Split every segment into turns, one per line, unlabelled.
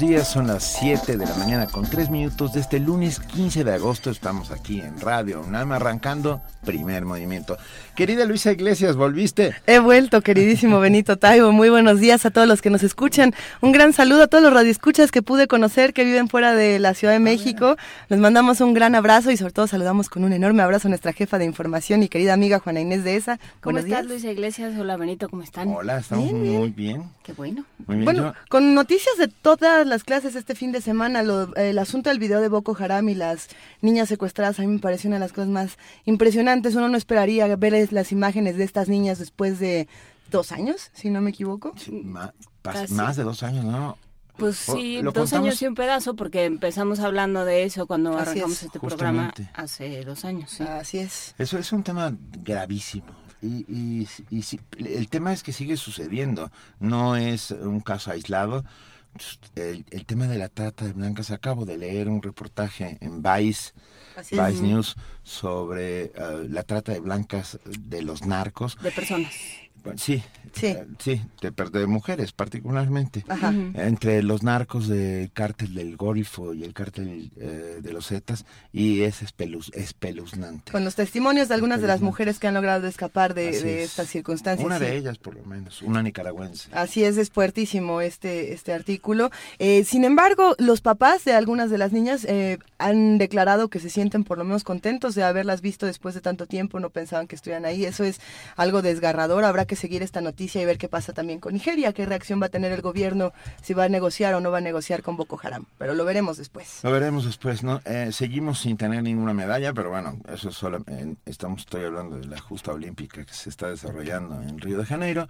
Buenos días, son las 7 de la mañana con 3 minutos de este lunes 15 de agosto. Estamos aquí en Radio UNAM arrancando primer movimiento. Querida Luisa Iglesias, ¿volviste?
He vuelto, queridísimo Benito Taibo. Muy buenos días a todos los que nos escuchan. Un gran saludo a todos los radioescuchas que pude conocer que viven fuera de la Ciudad de México. Les mandamos un gran abrazo y sobre todo saludamos con un enorme abrazo a nuestra jefa de información y querida amiga Juana Inés de esa.
¿Cómo
Buenos
estás,
días.
Luisa Iglesias? Hola, Benito, ¿cómo están?
Hola, estamos
Bien, bien.
muy bien.
Qué bueno.
Muy bien.
Bueno,
Yo-
con noticias de todas las clases este fin de semana, lo- el asunto del video de Boko Haram y las niñas secuestradas a mí me pareció una de las cosas más impresionantes. Uno no esperaría ver es- las imágenes de estas niñas después de dos años, si no me equivoco.
sí, más de dos años, ¿no?
Pues sí, dos
contamos-
años y un pedazo, porque empezamos hablando de eso cuando
Así
arrancamos
es,
este
justamente.
programa hace dos años. sí.
Así es.
Eso es un tema gravísimo. Y, y, y sí, el tema es que sigue sucediendo, no es un caso aislado. El, el tema de la trata de blancas, acabo de leer un reportaje en Vice. Vice News sobre eh, la trata de blancas de los narcos.
De personas.
Bueno, sí,
Sí.
eh, sí, de, de mujeres particularmente.
Ajá.
Entre los narcos del cártel del Golfo y el cártel eh, de los Zetas, y es espeluz- espeluznante.
Con los testimonios de algunas de las mujeres que han logrado escapar de,
Así
de
es.
estas circunstancias.
Una
sí.
de ellas, por lo menos, una nicaragüense.
Así es, es fuertísimo este, este artículo. Eh, sin embargo, los papás de algunas de las niñas eh, han declarado que se sienten por lo menos contentos de haberlas visto después de tanto tiempo, no pensaban que estuvieran ahí. Eso es algo desgarrador. Habrá que seguir esta noticia y ver qué pasa también con Nigeria, qué reacción va a tener el gobierno, si va a negociar o no va a negociar con Boko Haram. Pero lo veremos después.
Lo veremos después, ¿no? Eh, seguimos sin tener ninguna medalla, pero bueno, eso es solo, eh, estamos, estoy hablando de la justa olímpica que se está desarrollando en Río de Janeiro.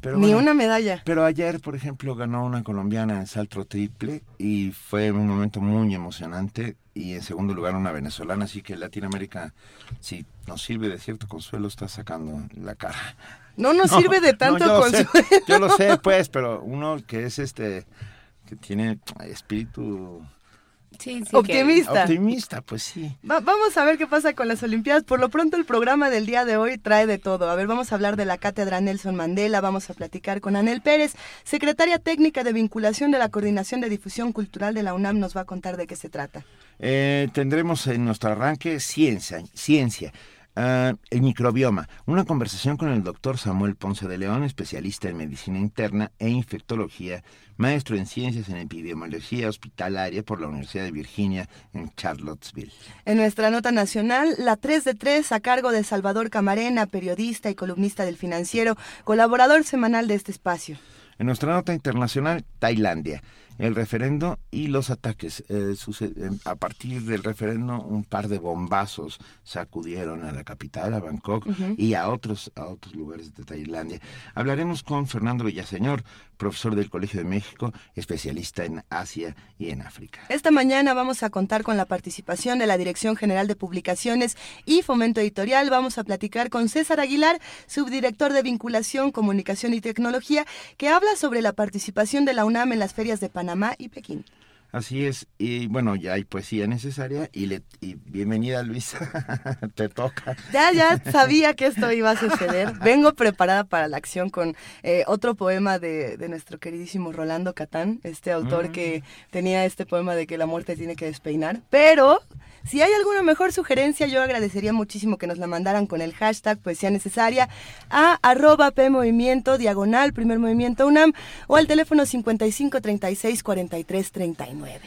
Pero
Ni
bueno,
una medalla.
Pero ayer, por ejemplo, ganó una colombiana en salto triple y fue un momento muy emocionante. Y en segundo lugar una venezolana, así que Latinoamérica, si nos sirve de cierto consuelo, está sacando la cara.
No nos sirve de tanto
yo lo sé, yo lo sé, pues, pero uno que es este, que tiene espíritu
Sí, sí. que-
Optimista.
optimista, pues sí.
Va- vamos a ver qué pasa con las Olimpiadas. Por lo pronto el programa del día de hoy trae de todo. A ver, vamos a hablar de la cátedra Nelson Mandela, vamos a platicar con Anel Pérez, secretaria técnica de vinculación de la Coordinación de Difusión Cultural de la UNAM, nos va a contar de qué se trata.
Eh, tendremos en nuestro arranque ciencia, ciencia. Ah, el microbioma, una conversación con el doctor Samuel Ponce de León, especialista en medicina interna e infectología, maestro en ciencias en epidemiología hospitalaria por la Universidad de Virginia en Charlottesville.
En nuestra nota nacional, la 3 de 3 a cargo de Salvador Camarena, periodista y columnista del financiero, colaborador semanal de este espacio.
En nuestra nota internacional, Tailandia. El referendo y los ataques. Eh, a partir del referendo, un par de bombazos sacudieron a la capital, a Bangkok, y a otros, a otros lugares de Tailandia. Hablaremos con Fernando Villaseñor, profesor del Colegio de México, especialista en Asia y en África.
Esta mañana vamos a contar con la participación de la Dirección General de Publicaciones y Fomento Editorial. Vamos a platicar con César Aguilar, subdirector de Vinculación, Comunicación y Tecnología, que habla sobre la participación de la UNAM en las ferias de Panamá y Pekín.
Así es, y bueno, ya hay poesía necesaria, y, le, y bienvenida Luisa, te toca.
Ya, ya sabía que esto iba a suceder. Vengo preparada para la acción con eh, otro poema de, de nuestro queridísimo Rolando Catán, este autor que tenía este poema de que la muerte tiene que despeinar. Pero si hay alguna mejor sugerencia, yo agradecería muchísimo que nos la mandaran con el hashtag poesía necesaria a arroba P Movimiento, diagonal, primer movimiento UNAM, o al teléfono 55 36 43 39.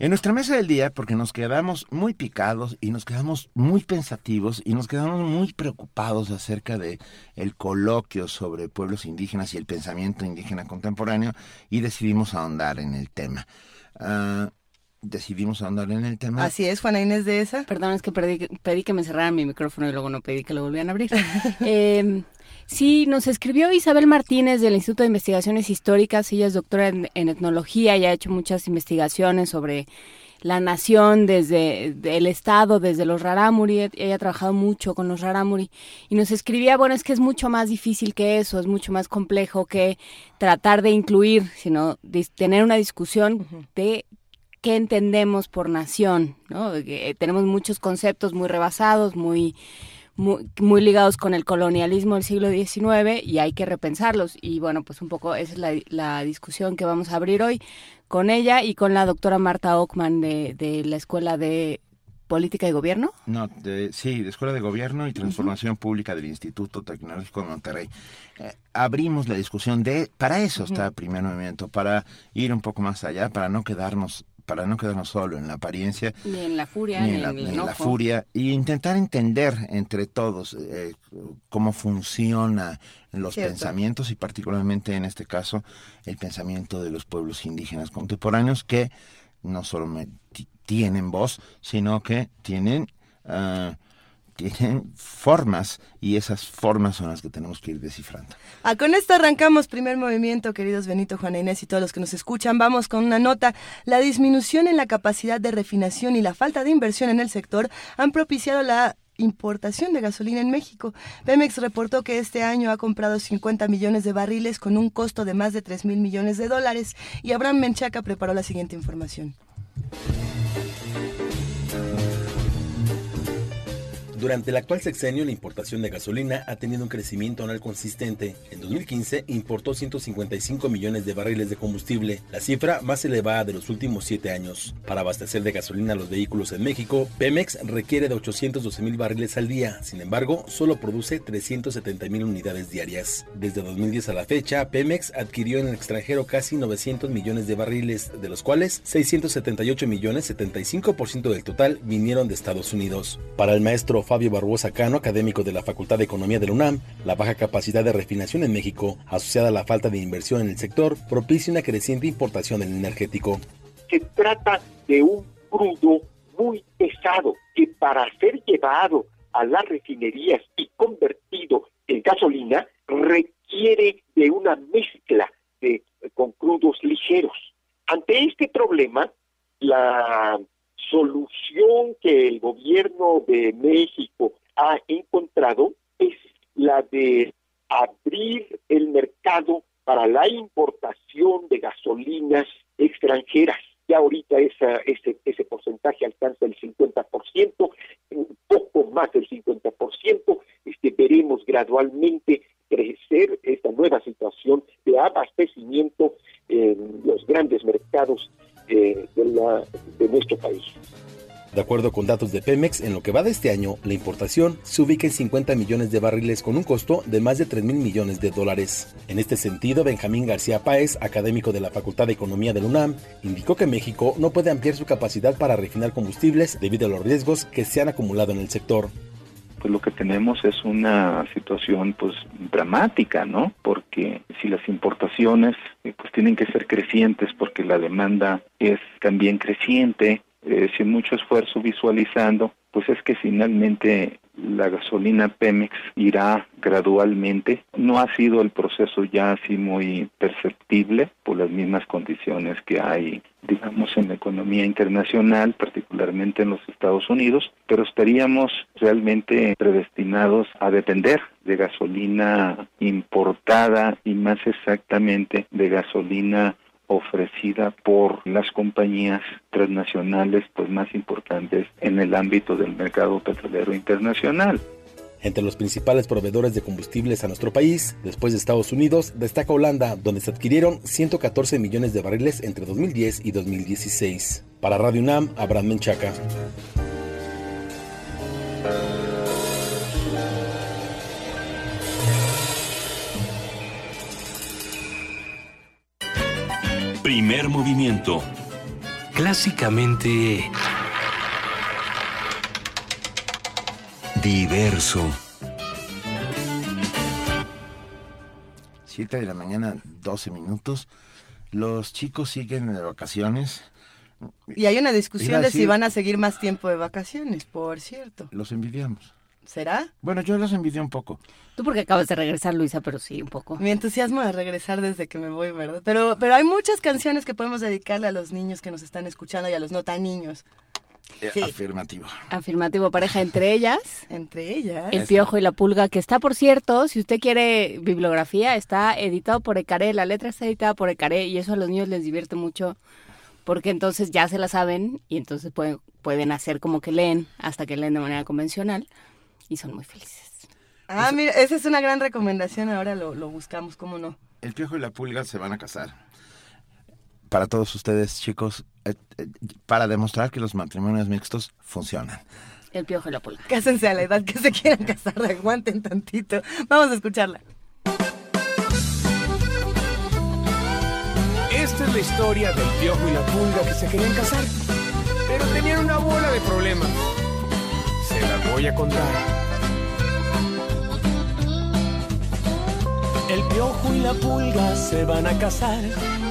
En nuestra mesa del día, porque nos quedamos muy picados y nos quedamos muy pensativos y nos quedamos muy preocupados acerca de el coloquio sobre pueblos indígenas y el pensamiento indígena contemporáneo y decidimos ahondar en el tema. Ah, decidimos ahondar en el tema.
Así es, Juana Inés de esa.
Perdón, es que pedí, pedí que me cerraran mi micrófono y luego no pedí que lo volvieran a abrir. Eh, sí, nos escribió Isabel Martínez del Instituto de Investigaciones Históricas. Ella es doctora en, en etnología y ha hecho muchas investigaciones sobre la nación desde de- el Estado, desde los Rarámuri. Ella ha trabajado mucho con los Rarámuri. Y nos escribía, bueno, es que es mucho más difícil que eso, es mucho más complejo que tratar de incluir, sino tener una discusión de qué entendemos por nación, ¿no? Eh, tenemos muchos conceptos muy rebasados, muy, muy, ligados con el colonialismo del siglo XIX y hay que repensarlos. Y bueno, pues un poco esa es la, la discusión que vamos a abrir hoy con ella y con la doctora Marta Ockman de, de la Escuela de Política y Gobierno?
No, de, sí, de Escuela de Gobierno y Transformación Pública del Instituto Tecnológico de Monterrey. Eh, abrimos la discusión de, para eso está el primer movimiento, para ir un poco más allá, para no quedarnos para no quedarnos solo en la apariencia
ni en la furia ni, en, la,
furia y intentar entender entre todos eh, cómo funcionan los pensamientos y particularmente en este caso el pensamiento de los pueblos indígenas contemporáneos que no solo tienen voz, sino que tienen, uh, tienen formas y esas formas son las que tenemos que ir descifrando.
Ah, con esto arrancamos primer movimiento, queridos Benito, Juana Inés y todos los que nos escuchan. Vamos con una nota. La disminución en la capacidad de refinación y la falta de inversión en el sector han propiciado la importación de gasolina en México. Pemex reportó que este año ha comprado 50 millones de barriles con un costo de más de 3 mil millones de dólares y Abraham Menchaca preparó la siguiente información.
Durante el actual sexenio, la importación de gasolina ha tenido un crecimiento anual consistente. En 2015 importó 155 millones de barriles de combustible, la cifra más elevada de los últimos siete años. Para abastecer de gasolina los vehículos en México, Pemex requiere de 812 mil barriles al día. Sin embargo, solo produce 370 mil unidades diarias. Desde 2010 a la fecha, Pemex adquirió en el extranjero casi 900 millones de barriles, de los cuales 678 millones, 75% del total, vinieron de Estados Unidos. Para el maestro Fabio Barbosa Cano, académico de la Facultad de Economía de la UNAM, la baja capacidad de refinación en México, asociada a la falta de inversión en el sector, propicia una creciente importación del energético.
Se trata de un crudo muy pesado que para ser llevado a las refinerías y convertido en gasolina requiere de una mezcla de, con crudos ligeros. Ante este problema, la solución que el gobierno de México ha encontrado es la de abrir el mercado para la importación de gasolinas extranjeras. Ya ahorita esa, ese, ese porcentaje alcanza el 50%, un poco más del 50%. Este, veremos gradualmente crecer esta nueva situación de abastecimiento en los grandes mercados de, la, de nuestro país.
De acuerdo con datos de Pemex, en lo que va de este año, la importación se ubica en 50 millones de barriles con un costo de más de 3 mil millones de dólares. En este sentido, Benjamín García Páez, académico de la Facultad de Economía de la UNAM, indicó que México no puede ampliar su capacidad para refinar combustibles debido a los riesgos que se han acumulado en el sector
pues lo que tenemos es una situación pues dramática, ¿no? Porque si las importaciones eh, pues tienen que ser crecientes porque la demanda es también creciente, eh, sin mucho esfuerzo visualizando, pues es que finalmente la gasolina Pemex irá gradualmente. No ha sido el proceso ya así muy perceptible por las mismas condiciones que hay, digamos, en la economía internacional, particularmente en los Estados Unidos, pero estaríamos realmente predestinados a depender de gasolina importada y más exactamente de gasolina ofrecida por las compañías transnacionales pues más importantes en el ámbito del mercado petrolero internacional.
Entre los principales proveedores de combustibles a nuestro país, después de Estados Unidos, destaca Holanda, donde se adquirieron 114 millones de barriles entre 2010 y 2016. Para Radio UNAM, Abraham Menchaca.
Primer movimiento.
Clásicamente... Diverso.
Siete de la mañana, 12 minutos. Los chicos siguen de vacaciones.
Y hay una discusión de si van a seguir más tiempo de vacaciones, por cierto.
Los envidiamos.
¿Será?
Bueno, yo los envidio un poco.
Tú porque acabas de regresar, Luisa, pero sí, un poco.
Mi entusiasmo de regresar desde que me voy, ¿verdad? Pero, pero hay muchas canciones que podemos dedicarle a los niños que nos están escuchando y a los no tan niños.
Eh, afirmativo.
Afirmativo, pareja entre ellas.
Entre ellas.
El Piojo y la Pulga, que está, por cierto, si usted quiere bibliografía, está editado por Ecaré. La letra está editada por Ecaré y eso a los niños les divierte mucho porque entonces ya se la saben y entonces pueden, pueden hacer como que leen hasta que leen de manera convencional y son muy felices.
Ah, mira, esa es una gran recomendación, ahora lo, lo buscamos, ¿cómo no?
El piojo y la pulga se van a casar. Para todos ustedes, chicos, eh, eh, para demostrar que los matrimonios mixtos funcionan.
El piojo y la pulga.
Cásense a la edad que se quieran casar, aguanten tantito. Vamos a escucharla.
Esta es la historia del piojo y la pulga que se querían casar, pero tenían una bola de problemas. Voy a contar. El piojo y la pulga se van a casar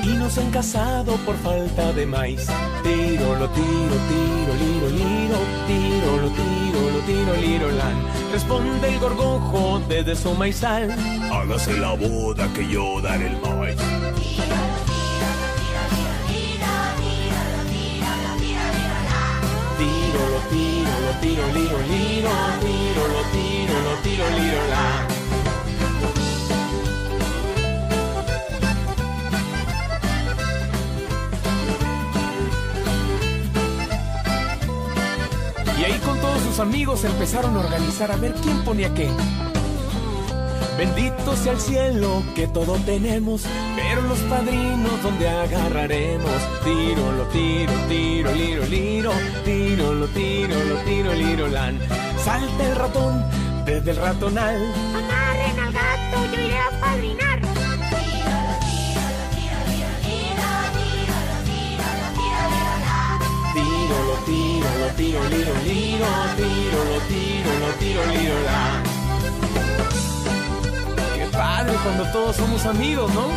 y no se han casado por falta de maíz. Tiro, lo tiro, tiro, liro, liro, tiro, lo tiro, lo tiro, liro, lan. Responde el gorgojo desde su maizal. Hágase la boda que yo daré el maíz. Lo tiro, liro, liro, tiro, lo tiro, lo tiro, liro, la. Y ahí con todos sus amigos empezaron a organizar a ver quién ponía qué. Bendito sea el cielo que todo tenemos, pero los padrinos donde agarraremos. Tiro, lo tiro, tiro, liro, liro, tiro, lo tiro, lo tiro, liro, lan. Salta el ratón desde el ratonal.
Amarren al gato, yo iré a padrinar.
Tiro, lo tiro, lo tiro, liro, liro, tiro, lo tiro, lo tiro, liro, la. Padre cuando todos somos amigos, ¿no?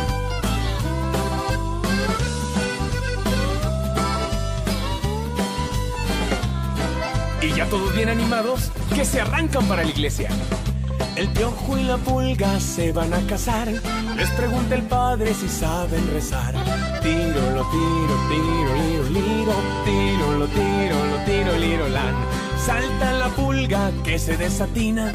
Y ya todos bien animados, que se arrancan para la iglesia. El piojo y la pulga se van a casar. Les pregunta el padre si saben rezar. Tiro, lo tiro, tiro, liro, liro. Tiro, lo tiro, lo tiro, liro, lan. Salta la pulga que se desatina.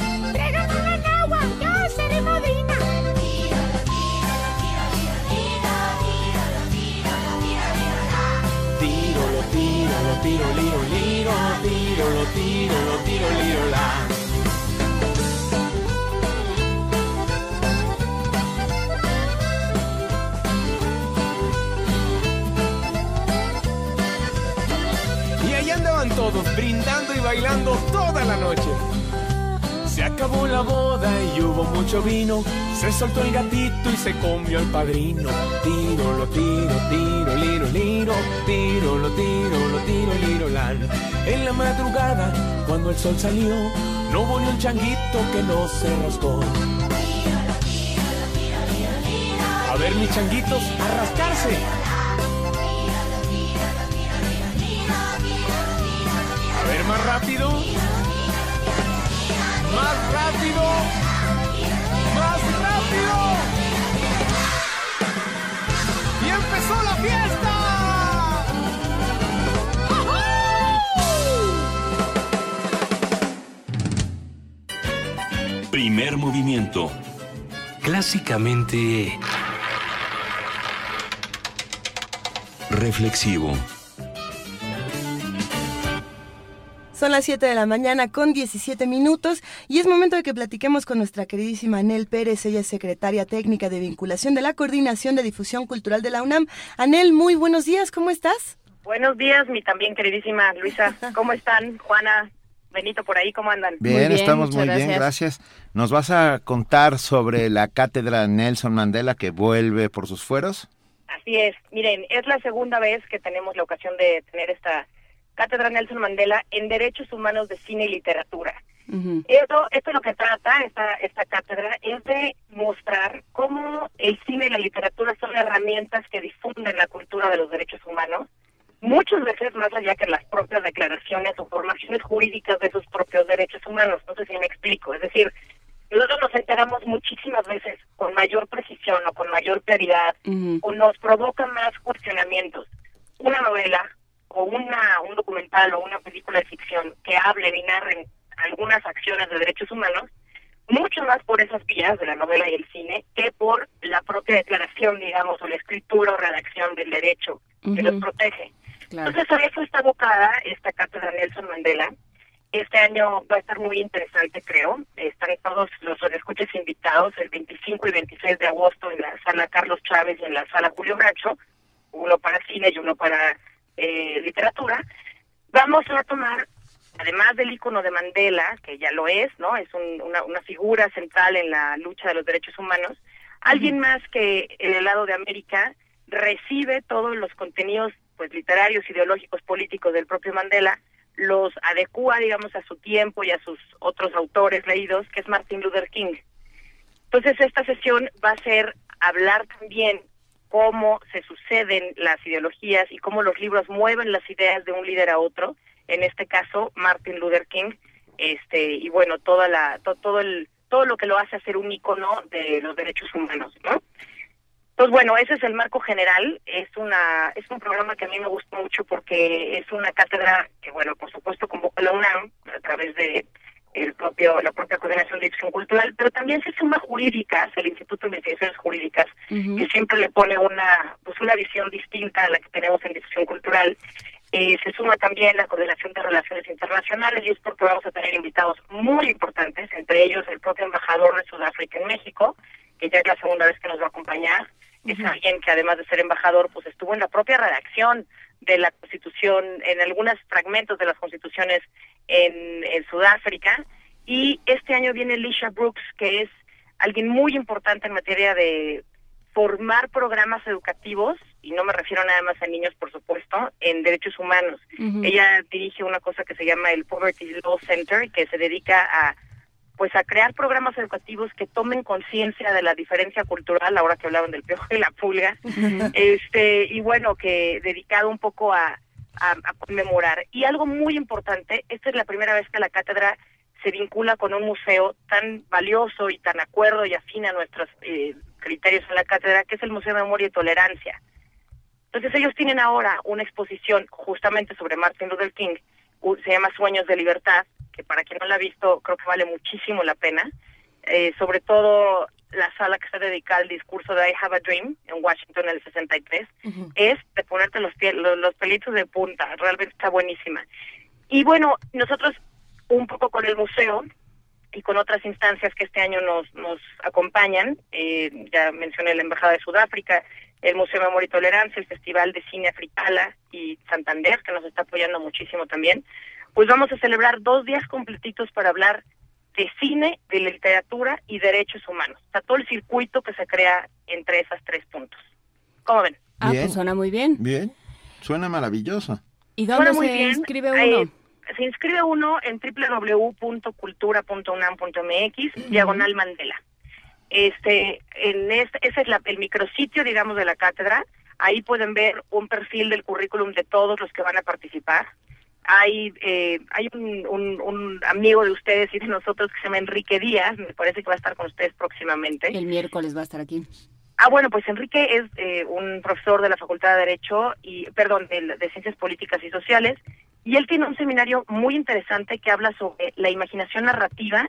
Tiro, liro, liro. Tiro, lo tiro, lo tiro, liro, la. Y ahí andaban todos brindando y bailando toda la noche. Acabó la boda y hubo mucho vino. Se soltó el gatito y se comió al padrino. Tiro, lo tiro, tiro, liro, liro. Tiro, lo tiro, lo tiro, liro, lan. En la madrugada, cuando el sol salió, no hubo ni un changuito que no se roscó. A ver, mis changuitos, a rascarse. Fiesta.
Primer movimiento.
Clásicamente
Reflexivo.
Son las 7 de la mañana con 17 minutos y es momento de que platiquemos con nuestra queridísima Anel Pérez. Ella es secretaria técnica de vinculación de la Coordinación de Difusión Cultural de la UNAM. Anel, muy buenos días, ¿cómo estás?
Buenos días, mi también queridísima Luisa. ¿Cómo están? Juana, Benito, por ahí, ¿cómo andan?
Bien,
bien,
estamos muy bien,
gracias.
¿Nos vas a contar sobre la cátedra Nelson Mandela que vuelve por sus fueros?
Así es. Miren, es la segunda vez que tenemos la ocasión de tener esta cátedra Nelson Mandela en Derechos Humanos de Cine y Literatura.
Ujú.
Esto, esto es lo que trata esta, esta cátedra, es de mostrar cómo el cine y la literatura son herramientas que difunden la cultura de los derechos humanos, muchas veces más allá que las propias declaraciones o formaciones jurídicas de esos propios derechos humanos. No sé si me explico. Es decir, nosotros nos enteramos muchísimas veces con mayor precisión o con mayor claridad o nos provoca más cuestionamientos. Una novela o una un documental o una película de ficción que hable y narre algunas acciones de derechos humanos mucho más por esas vías de la novela y el cine que por la propia declaración, digamos, o la escritura o redacción del derecho que los protege. Entonces, a eso está abocada esta cátedra Nelson Mandela. Este año va a estar muy interesante, creo. Están todos los escuches invitados el 25 y 26 de agosto en la sala Carlos Chávez y en la sala Julio Bracho, uno para cine y uno para eh, literatura. Vamos a tomar además del icono de Mandela, que ya lo es, ¿no? Es una, una, figura central en la lucha de los derechos humanos, alguien más que en el lado de América recibe todos los contenidos pues literarios, ideológicos, políticos del propio Mandela, los adecua, digamos, a su tiempo y a sus otros autores leídos, que es Martin Luther King. Entonces, esta sesión va a ser hablar también cómo se suceden las ideologías y cómo los libros mueven las ideas de un líder a otro, en este caso Martin Luther King, este y bueno, toda la todo el todo lo que lo hace hacer un icono de los derechos humanos, ¿no? Pues bueno, ese es el marco general. Es una es un programa que a mí me gusta mucho porque es una cátedra que, bueno, por supuesto convoca la UNAM a través de el propio la propia coordinación de difusión cultural, pero también se suma jurídicas, el Instituto de Investigaciones Jurídicas, que siempre le pone una pues una visión distinta a la que tenemos en difusión cultural. Eh, se suma también la Coordinación de Relaciones Internacionales y es porque vamos a tener invitados muy importantes, entre ellos el propio embajador de Sudáfrica en México, que ya es la segunda vez que nos va a acompañar, es alguien que además de ser embajador, pues estuvo en la propia redacción de la Constitución, en algunos fragmentos de las constituciones en, Sudáfrica. Y este año viene Lisha Brooks, que es alguien muy importante en materia de formar programas educativos, y no me refiero nada más a niños, por supuesto, en derechos humanos. Ella dirige una cosa que se llama el Poverty Law Center, que se dedica a pues a crear programas educativos que tomen conciencia de la diferencia cultural, ahora que hablaban del piojo y la pulga, este y bueno, que dedicado un poco a, a, conmemorar. Y algo muy importante, esta es la primera vez que la cátedra se vincula con un museo tan valioso y tan acuerdo y afín a nuestros eh, criterios en la cátedra, que es el Museo de Memoria y Tolerancia. Entonces ellos tienen ahora una exposición justamente sobre Martin Luther King, se llama Sueños de Libertad, que para quien no la ha visto creo que vale muchísimo la pena. Eh, sobre todo la sala que está dedicada al discurso de I Have a Dream en Washington en el 63, es de ponerte los, los, pelitos de punta, realmente está buenísima. Y bueno, nosotros un poco con el museo y con otras instancias que este año nos, nos acompañan, eh, ya mencioné la Embajada de Sudáfrica, el Museo de Memoria y Tolerancia, el Festival de Cine Africala y Santander, que nos está apoyando muchísimo también pues vamos a celebrar dos días completitos para hablar de cine, de literatura y derechos humanos. O sea, todo el circuito que se crea entre esas tres puntos. ¿Cómo ven?
Ah, pues suena muy bien.
Bien, suena maravilloso.
¿Y dónde se inscribe uno? Eh,
se inscribe uno en www.cultura.unam.mx, diagonal Mandela. Este, en este, ese es la, el micrositio, digamos, de la cátedra. Ahí pueden ver un perfil del currículum de todos los que van a participar hay eh, hay un, un, amigo de ustedes y de nosotros que se llama Enrique Díaz, me parece que va a estar con ustedes próximamente.
El miércoles va a estar aquí.
Ah, bueno, pues Enrique es eh, un profesor de la Facultad de Derecho y, perdón, de, de, Ciencias Políticas y Sociales, y él tiene un seminario muy interesante que habla sobre la imaginación narrativa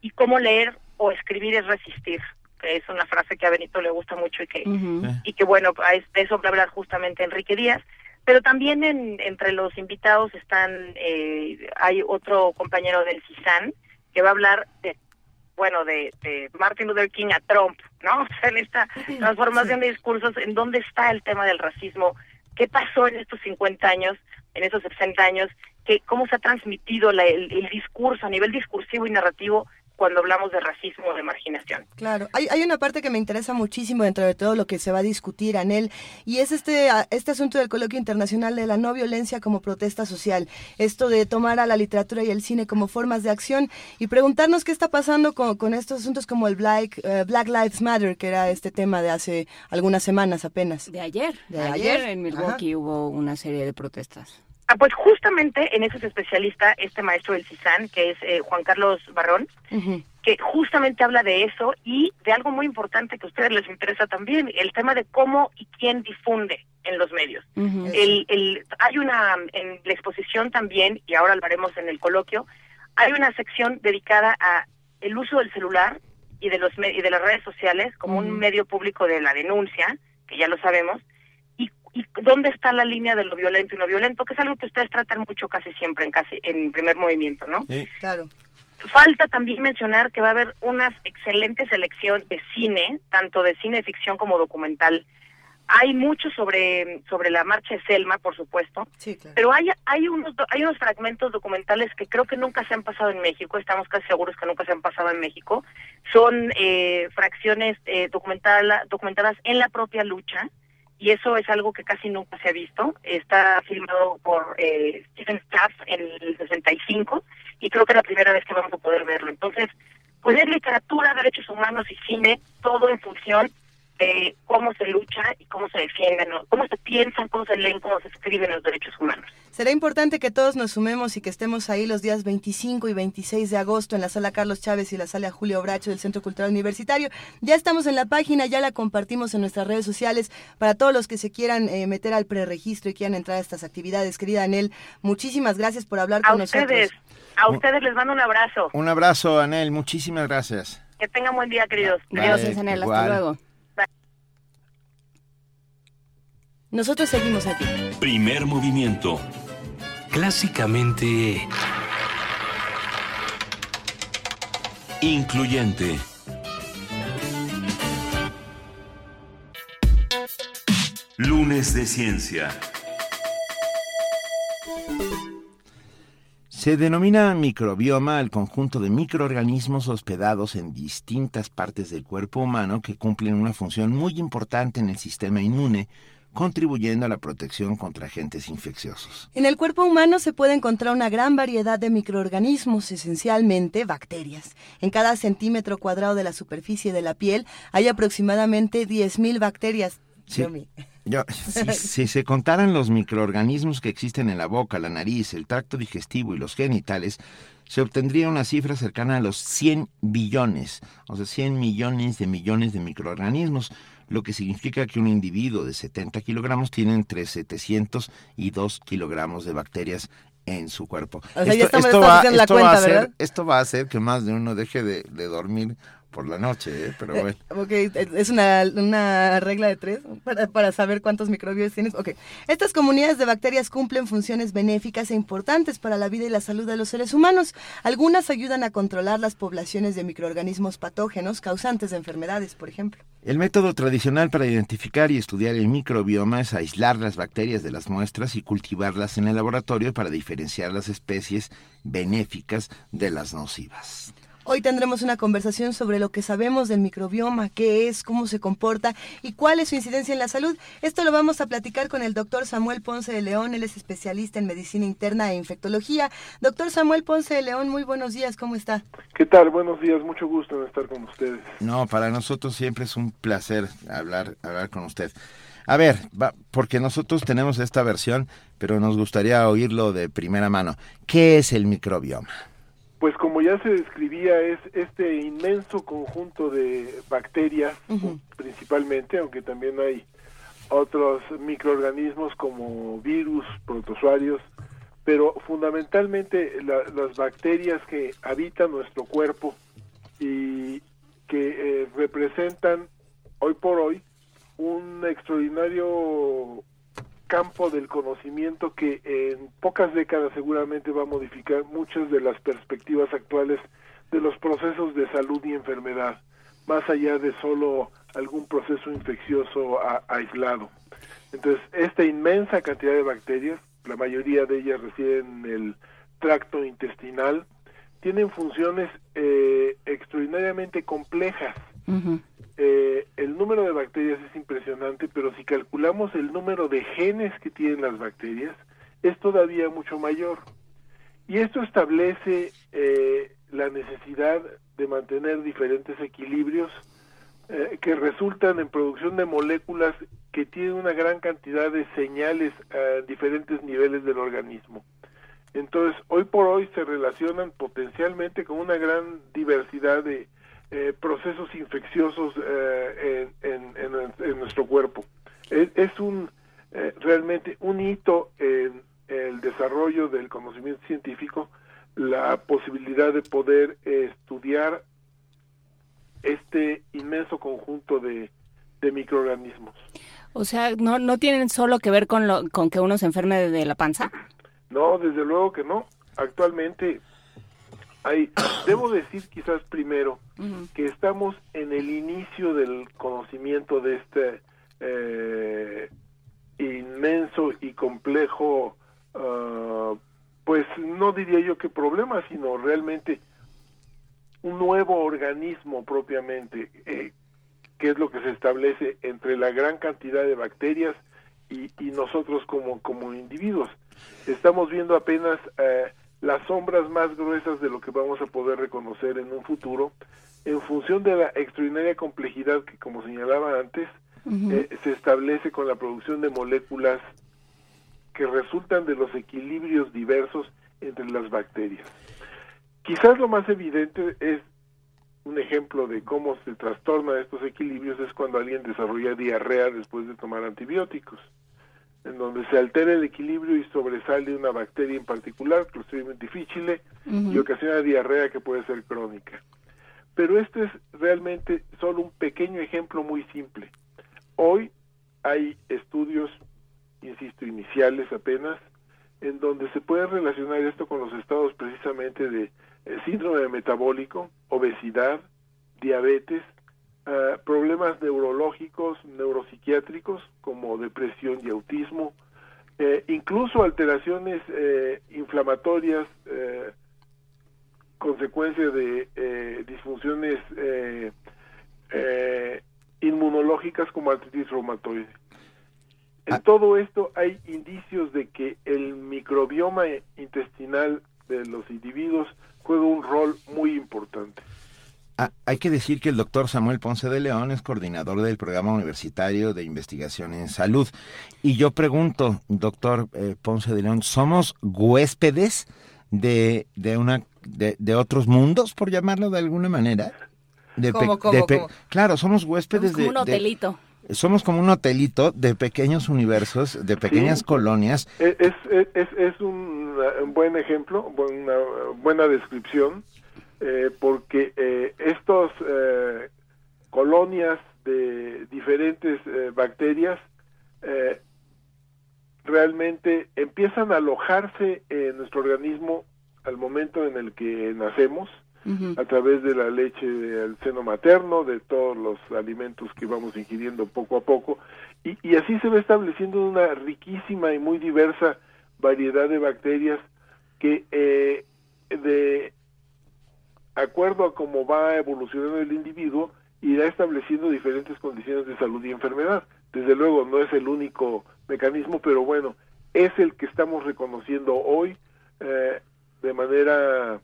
y cómo leer o escribir es resistir. Que es una frase que a Benito le gusta mucho y que, y que bueno, de eso va a hablar justamente Enrique Díaz. Pero también en, entre los invitados están, eh, hay otro compañero del CISAN que va a hablar de, bueno, de, de Martin Luther King a Trump, ¿no? O sea, en esta transformación de discursos, ¿en dónde está el tema del racismo? ¿Qué pasó en estos 50 años, en esos 60 años? que ¿Cómo se ha transmitido el, el discurso a nivel discursivo y narrativo cuando hablamos de racismo o de marginación.
Claro, hay, hay una parte que me interesa muchísimo dentro de todo lo que se va a discutir, en él y es este, este asunto del coloquio internacional de la no violencia como protesta social, esto de tomar a la literatura y el cine como formas de acción y preguntarnos qué está pasando con, con estos asuntos como el Black, eh, Black Lives Matter, que era este tema de hace algunas semanas apenas.
De ayer, de, ayer, en Milwaukee hubo una serie de protestas.
Ah, pues justamente en eso es especialista este maestro del CISAN, que es eh, Juan Carlos Barrón, que justamente habla de eso y de algo muy importante que a ustedes les interesa también, el tema de cómo y quién difunde en los medios. el, el, hay una, en la exposición también, y ahora lo haremos en el coloquio, hay una sección dedicada a el uso del celular y de los y de las redes sociales como un medio público de la denuncia, que ya lo sabemos, y, dónde está la línea de lo violento y no violento, que es algo que ustedes tratan mucho casi siempre en casi en primer movimiento, ¿no?
Claro.
Falta también mencionar que va a haber una excelente selección de cine, tanto de cine de ficción como documental. Hay mucho sobre sobre la marcha de Selma, por supuesto,
Sí, claro.
pero hay hay unos do- hay unos fragmentos documentales que creo que nunca se han pasado en México. Estamos casi seguros que nunca se han pasado en México. Son eh, fracciones eh, documental- documentadas en la propia lucha y eso es algo que casi nunca se ha visto. Está filmado por eh, Stephen Staff en el 65 y creo que es la primera vez que vamos a poder verlo. Entonces, pues es literatura, derechos humanos y cine, todo en función de cómo se lucha y cómo se defienden, ¿no? cómo se piensan, cómo se leen, cómo se escriben los derechos humanos.
Será importante que todos nos sumemos y que estemos ahí los días 25 y 26 de agosto en la sala Carlos Chávez y la sala Julio Bracho del Centro Cultural Universitario. Ya estamos en la página, ya la compartimos en nuestras redes sociales para todos los que se quieran eh, meter al preregistro y quieran entrar a estas actividades. Querida Anel, muchísimas gracias por hablar
A
con
ustedes,
nosotros.
a ustedes les mando un abrazo.
Un abrazo, Anel, muchísimas gracias.
Que tengan buen día, queridos.
Vale,
Gracias, Anel. Hasta luego.
Nosotros seguimos aquí.
Primer movimiento.
Clásicamente...
Incluyente. Lunes de Ciencia.
Se denomina microbioma al conjunto de microorganismos hospedados en distintas partes del cuerpo humano que cumplen una función muy importante en el sistema inmune, contribuyendo a la protección contra agentes infecciosos.
En el cuerpo humano se puede encontrar una gran variedad de microorganismos, esencialmente bacterias. En cada centímetro cuadrado de la superficie de la piel hay aproximadamente 10.000 bacterias.
Sí.
Yomi.
Yo- si, si se contaran los microorganismos que existen en la boca, la nariz, el tracto digestivo y los genitales, se obtendría una cifra cercana a los 100 billones, o sea, 100 millones de millones de microorganismos, lo que significa que un individuo de 70 kilogramos tiene entre 700 y 2 kilogramos de bacterias en su cuerpo.
O sea, ya
esto va
cuenta,
a hacer,
¿verdad?
esto va a hacer que más de uno deje de, de dormir por la noche, ¿eh? pero bueno.
Ok, es una, una regla de tres para, para saber cuántos microbios tienes. Ok, estas comunidades de bacterias cumplen funciones benéficas e importantes para la vida y la salud de los seres humanos. Algunas ayudan a controlar las poblaciones de microorganismos patógenos causantes de enfermedades, por ejemplo.
El método tradicional para identificar y estudiar el microbioma es aislar las bacterias de las muestras y cultivarlas en el laboratorio para diferenciar las especies benéficas de las nocivas.
Hoy tendremos una conversación sobre lo que sabemos del microbioma, qué es, cómo se comporta y cuál es su incidencia en la salud. Esto lo vamos a platicar con el doctor Samuel Ponce de León. Él es especialista en medicina interna e infectología. Doctor Samuel Ponce de León, muy buenos días, ¿cómo está?
¿Qué tal? Buenos días, mucho gusto en estar con ustedes.
No, para nosotros siempre es un placer hablar, hablar con usted. A ver, va- porque nosotros tenemos esta versión, pero nos gustaría oírlo de primera mano. ¿Qué es el microbioma?
Pues como ya se describía, es este inmenso conjunto de bacterias, principalmente, aunque también hay otros microorganismos como virus, protozoarios, pero fundamentalmente la- las bacterias que habitan nuestro cuerpo y que eh, representan hoy por hoy un extraordinario campo del conocimiento que en pocas décadas seguramente va a modificar muchas de las perspectivas actuales de los procesos de salud y enfermedad, más allá de solo algún proceso infeccioso a- aislado. Entonces, esta inmensa cantidad de bacterias, la mayoría de ellas residen en el tracto intestinal, tienen funciones eh, extraordinariamente complejas. Eh, el número de bacterias es impresionante, pero si calculamos el número de genes que tienen las bacterias, es todavía mucho mayor. Y esto establece eh, la necesidad de mantener diferentes equilibrios eh, que resultan en producción de moléculas que tienen una gran cantidad de señales a diferentes niveles del organismo. Entonces, hoy por hoy se relacionan potencialmente con una gran diversidad de eh, procesos infecciosos eh, en, en- en- en nuestro cuerpo. Es, es un eh, realmente un hito en el desarrollo del conocimiento científico, la posibilidad de poder estudiar este inmenso conjunto de, de microorganismos.
O sea, ¿no, ¿no tienen solo que ver con, lo, con que uno se enferme de la panza?
No, desde luego que no. Actualmente hay, debo decir quizás primero que estamos en el inicio del conocimiento de este eh, inmenso y complejo, ah, pues no diría yo que problema, sino realmente un nuevo organismo propiamente, eh, que es lo que se establece entre la gran cantidad de bacterias y, y nosotros como, como individuos. Estamos viendo apenas eh, las sombras más gruesas de lo que vamos a poder reconocer en un futuro, en función de la extraordinaria complejidad que, como señalaba antes, eh, se establece con la producción de moléculas que resultan de los equilibrios diversos entre las bacterias. Quizás lo más evidente es un ejemplo de cómo se trastornan estos equilibrios es cuando alguien desarrolla diarrea después de tomar antibióticos, en donde se altera el equilibrio y sobresale una bacteria en particular, Clostridium difficile, y ocasiona diarrea que puede ser crónica. Pero este es realmente solo un pequeño ejemplo muy simple. Hoy hay estudios, insisto, iniciales apenas, en donde se puede relacionar esto con los estados precisamente de eh, síndrome metabólico, obesidad, diabetes, eh, problemas neurológicos, neuropsiquiátricos como depresión y autismo, eh, incluso alteraciones inflamatorias, consecuencia de disfunciones inmunológicas como artritis reumatoide. En todo esto hay indicios de que el microbioma intestinal de los individuos juega un rol muy importante.
Ah, hay que decir que el doctor Samuel Ponce de León es coordinador del programa universitario de investigación en salud. Y yo pregunto, doctor eh, Ponce de León, ¿somos huéspedes de, de, una, de, de otros mundos, por llamarlo de alguna manera? De
¿Cómo, cómo,
de
cómo?
Claro, somos huéspedes
Como
de...
un
de-
hotelito.
somos como un hotelito de pequeños universos, de pequeñas
Sí.
colonias.
Es, es, es, es un, un buen ejemplo, una buena descripción, eh, porque eh, estos eh, colonias de diferentes eh, bacterias eh, realmente empiezan a alojarse en nuestro organismo al momento en el que nacemos, a través de la leche del seno materno, de todos los alimentos que vamos ingiriendo poco a poco, y, y así se va estableciendo una riquísima y muy diversa variedad de bacterias que eh, de acuerdo a cómo va evolucionando el individuo irá estableciendo diferentes condiciones de salud y enfermedad. Desde luego no es el único mecanismo, pero bueno, es el que estamos reconociendo hoy eh, de manera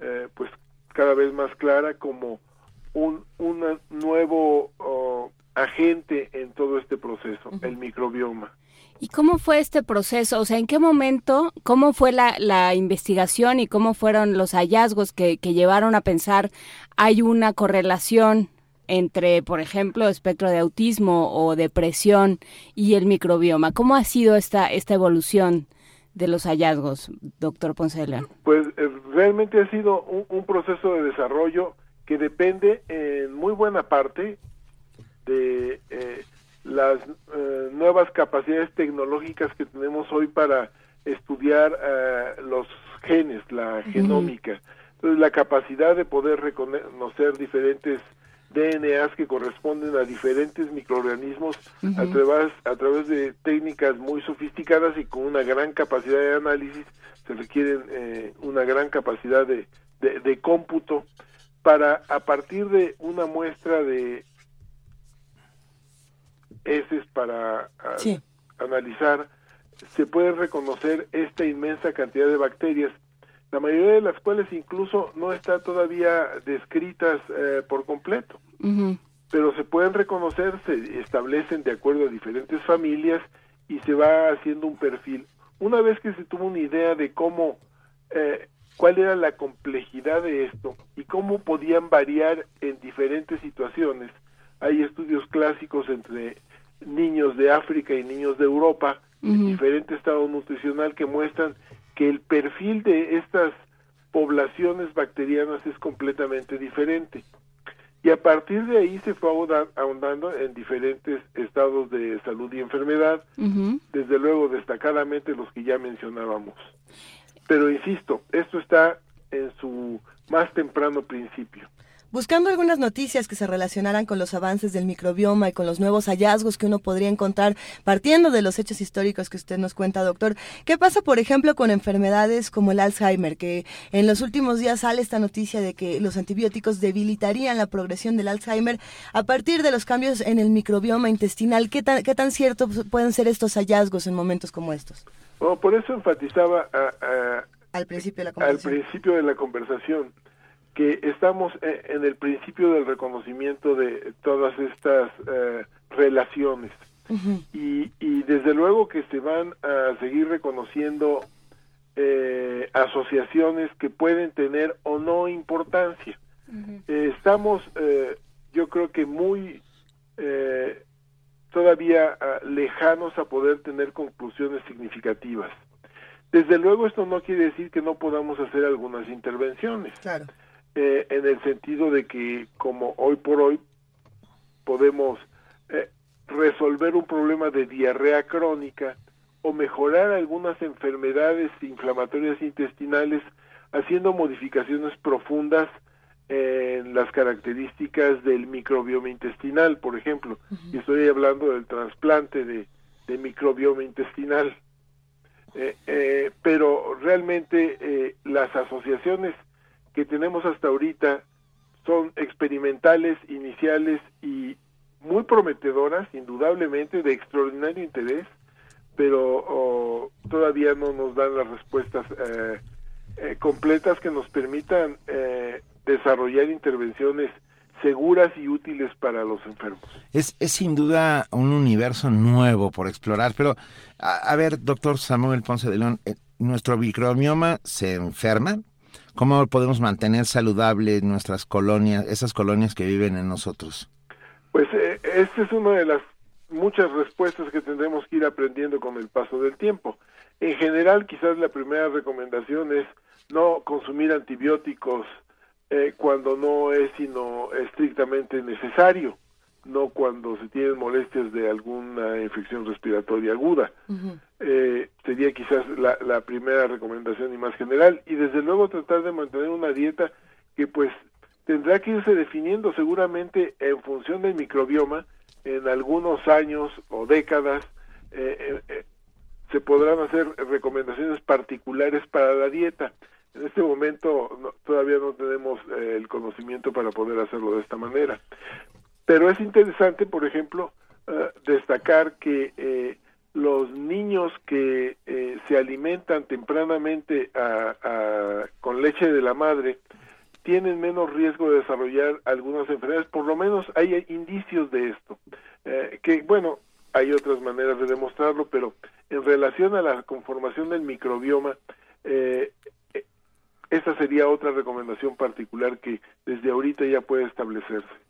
eh, pues cada vez más clara como un, un nuevo oh, agente en todo este proceso, el microbioma.
¿Y cómo fue este proceso? O sea, ¿en qué momento, cómo fue la, la investigación y cómo fueron los hallazgos que, llevaron a pensar hay una correlación entre, por ejemplo, espectro de autismo o depresión y el microbioma? ¿Cómo ha sido esta, esta evolución de los hallazgos, doctor Ponce?
Pues eh, realmente ha sido un, un proceso de desarrollo que depende en muy buena parte de eh, las eh, nuevas capacidades tecnológicas que tenemos hoy para estudiar eh, los genes, la genómica. Entonces, la capacidad de poder reconocer diferentes DNAs que corresponden a diferentes microorganismos a, través, a través de técnicas muy sofisticadas y con una gran capacidad de análisis, se requieren eh, una gran capacidad de, de, de cómputo para a partir de una muestra de heces para a-
Sí.
analizar, se puede reconocer esta inmensa cantidad de bacterias, la mayoría de las cuales incluso no está todavía descritas eh, por completo, pero se pueden reconocer, se establecen de acuerdo a diferentes familias y se va haciendo un perfil. Una vez que se tuvo una idea de cómo, eh, cuál era la complejidad de esto y cómo podían variar en diferentes situaciones, hay estudios clásicos entre niños de África y niños de Europa, en diferente estado nutricional, que muestran que el perfil de estas poblaciones bacterianas es completamente diferente. Y a partir de ahí se fue ahondando en diferentes estados de salud y enfermedad, desde luego destacadamente los que ya mencionábamos. Pero insisto, esto está en su más temprano principio
buscando algunas noticias que se relacionaran con los avances del microbioma y con los nuevos hallazgos que uno podría encontrar partiendo de los hechos históricos que usted nos cuenta, doctor. ¿Qué pasa, por ejemplo, con enfermedades como el Alzheimer, que en los últimos días sale esta noticia de que los antibióticos debilitarían la progresión del Alzheimer a partir de los cambios en el microbioma intestinal? ¿Qué tan, qué tan ciertos pueden ser estos hallazgos en momentos como estos?
por eso enfatizaba
al principio de la
Al principio de la conversación que estamos eh, en el principio del reconocimiento de todas estas eh, relaciones y, y, desde luego que se van a seguir reconociendo eh, asociaciones que pueden tener o no importancia. estamos, yo creo que muy todavía ah, lejanos a poder tener conclusiones significativas. Desde luego esto no quiere decir que no podamos hacer algunas intervenciones.
Claro.
Eh, en el sentido de que como hoy por hoy podemos eh, resolver un problema de diarrea crónica o mejorar algunas enfermedades inflamatorias intestinales haciendo modificaciones profundas en las características del microbioma intestinal, por ejemplo. Y estoy hablando del trasplante de, microbioma intestinal. Eh, pero realmente las asociaciones que tenemos hasta ahorita son experimentales, iniciales y muy prometedoras, indudablemente, de extraordinario interés, pero todavía no nos dan las respuestas eh, eh, completas que nos permitan eh, desarrollar intervenciones seguras y útiles para los enfermos.
Es, sin duda un universo nuevo por explorar, pero a, ver, doctor Samuel Ponce de León, ¿nuestro microbioma se enferma? ¿Cómo podemos mantener saludable nuestras colonias, esas colonias que viven en nosotros?
Pues eh, esta es una de las muchas respuestas que tendremos que ir aprendiendo con el paso del tiempo. En general, quizás la primera recomendación es no consumir antibióticos eh, cuando no es sino estrictamente necesario no cuando se tienen molestias de alguna infección respiratoria aguda. Eh, sería quizás la, la, primera recomendación y más general. Y desde luego tratar de mantener una dieta que pues tendrá que irse definiendo seguramente en función del microbioma en algunos años o décadas. Eh, eh, eh se podrán hacer recomendaciones particulares para la dieta. En este momento todavía no tenemos el conocimiento para poder hacerlo de esta manera. Pero es interesante, por ejemplo, destacar que los niños que eh, se alimentan tempranamente con leche de la madre tienen menos riesgo de desarrollar algunas enfermedades, por lo menos hay indicios de esto, que bueno, hay otras maneras de demostrarlo, pero en relación a la conformación del microbioma, esa sería otra recomendación particular que desde ahorita ya puede establecerse.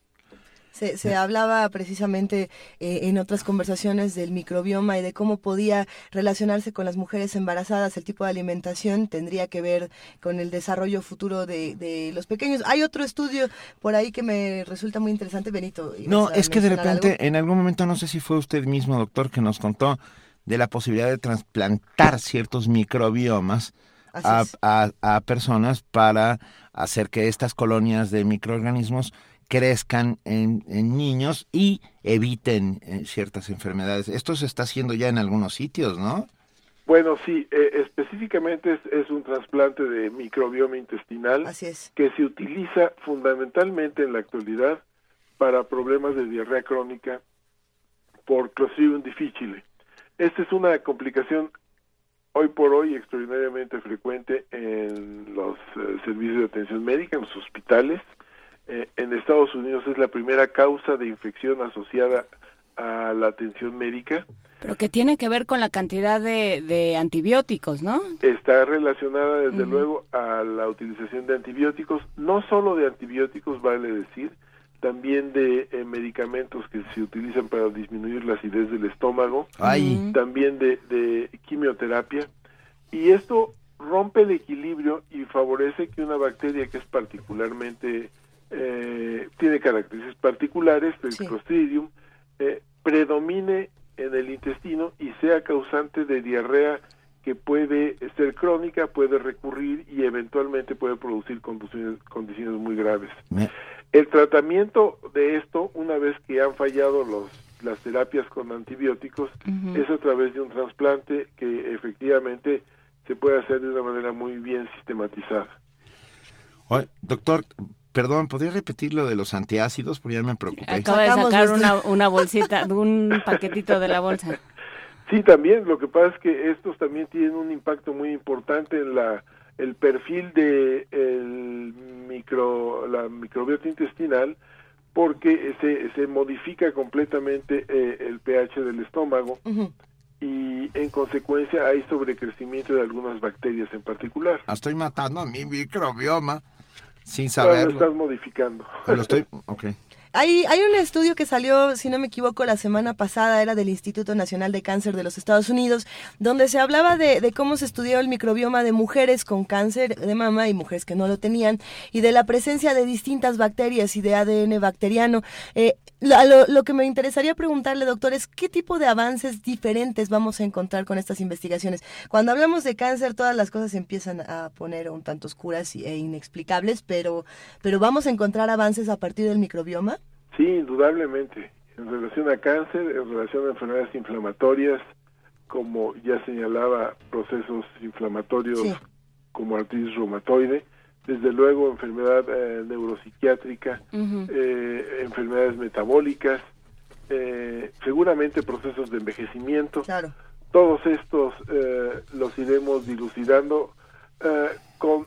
Se, se hablaba precisamente eh, en otras conversaciones del microbioma y de cómo podía relacionarse con las mujeres embarazadas. El tipo de alimentación tendría que ver con el desarrollo futuro de, de los pequeños. Hay otro estudio por ahí que me resulta muy interesante, Benito.
No, es que de repente, en algún momento, no sé si fue usted mismo, doctor, que nos contó de la posibilidad de trasplantar ciertos microbiomas a, a, a personas para hacer que estas colonias de microorganismos crezcan en, niños y eviten eh, ciertas enfermedades. Esto se está haciendo ya en algunos sitios, ¿no?
Bueno, sí, eh, específicamente es, un trasplante de microbioma intestinal que se utiliza fundamentalmente en la actualidad para problemas de diarrea crónica por Clostridium difficile. Esta es una complicación hoy por hoy extraordinariamente frecuente en los eh, servicios de atención médica, en los hospitales, eh, en Estados Unidos es la primera causa de infección asociada a la atención médica.
Pero que tiene que ver con la cantidad de, antibióticos, ¿no?
Está relacionada desde luego a la utilización de antibióticos, no solo de antibióticos, vale decir, también de eh, medicamentos que se utilizan para disminuir la acidez del estómago, también de, de quimioterapia. Y esto rompe el equilibrio y favorece que una bacteria que es particularmente eh, tiene características particulares del Clostridium, eh, predomine en el intestino y sea causante de diarrea que puede ser crónica, puede recurrir y eventualmente puede producir condiciones, condiciones muy graves. El tratamiento de esto, una vez que han fallado los, las terapias con antibióticos, es a través de un trasplante que efectivamente se puede hacer de una manera muy bien sistematizada.
doctor, perdón, ¿podría repetir lo de los antiácidos? Porque ya me preocupé.
Acaba de sacar una, una bolsita, un paquetito de la bolsa.
Sí, también. Lo que pasa es que estos también tienen un impacto muy importante en la el perfil de el micro la microbiota intestinal porque se, se modifica completamente eh, el pH del estómago y en consecuencia hay sobrecrecimiento de algunas bacterias en particular.
Ah, estoy matando a mi microbioma sin saberlo.
lo estás modificando.
Lo estoy, okay.
Hay, hay un estudio que salió, si no me equivoco, la semana pasada, era del Instituto Nacional de Cáncer de los Estados Unidos, donde se hablaba de, cómo se estudió el microbioma de mujeres con cáncer de mama y mujeres que no lo tenían, y de la presencia de distintas bacterias y de ADN bacteriano. Eh, lo, lo, que me interesaría preguntarle, doctor, es qué tipo de avances diferentes vamos a encontrar con estas investigaciones. Cuando hablamos de cáncer, todas las cosas empiezan a poner un tanto oscuras e inexplicables, pero, pero vamos a encontrar avances a partir del microbioma.
Sí, indudablemente. En relación a cáncer, en relación a enfermedades inflamatorias, como ya señalaba, procesos inflamatorios como artritis reumatoide, desde luego enfermedad eh, neuropsiquiátrica, eh, enfermedades metabólicas, eh, seguramente procesos de envejecimiento. Todos estos los iremos dilucidando con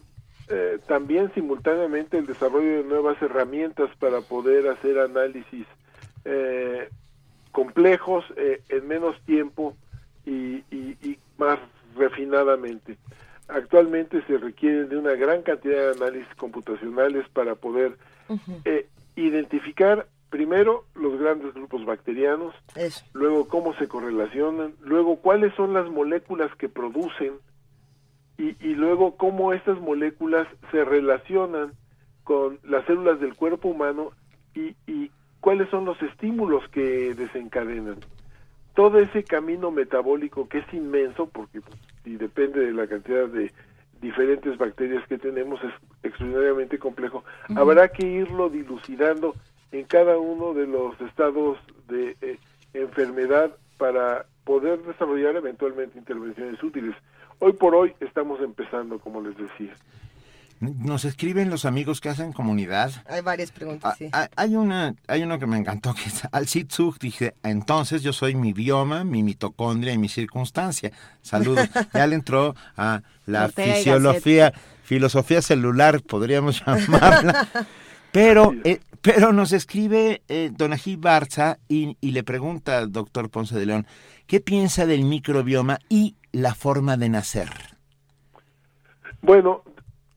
eh, también simultáneamente el desarrollo de nuevas herramientas para poder hacer análisis eh, complejos eh, en menos tiempo y, más refinadamente. Actualmente se requieren de una gran cantidad de análisis computacionales para poder identificar primero los grandes grupos bacterianos, luego cómo se correlacionan, luego cuáles son las moléculas que producen y, y luego cómo estas moléculas se relacionan con las células del cuerpo humano y, y cuáles son los estímulos que desencadenan. Todo ese camino metabólico que es inmenso, porque pues, y depende de la cantidad de diferentes bacterias que tenemos, es extraordinariamente complejo, habrá que irlo dilucidando en cada uno de los estados de eh, enfermedad para poder desarrollar eventualmente intervenciones útiles. Hoy por hoy estamos empezando, como les decía.
Nos escriben los amigos que hacen comunidad.
Hay varias preguntas, ah,
sí. Ah, hay, una, hay uno que me encantó, que es al Sitzug, dije, entonces yo soy mi bioma, mi mitocondria y mi circunstancia. Saludos. ya le entró a la fisiología, filosofía celular, podríamos llamarla. Pero, eh, pero nos escribe eh, Donají Barza y, y le pregunta al doctor Ponce de León, ¿qué piensa del microbioma y la forma de nacer?
Bueno,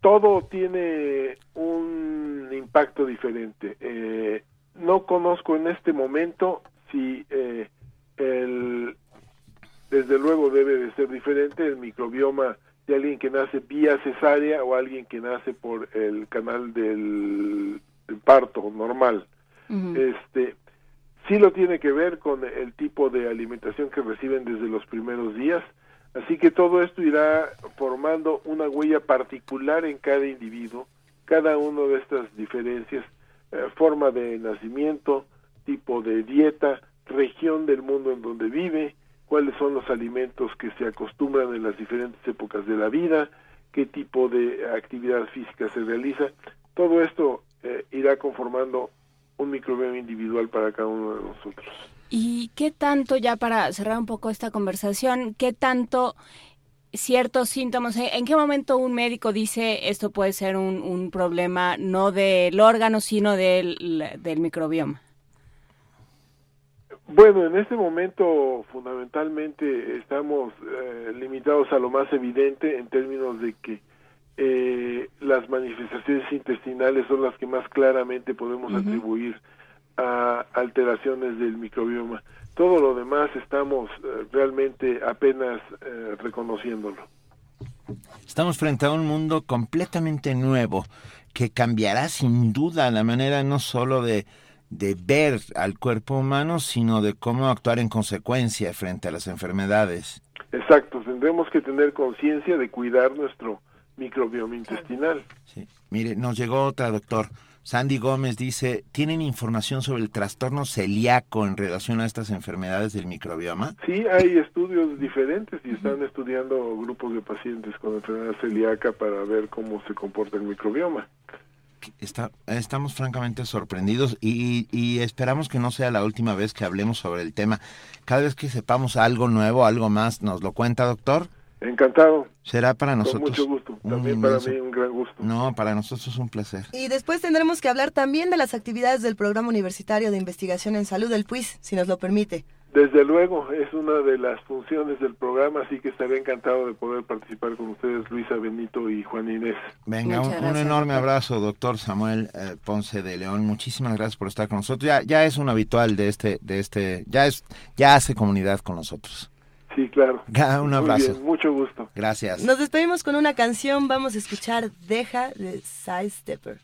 todo tiene un impacto diferente. Eh, no conozco en este momento si eh, el, desde luego debe de ser diferente el microbioma de alguien que nace vía cesárea o alguien que nace por el canal del, parto normal. Este sí lo tiene que ver con el tipo de alimentación que reciben desde los primeros días Así que todo esto irá formando una huella particular en cada individuo, cada una de estas diferencias, eh, forma de nacimiento, tipo de dieta, región del mundo en donde vive, cuáles son los alimentos que se acostumbran en las diferentes épocas de la vida, qué tipo de actividad física se realiza. Todo esto eh, irá conformando un microbioma individual para cada uno de nosotros.
¿Y qué tanto, ya para cerrar un poco esta conversación, qué tanto ciertos síntomas, en qué momento un médico dice esto puede ser un, problema no del órgano, sino del, del microbioma?
Bueno, en este momento fundamentalmente estamos eh, limitados a lo más evidente en términos de que eh, las manifestaciones intestinales son las que más claramente podemos atribuir a alteraciones del microbioma. Todo lo demás estamos eh, realmente apenas eh, reconociéndolo.
Estamos frente a un mundo completamente nuevo que cambiará sin duda la manera no solo de, de ver al cuerpo humano, sino de cómo actuar en consecuencia frente a las enfermedades.
Exacto, tendremos que tener conciencia de cuidar nuestro microbioma intestinal.
Sí. Mire, nos llegó otra, doctor. Sandy Gómez dice, ¿tienen información sobre el trastorno celíaco en relación a estas enfermedades del microbioma?
Sí, hay estudios diferentes y están estudiando grupos de pacientes con enfermedad celíaca para ver cómo se comporta el microbioma.
Está, estamos francamente sorprendidos y, y, esperamos que no sea la última vez que hablemos sobre el tema. Cada vez que sepamos algo nuevo, algo más, ¿nos lo cuenta, doctor?
Encantado.
Será para nosotros.
Con mucho gusto. También para mí un gran gusto.
No, para nosotros es un placer.
Y después tendremos que hablar también de las actividades del Programa Universitario de Investigación en Salud, el PUIS, si nos lo permite.
Desde luego, es una de las funciones del programa, así que estaré encantado de poder participar con ustedes, Luisa, Benito y Juan Inés.
Venga, un, un, enorme abrazo, doctor Samuel eh, Ponce de León. Muchísimas gracias por estar con nosotros. Ya, ya es un habitual de este, de este, ya es, ya hace comunidad con nosotros.
Sí, claro.
Un abrazo.
Bien, mucho gusto.
Gracias.
Nos despedimos con una canción. Vamos a escuchar Deja de Side Stepper.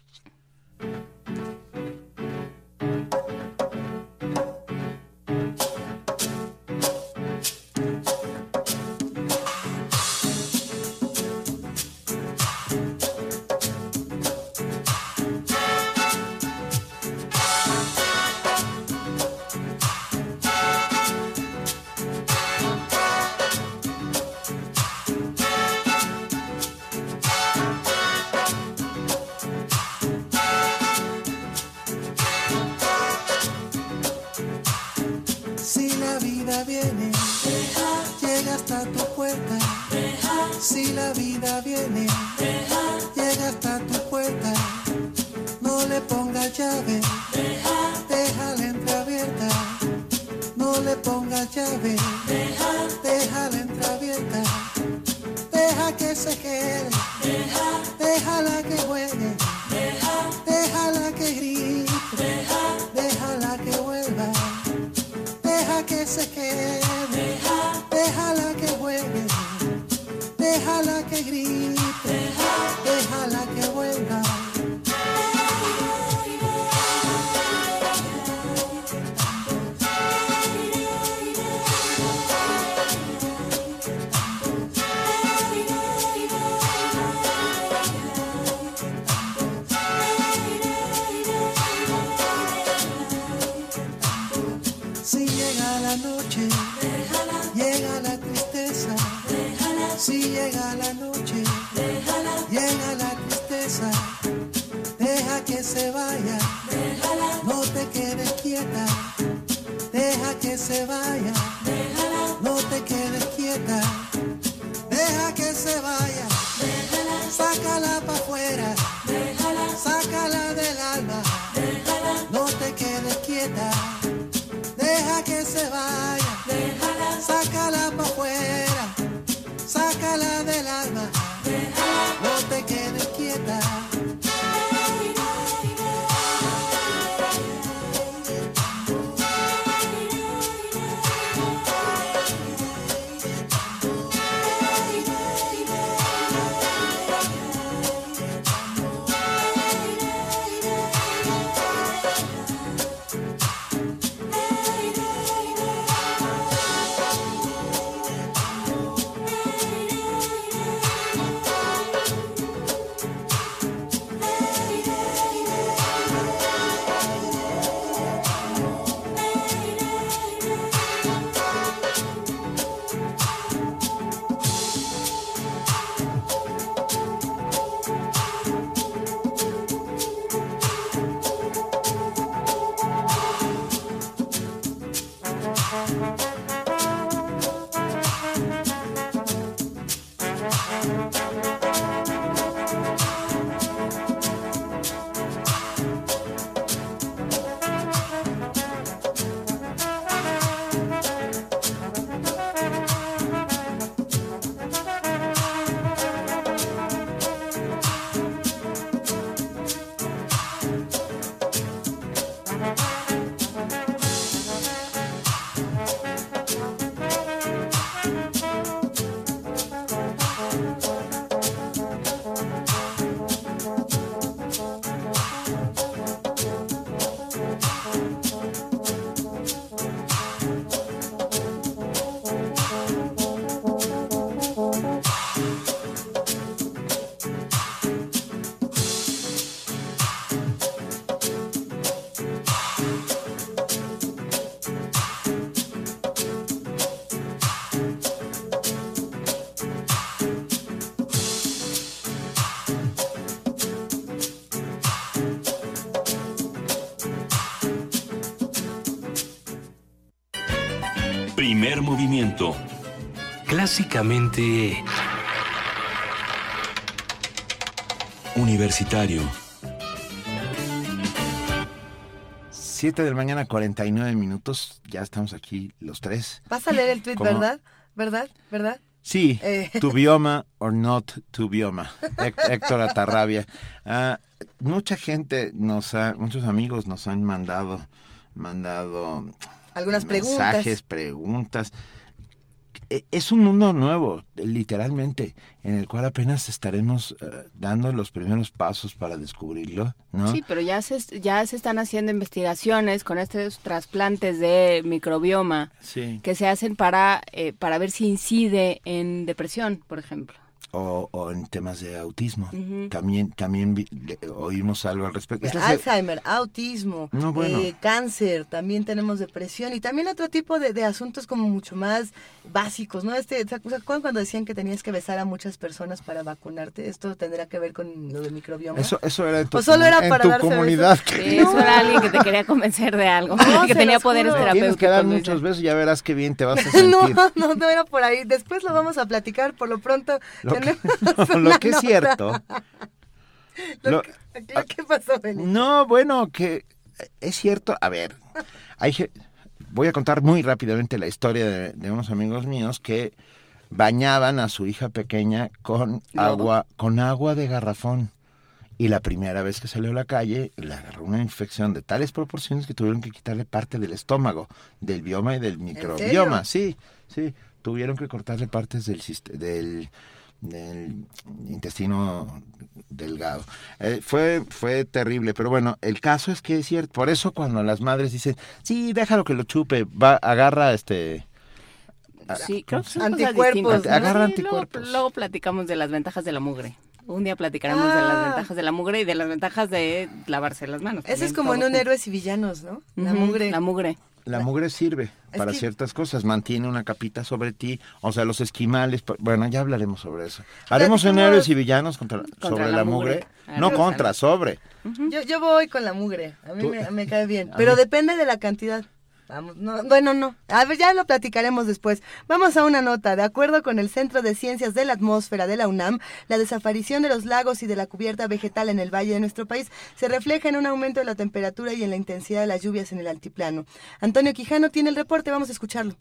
Primer movimiento.
Clásicamente...
Universitario.
7 de la mañana, 49 minutos. Ya estamos aquí los tres.
Vas a leer el tweet,
¿Cómo?
¿verdad? ¿Verdad? ¿Verdad?
Sí,
Eh.
tu bioma or not tu bioma. Héctor Atarrabia. Ah, mucha gente nos ha, muchos amigos nos han mandado, mandado
Algunas
mensajes,
preguntas.
preguntas. E- Es un mundo nuevo, literalmente, en el cual apenas estaremos eh, dando los primeros pasos para descubrirlo, ¿no?
Sí, pero ya se, ya se están haciendo investigaciones con estos trasplantes de microbioma
Sí.
que se hacen para, eh, para ver si incide en depresión, por ejemplo.
O, o en temas de autismo. También, también vi- le- oímos algo al respecto.
Alzheimer, autismo,
No, bueno.
eh, cáncer, también tenemos depresión y también otro tipo de, de asuntos como mucho más básicos, ¿no? Este, ¿se acuerdan cuando decían que tenías que besar a muchas personas para vacunarte? ¿Esto tendrá que ver con lo del microbioma?
Eso, eso era en tu,
¿O solo era
en
para
tu
darse
comunidad.
Sí, eso era alguien que te quería convencer de algo,
No,
que tenía poderes
juro.
Tienes que dar
terapéuticos.
muchos besos y ya verás qué bien te vas a sentir.
No, no, no era por ahí. Después lo vamos a platicar. Por lo pronto,
Lo lo que es cierto.
Lo
lo-
que- ¿Qué pasó, Benito?
No, bueno, que es cierto. A ver, hay, voy a contar muy rápidamente la historia de, de unos amigos míos que bañaban a su hija pequeña con agua, con agua de garrafón. Y la primera vez que salió a la calle, le agarró una infección de tales proporciones que tuvieron que quitarle parte del estómago, del bioma y del microbioma. Sí, sí, tuvieron que cortarle partes del, del, del intestino delgado. Eh, fue, fue terrible, pero bueno, el caso es que es cierto. Por eso cuando las madres dicen, sí, déjalo que lo chupe, va, agarra este...
Sí, creo que son
Anticuerpos,
cosas distintas.
¿no? Agarra
Sí,
anticuerpos.
Luego, platicamos de las ventajas de la mugre. Un día platicaremos de las
Ah.
ventajas de la mugre y de las ventajas de lavarse las manos.
Ese es como en un
junto.
héroes y villanos, ¿no? La mugre.
La mugre.
La mugre sirve
Es
para
que-
ciertas cosas, mantiene una capita sobre ti, o sea, los esquimales, bueno, ya hablaremos sobre eso. Haremos en héroes y villanos contra,
Contra
sobre
la
la,
mugre.
mugre, no contra, sobre.
Yo, yo voy con la mugre. A mí me, me cae bien. Pero depende de la cantidad. Bueno, no. A ver, ya lo platicaremos después. Vamos a una nota. De acuerdo con el Centro de Ciencias de la Atmósfera de la UNAM, la desaparición de los lagos y de la cubierta vegetal en el valle de nuestro país se refleja en un aumento de la temperatura y en la intensidad de las lluvias en el altiplano. Antonio Quijano tiene el reporte. Vamos a escucharlo.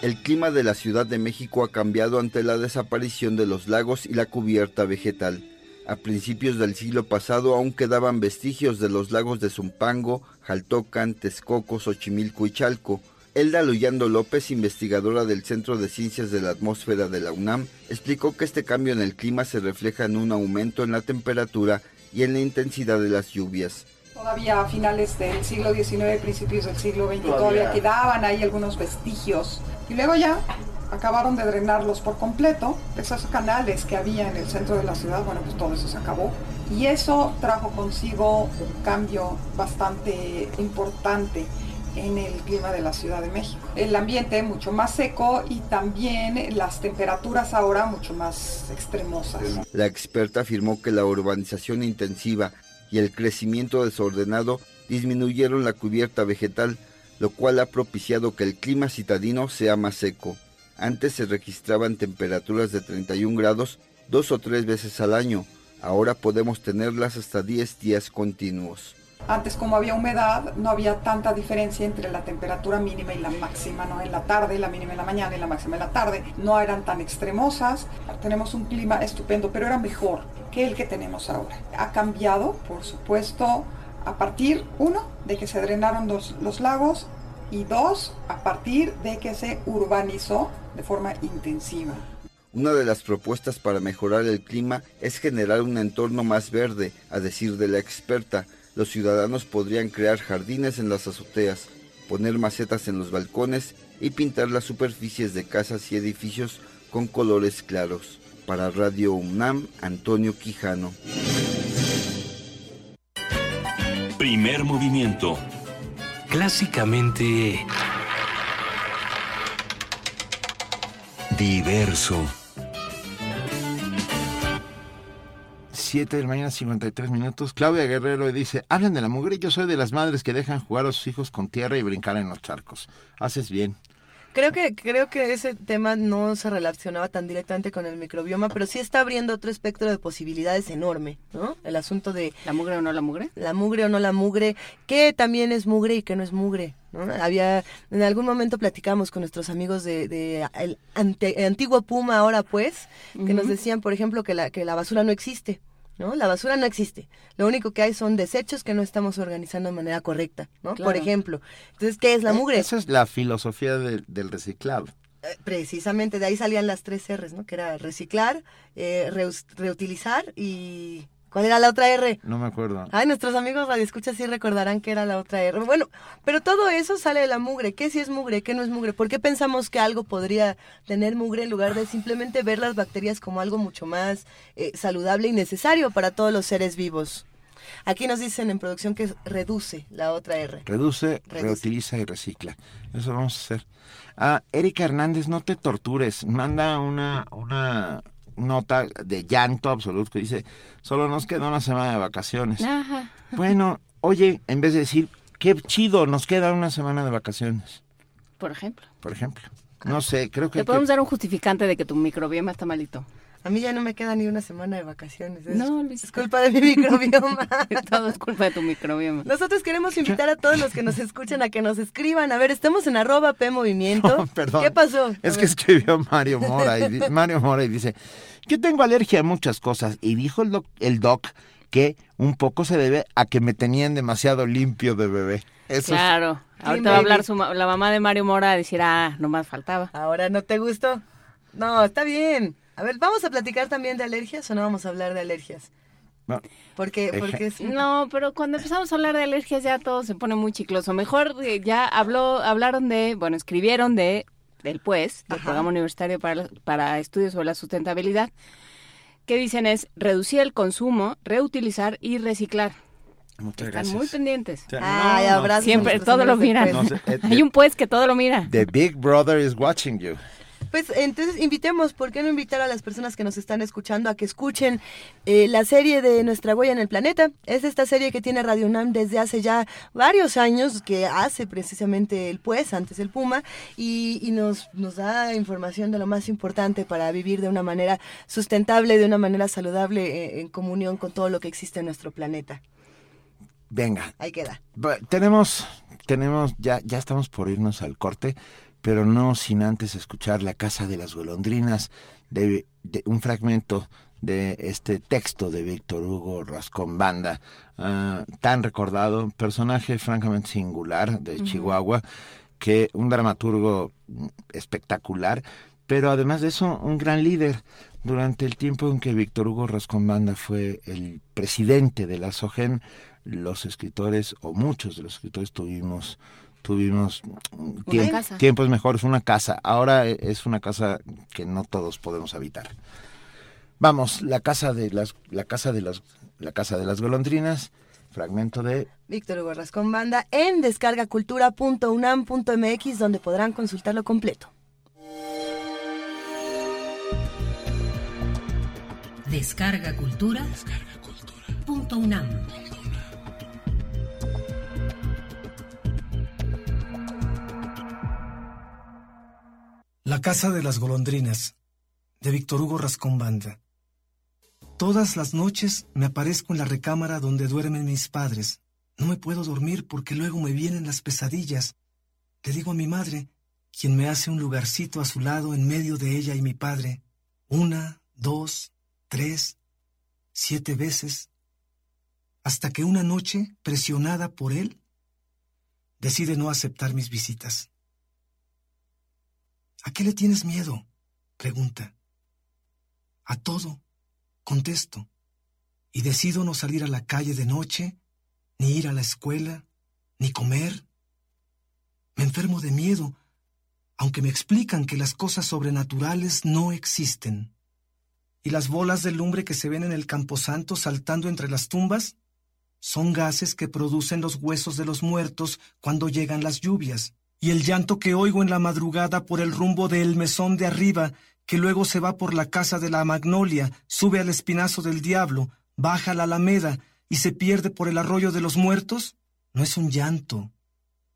El clima de la Ciudad de México ha cambiado ante la desaparición de los lagos y la cubierta vegetal. A principios del siglo pasado aún quedaban vestigios de los lagos de Zumpango, Jaltocan, Texcoco, Xochimilco y Chalco. Elda Luyando López, investigadora del Centro de Ciencias de la Atmósfera de la UNAM, explicó que este cambio en el clima se refleja en un aumento en la temperatura y en la intensidad de las lluvias.
Todavía a finales del siglo XIX, principios del siglo XX, todavía quedaban ahí algunos vestigios. Y luego ya acabaron de drenarlos por completo. Esos canales que había en el centro de la ciudad, bueno, pues todo eso se acabó. Y eso trajo consigo un cambio bastante importante en el clima de la Ciudad de México. El ambiente mucho más seco y también las temperaturas ahora mucho más extremosas.
La experta afirmó que la urbanización intensiva y el crecimiento desordenado disminuyeron la cubierta vegetal, lo cual ha propiciado que el clima citadino sea más seco. Antes se registraban temperaturas de 31 grados dos o tres veces al año, ahora podemos tenerlas hasta 10 días continuos.
Antes como había humedad, no había tanta diferencia entre la temperatura mínima y la máxima, ¿no? En la tarde, la mínima en la mañana y la máxima en la tarde, no eran tan extremosas. Tenemos un clima estupendo, pero era mejor que el que tenemos ahora. Ha cambiado, por supuesto, a partir, uno, de que se drenaron los, los lagos y dos, a partir de que se urbanizó de forma intensiva.
Una de las propuestas para mejorar el clima es generar un entorno más verde, a decir de la experta. Los ciudadanos podrían crear jardines en las azoteas, poner macetas en los balcones y pintar las superficies de casas y edificios con colores claros. Para Radio UNAM, Antonio Quijano.
Primer movimiento.
Clásicamente...
Diverso.
7 de la mañana, 53 minutos. Claudia Guerrero dice, hablan de la mugre, yo soy de las madres que dejan jugar a sus hijos con tierra y brincar en los charcos. Haces bien.
Creo que, creo que ese tema no se relacionaba tan directamente con el microbioma, pero sí está abriendo otro espectro de posibilidades enorme, ¿no? El asunto de...
¿La mugre o no la mugre?
La mugre o no la mugre, que también es mugre y que no es mugre, ¿no? Había, en algún momento platicamos con nuestros amigos de, de el, ante- el antiguo Puma, ahora pues, que nos decían, por ejemplo, que la, que la basura no existe, ¿no? La basura no existe. Lo único que hay son desechos que no estamos organizando de manera correcta, ¿no? Por ejemplo. Entonces, ¿qué es la mugre?
Esa es la filosofía del- del reciclado.
Eh, Precisamente de ahí salían las tres R's, ¿no? Que era reciclar, eh, reutilizar y... ¿Cuál era la otra R?
No me acuerdo.
Ay, nuestros amigos radioescuchas sí recordarán que era la otra R. Bueno, pero todo eso sale de la mugre. ¿Qué si es mugre? ¿Qué no es mugre? ¿Por qué pensamos que algo podría tener mugre en lugar de simplemente ver las bacterias como algo mucho más eh, saludable y necesario para todos los seres vivos? Aquí nos dicen en producción que reduce la otra R.
Reduce,
Reduce.
reutiliza y recicla. Eso vamos a hacer. Ah, Erika Hernández, no te tortures. Manda una, una nota de llanto absoluto que dice, solo nos queda una semana de vacaciones.
Ajá.
Bueno, oye, en vez de decir, qué chido, nos queda una semana de vacaciones,
Por ejemplo.
por ejemplo. No sé, creo que...
Te podemos dar un justificante de que tu microbioma está malito.
A mí ya no me queda ni una semana de vacaciones. Es,
No,
es culpa de mi microbioma.
Todo es culpa de tu microbioma.
Nosotros queremos invitar a todos los que nos escuchan a que nos escriban. A ver, estamos en arroba P Movimiento.
No, perdón.
¿Qué pasó? A
Es que
ver.
escribió Mario Mora y, Mario Mora y dice, yo tengo alergia a muchas cosas y dijo el doc, el doc que un poco se debe a que me tenían demasiado limpio de bebé. Eso es-
claro.
Clean
Ahorita va a hablar su ma- la mamá de Mario Mora a decir, ah, nomás faltaba.
Ahora no te gustó. No, está bien. A ver, ¿vamos a platicar también de alergias o no vamos a hablar de alergias?
No.
Porque, porque es...
No, pero cuando empezamos a hablar de alergias ya todo se pone muy chicloso. Mejor eh, ya habló, hablaron de, bueno, escribieron de del PUES, del
Ajá.
Programa Universitario para, para Estudios sobre la Sustentabilidad, que dicen es reducir el consumo, reutilizar y reciclar.
Muchas
Están
gracias.
muy pendientes.
Ay,
no,
Siempre, todo lo miran.
PUES.
No sé, eh,
Hay un PUES que todo lo mira.
The Big Brother is watching you.
Pues entonces invitemos, ¿por qué no invitar a las personas que nos están escuchando a que escuchen eh, la serie de Nuestra Huella en el Planeta? Es esta serie que tiene Radio UNAM desde hace ya varios años, que hace precisamente el Pues, antes el Puma, y, y nos, nos da información de lo más importante para vivir de una manera sustentable, de una manera saludable, eh, en comunión con todo lo que existe en nuestro planeta.
Venga,
Ahí queda.
Tenemos, tenemos, ya, ya estamos por irnos al corte, pero no sin antes escuchar La Casa de las Golondrinas, de, de un fragmento de este texto de Víctor Hugo Rascón Banda, ah, tan recordado, personaje francamente singular de. Chihuahua, que un dramaturgo espectacular, pero además de eso, un gran líder. Durante el tiempo en que Víctor Hugo Rascón Banda fue el presidente de la SOGEN, los escritores, o muchos de los escritores, tuvimos tuvimos tiemp-
casa.
tiempos mejores, una casa. Ahora e- es una casa que no todos podemos habitar. Vamos, la casa de las, la casa de las, la casa de las golondrinas, fragmento de
Víctor Hugo Rascón Banda en descargacultura.unam.mx donde podrán consultarlo completo.
Descarga Cultura. Punto UNAM.
La casa de las golondrinas, de Víctor Hugo Rascón Banda. Todas las noches me aparezco en la recámara donde duermen mis padres. No me puedo dormir porque luego me vienen las pesadillas. Le digo a mi madre, quien me hace un lugarcito a su lado en medio de ella y mi padre. Una, dos, tres, siete veces. Hasta que una noche, presionada por él, decide no aceptar mis visitas. ¿A qué le tienes miedo? pregunta. A todo, contesto, y decido no salir a la calle de noche, ni ir a la escuela, ni comer. Me enfermo de miedo, aunque me explican que las cosas sobrenaturales no existen. ¿Y las bolas de lumbre que se ven en el camposanto saltando entre las tumbas? Son gases que producen los huesos de los muertos cuando llegan las lluvias. Y el llanto que oigo en la madrugada por el rumbo del mesón de arriba, que luego se va por la casa de la magnolia, sube al espinazo del diablo, baja la alameda y se pierde por el arroyo de los muertos, no es un llanto.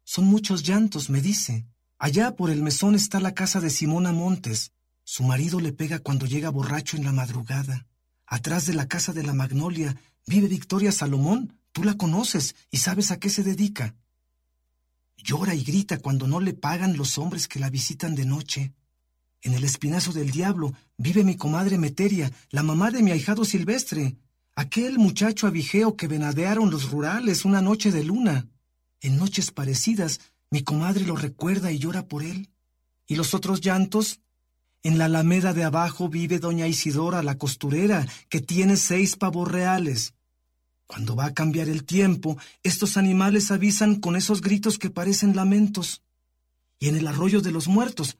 Son muchos llantos, me dice. Allá por el mesón está la casa de Simona Montes. Su marido le pega cuando llega borracho en la madrugada. Atrás de la casa de la Magnolia vive Victoria Salomón. Tú la conoces y sabes a qué se dedica. Llora y grita cuando no le pagan los hombres que la visitan de noche. En el espinazo del diablo vive mi comadre Meteria, la mamá de mi ahijado Silvestre, aquel muchacho avijeo que venadearon los rurales una noche de luna. En noches parecidas, mi comadre lo recuerda y llora por él. ¿Y los otros llantos? En la alameda de abajo vive doña Isidora, la costurera, que tiene seis pavos reales. Cuando va a cambiar el tiempo, estos animales avisan con esos gritos que parecen lamentos. Y en el arroyo de los muertos.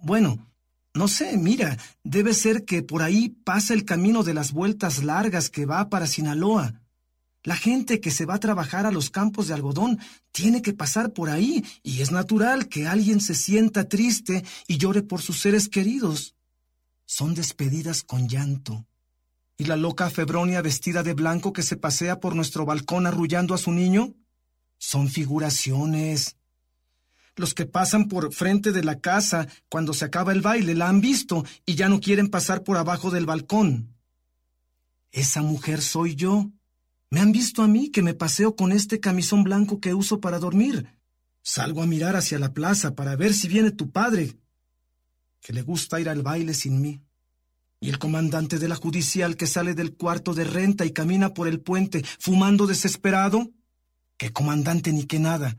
Bueno, no sé, mira, debe ser que por ahí pasa el camino de las vueltas largas que va para Sinaloa. La gente que se va a trabajar a los campos de algodón tiene que pasar por ahí y es natural que alguien se sienta triste y llore por sus seres queridos. Son despedidas con llanto ¿Y la loca Febronia vestida de blanco que se pasea por nuestro balcón arrullando a su niño? Son figuraciones. Los que pasan por frente de la casa cuando se acaba el baile la han visto y ya no quieren pasar por abajo del balcón. Esa mujer soy yo. Me han visto a mí que me paseo con este camisón blanco que uso para dormir. Salgo a mirar hacia la plaza para ver si viene tu padre, que le gusta ir al baile sin mí. Y el comandante de la judicial que sale del cuarto de renta y camina por el puente fumando desesperado. ¿Qué comandante ni qué nada?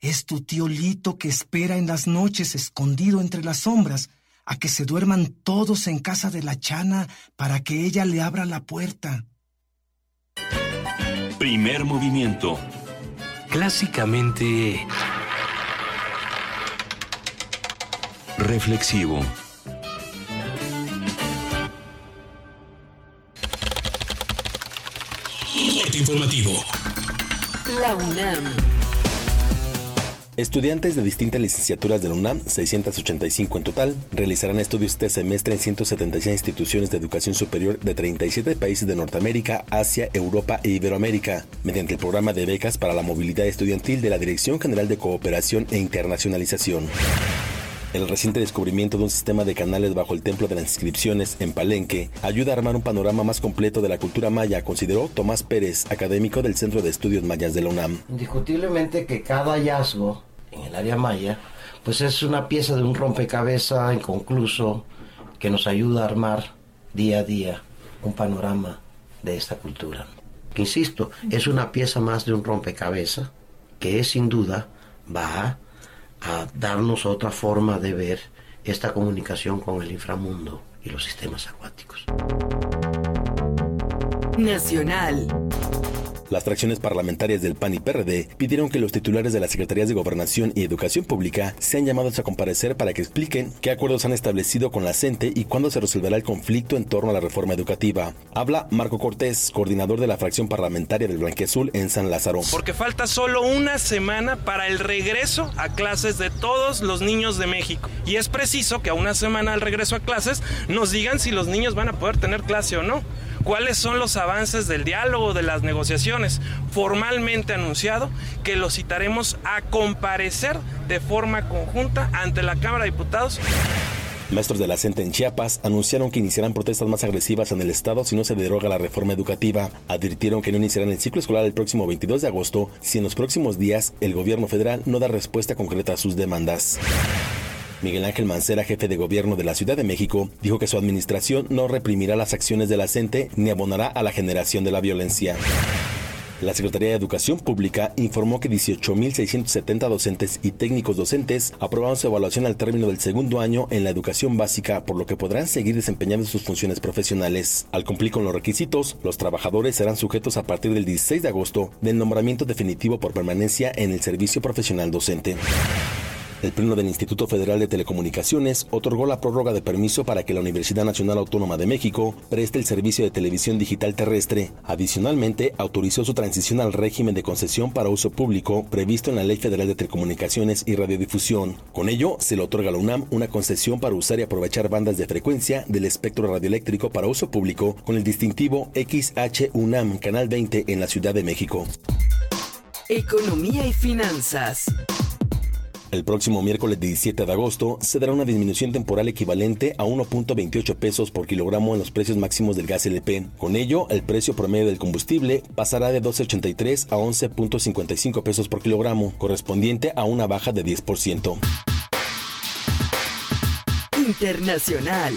Es tu tío Lito que espera en las noches escondido entre las sombras a que se duerman todos en casa de la chana para que ella le abra la puerta.
Primer movimiento.
Clásicamente...
Reflexivo.
Informativo.
La UNAM.
Estudiantes de distintas licenciaturas de la UNAM, 685 en total, realizarán estudios este semestre en 176 instituciones de educación superior de 37 países de Norteamérica, Asia, Europa e Iberoamérica, mediante el programa de becas para la movilidad estudiantil de la Dirección General de Cooperación e Internacionalización. El reciente descubrimiento de un sistema de canales bajo el Templo de las Inscripciones en Palenque ayuda a armar un panorama más completo de la cultura maya, consideró Tomás Pérez, académico del Centro de Estudios Mayas de la UNAM.
Indiscutiblemente que cada hallazgo en el área maya, pues es una pieza de un rompecabezas inconcluso que nos ayuda a armar día a día un panorama de esta cultura. Insisto, es una pieza más de un rompecabezas que sin duda va a a darnos otra forma de ver esta comunicación con el inframundo y los sistemas acuáticos.
Nacional.
Las fracciones parlamentarias del PAN y PRD pidieron que los titulares de las Secretarías de Gobernación y Educación Pública sean llamados a comparecer para que expliquen qué acuerdos han establecido con la CENTE y cuándo se resolverá el conflicto en torno a la reforma educativa. Habla Marco Cortés, coordinador de la fracción parlamentaria del Blanquiazul en San Lázaro.
Porque falta solo una semana para el regreso a clases de todos los niños de México. Y es preciso que a una semana al regreso a clases nos digan si los niños van a poder tener clase o no cuáles son los avances del diálogo, de las negociaciones. Formalmente anunciado que los citaremos a comparecer de forma conjunta ante la Cámara de Diputados.
Maestros de la CENTE en Chiapas anunciaron que iniciarán protestas más agresivas en el estado si no se deroga la reforma educativa. Advirtieron que no iniciarán el ciclo escolar el próximo 22 de agosto si en los próximos días el gobierno federal no da respuesta concreta a sus demandas. Miguel Ángel Mancera, jefe de gobierno de la Ciudad de México, dijo que su administración no reprimirá las acciones de la CENTE ni abonará a la generación de la violencia. La Secretaría de Educación Pública informó que 18.670 docentes y técnicos docentes aprobaron su evaluación al término del segundo año en la educación básica, por lo que podrán seguir desempeñando sus funciones profesionales. Al cumplir con los requisitos, los trabajadores serán sujetos a partir del 16 de agosto del nombramiento definitivo por permanencia en el servicio profesional docente. El Pleno del Instituto Federal de Telecomunicaciones otorgó la prórroga de permiso para que la Universidad Nacional Autónoma de México preste el servicio de televisión digital terrestre. Adicionalmente, autorizó su transición al régimen de concesión para uso público previsto en la Ley Federal de Telecomunicaciones y Radiodifusión. Con ello, se le otorga a la UNAM una concesión para usar y aprovechar bandas de frecuencia del espectro radioeléctrico para uso público con el distintivo XH UNAM Canal 20 en la Ciudad de México.
Economía y finanzas.
El próximo miércoles 17 de agosto se dará una disminución temporal equivalente a 1.28 pesos por kilogramo en los precios máximos del gas LP. Con ello, el precio promedio del combustible pasará de 12.83 a 11.55 pesos por kilogramo, correspondiente a una baja de 10%.
Internacional.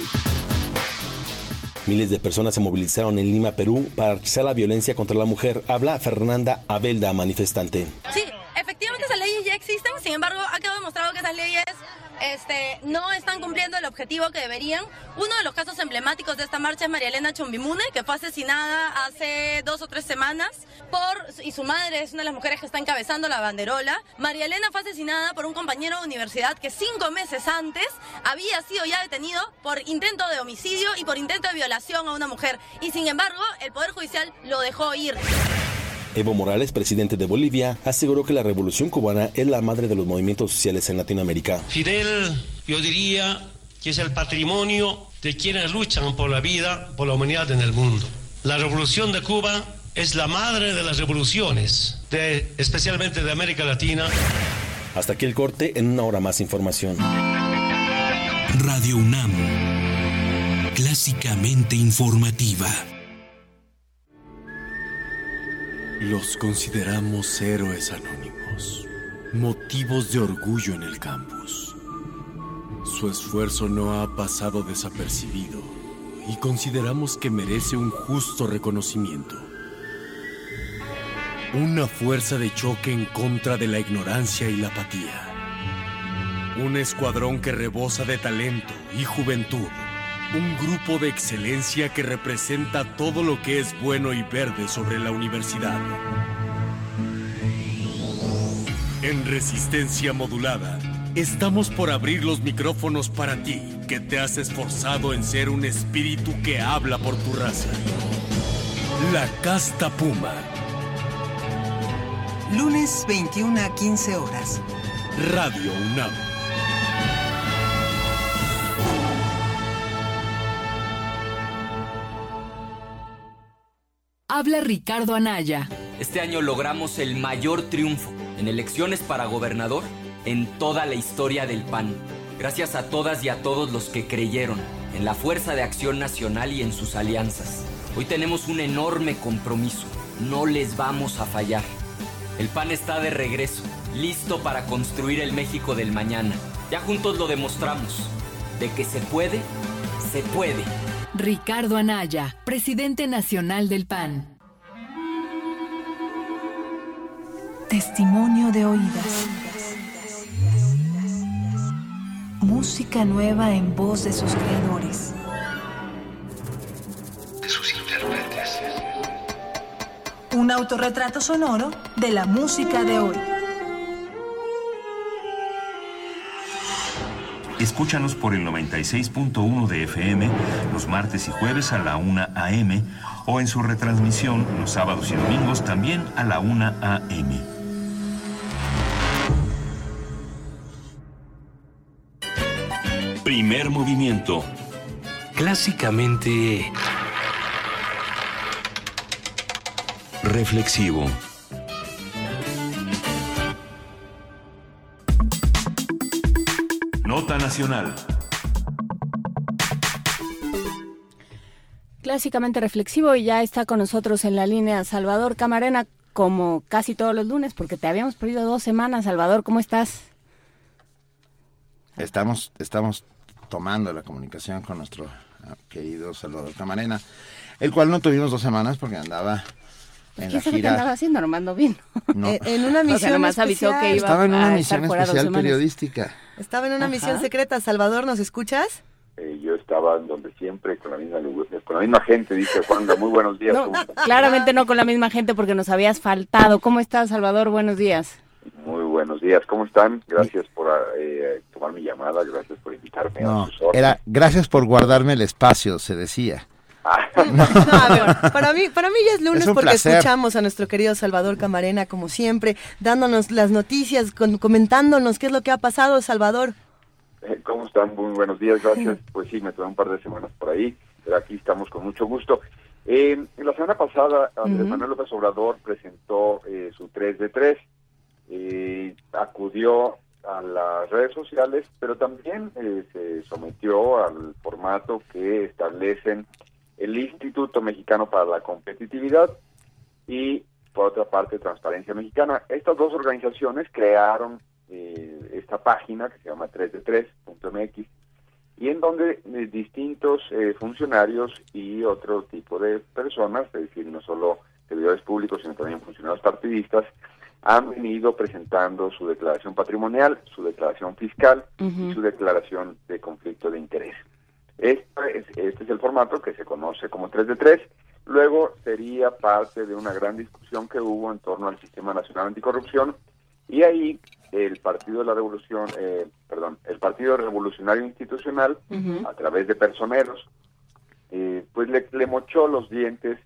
Miles de personas se movilizaron en Lima, Perú, para rechazar la violencia contra la mujer. Habla Fernanda Abelda, manifestante.
Sí, efectivamente esas leyes ya existen, sin embargo ha quedado demostrado que esas leyes este, no están cumpliendo el objetivo que deberían. Uno de los casos emblemáticos de esta marcha es María Elena Chombimune, que fue asesinada hace dos o tres semanas por, y su madre es una de las mujeres que está encabezando la banderola. María Elena fue asesinada por un compañero de universidad que cinco meses antes había sido ya detenido por intento de homicidio y por intento de violación a una mujer. Y sin embargo, el Poder Judicial lo dejó ir.
Evo Morales, presidente de Bolivia, aseguró que la revolución cubana es la madre de los movimientos sociales en Latinoamérica.
Fidel, yo diría que es el patrimonio de quienes luchan por la vida, por la humanidad en el mundo. La revolución de Cuba es la madre de las revoluciones, de, especialmente de América Latina.
Hasta aquí el corte, en una hora más información.
Radio UNAM, clásicamente informativa.
Los consideramos héroes anónimos, motivos de orgullo en el campus. Su esfuerzo no ha pasado desapercibido y consideramos que merece un justo reconocimiento. Una fuerza de choque en contra de la ignorancia y la apatía. Un escuadrón que rebosa de talento y juventud. Un grupo de excelencia que representa todo lo que es bueno y verde sobre la universidad. En resistencia modulada, estamos por abrir los micrófonos para ti, que te has esforzado en ser un espíritu que habla por tu raza. La casta puma.
Lunes 21 a 15 horas.
Radio UNAM.
Habla Ricardo Anaya.
Este año logramos el mayor triunfo en elecciones para gobernador en toda la historia del PAN. Gracias a todas y a todos los que creyeron en la Fuerza de Acción Nacional y en sus alianzas. Hoy tenemos un enorme compromiso. No les vamos a fallar. El PAN está de regreso, listo para construir el México del mañana. Ya juntos lo demostramos. De que se puede, se puede.
Ricardo Anaya, presidente nacional del PAN.
Testimonio de oídas. Música nueva en voz de sus creadores.
De sus intérpretes.
Un autorretrato sonoro de la música de hoy.
Escúchanos por el 96.1 de FM los martes y jueves a la 1 a.m. o en su retransmisión los sábados y domingos también a la 1 a.m. Primer movimiento.
Clásicamente...
Reflexivo. Nota Nacional.
Clásicamente reflexivo y ya está con nosotros en la línea Salvador Camarena como casi todos los lunes porque te habíamos perdido dos semanas. Salvador, ¿cómo estás?
Estamos, estamos tomando la comunicación con nuestro ah, querido Salvador Camarena, el cual no tuvimos dos semanas porque andaba en
¿Quién
la
sabe qué andaba
gira.
haciendo Armando bien?
No.
Eh, en una
O sea,
misión
nomás avisó
especial.
que iba
Estaba en una
a
misión especial
semanas.
periodística.
Estaba en una
Ajá.
misión secreta. Salvador, ¿nos escuchas?
Eh, yo estaba donde siempre con la misma con la misma gente dice Juanda muy buenos días
claramente no con la misma gente porque nos habías faltado. ¿Cómo estás, Salvador? Buenos días.
muy buenos días, ¿cómo están? Gracias por eh, tomar mi llamada, gracias por invitarme a
No,
órdenes.
era gracias por guardarme el espacio, se decía.
No, a ver, para mí, para mí ya es lunes
Es un
porque
placer.
escuchamos a nuestro querido Salvador Camarena, como siempre, dándonos las noticias, con- comentándonos qué es lo que ha pasado, Salvador.
Eh, ¿Cómo están? Muy buenos días, gracias. Pues sí, me tomé un par de semanas por ahí, pero aquí estamos con mucho gusto. Eh, la semana pasada, Andrés. Manuel López Obrador presentó eh, su 3 de 3. Eh, acudió a las redes sociales, pero también eh, se sometió al formato que establecen el Instituto Mexicano para la Competitividad y, por otra parte, Transparencia Mexicana. Estas dos organizaciones crearon eh, esta página que se llama 3de3.mx y en donde eh, distintos eh, funcionarios y otro tipo de personas, es decir, no solo servidores públicos, sino también funcionarios partidistas, han venido presentando su declaración patrimonial, su declaración fiscal y su declaración de conflicto de interés. Este es, este es el formato que se conoce como 3 de 3. Luego sería parte de una gran discusión que hubo en torno al Sistema Nacional Anticorrupción y ahí el Partido de la Revolución, eh, perdón, el Partido Revolucionario Institucional, a través de personeros, eh, pues le, le mochó los dientes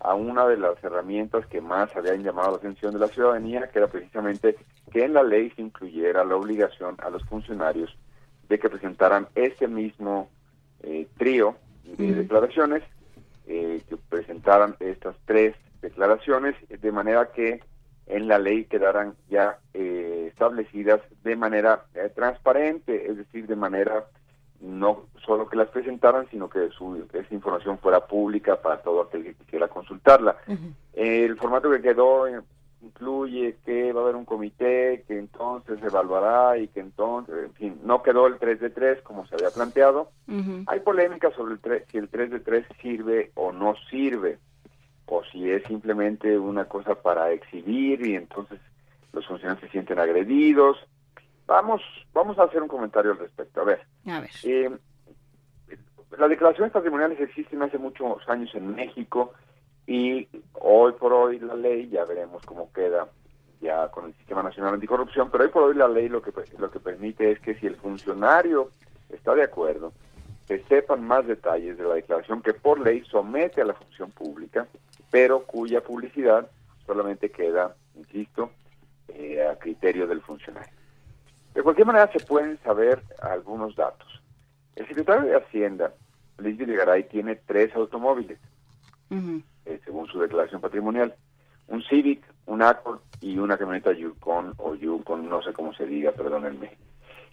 a una de las herramientas que más habían llamado la atención de la ciudadanía, que era precisamente que en la ley se incluyera la obligación a los funcionarios de que presentaran ese mismo eh, trío de declaraciones, eh, que presentaran estas tres declaraciones, de manera que en la ley quedaran ya eh, establecidas de manera eh, transparente, es decir, de manera no solo que las presentaran, sino que su, esa información fuera pública para todo aquel que quisiera consultarla. El formato que quedó incluye que va a haber un comité que entonces evaluará y que entonces, en fin, no quedó el 3 de 3 como se había planteado. Hay polémica sobre el tre- si el 3 de 3 sirve o no sirve, o si es simplemente una cosa para exhibir y entonces los funcionarios se sienten agredidos. Vamos, vamos a hacer un comentario al respecto. A ver,
A ver.
eh, las declaraciones patrimoniales existen hace muchos años en México y hoy por hoy la ley, ya veremos cómo queda ya con el Sistema Nacional Anticorrupción, pero hoy por hoy la ley lo que, lo que permite es que si el funcionario está de acuerdo, se sepan más detalles de la declaración que por ley somete a la función pública, pero cuya publicidad solamente queda, insisto, eh, a criterio del funcionario. De cualquier manera se pueden saber algunos datos. El secretario de Hacienda, Luis Videgaray, tiene tres automóviles, eh, según su declaración patrimonial. Un Civic, un Accord y una camioneta Yukon o Yukon, no sé cómo se diga, perdónenme.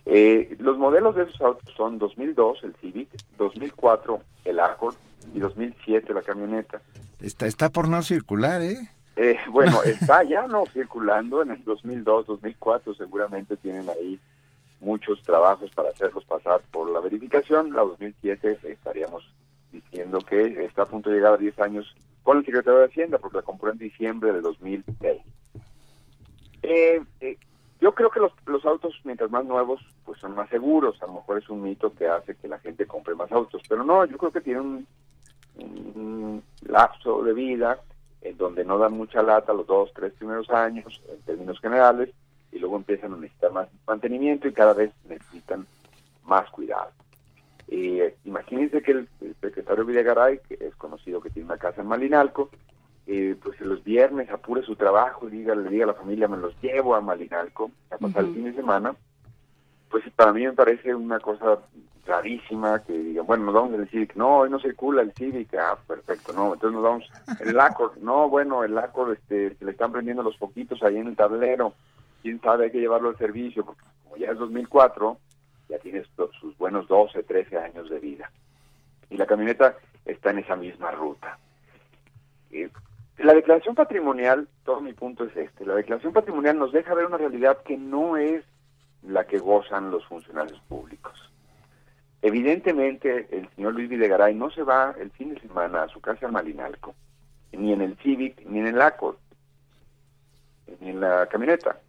Eh, los modelos de esos autos son 2002 el Civic, 2004 el Accord y 2007 la camioneta.
Está, está por no circular, ¿eh?
Eh, bueno, está ya no circulando en el 2002, 2004, seguramente tienen ahí muchos trabajos para hacerlos pasar por la verificación. La 2007 estaríamos diciendo que está a punto de llegar a 10 años con el secretario de Hacienda, porque la compró en diciembre de 2006. Eh, eh, yo creo que los, autos, mientras más nuevos, pues son más seguros. A lo mejor es un mito que hace que la gente compre más autos, pero no, yo creo que tienen un, un lapso de vida en donde no dan mucha lata los dos, tres primeros años, en términos generales, y luego empiezan a necesitar más mantenimiento y cada vez necesitan más cuidado. Eh, imagínense que el, el secretario Videgaray, que es conocido que tiene una casa en Malinalco, eh, pues los viernes apure su trabajo y diga, le diga a la familia, me los llevo a Malinalco a pasar el fin de semana, pues para mí me parece una cosa rarísima que digan, bueno, nos vamos en el Civic, no, hoy no circula el Civic, ah, perfecto, no, entonces nos vamos en el Accord, no, bueno, el Accord, este, se le están prendiendo los poquitos ahí en el tablero, quién sabe, hay que llevarlo al servicio, porque como ya es 2004, ya tiene sus buenos 12, 13 años de vida. Y la camioneta está en esa misma ruta. Eh, la declaración patrimonial, todo mi punto es este, la declaración patrimonial nos deja ver una realidad que no es la que gozan los funcionarios públicos. Evidentemente, el señor Luis Videgaray no se va el fin de semana a su casa en Malinalco, ni en el Civic, ni en el Accord, ni en la camioneta.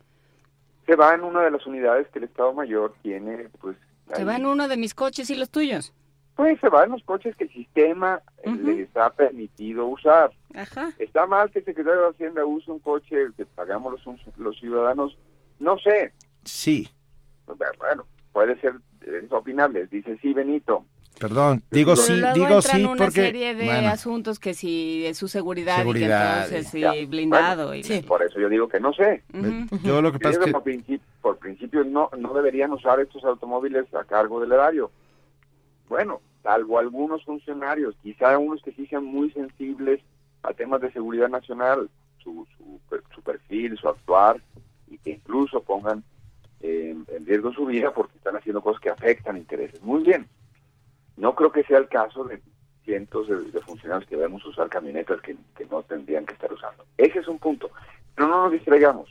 Se va en una de las unidades que el Estado Mayor tiene, pues,
Se
ahí.
va en uno de mis coches y los tuyos.
Pues se va en los coches que el sistema eh, les ha permitido usar.
Ajá.
Está mal que el secretario de Hacienda use un coche que pagamos los, los ciudadanos No sé.
Sí.
Bueno, puede ser es opinable. Dice sí, Benito.
Perdón, digo
Pero
sí,
luego
digo sí
una
porque
serie de
bueno,
asuntos que si de su seguridad,
Seguridad,
y que entonces
Ya,
sí, blindado y
Por eso yo digo que no sé.
yo lo que pasa es que
por, principio, por principio no, no deberían usar estos automóviles a cargo del erario. Bueno, salvo algunos funcionarios, quizá unos que sí sean muy sensibles a temas de seguridad nacional, su, su, su perfil, su actuar, y que incluso pongan eh, en riesgo su vida porque están haciendo cosas que afectan intereses. Muy bien. No creo que sea el caso de cientos de, de funcionarios que vemos usar camionetas que, que no tendrían que estar usando. Ese es un punto. Pero no nos distraigamos.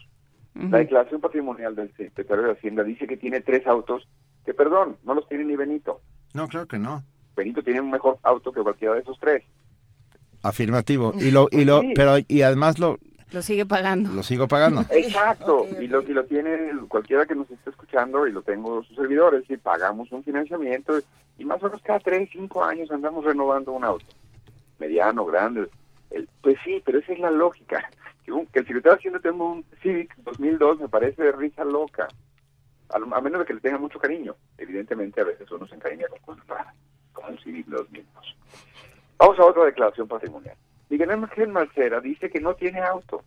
La declaración patrimonial del secretario de Hacienda dice que tiene tres autos que, perdón, no los tiene ni Benito.
no, claro que no.
Benito tiene un mejor auto que cualquiera de esos tres.
Afirmativo. Y lo y lo
Sí.
pero y además lo
lo sigue pagando.
lo sigo pagando.
Exacto, y lo, y lo tiene cualquiera que nos esté escuchando y lo tengo sus servidores, y pagamos un financiamiento y más o menos cada tres, cinco años andamos renovando un auto, mediano, grande. El, pues sí, pero esa es la lógica. Que, un- que el secretario de Hacienda tenga un Civic 2002 me parece de risa loca, a, lo- a menos de que le tenga mucho cariño. Evidentemente a veces uno se encariña con cosas raras, como un Civic 2002. Vamos a otra declaración patrimonial. Miguel Ángel Malcera dice que no tiene auto.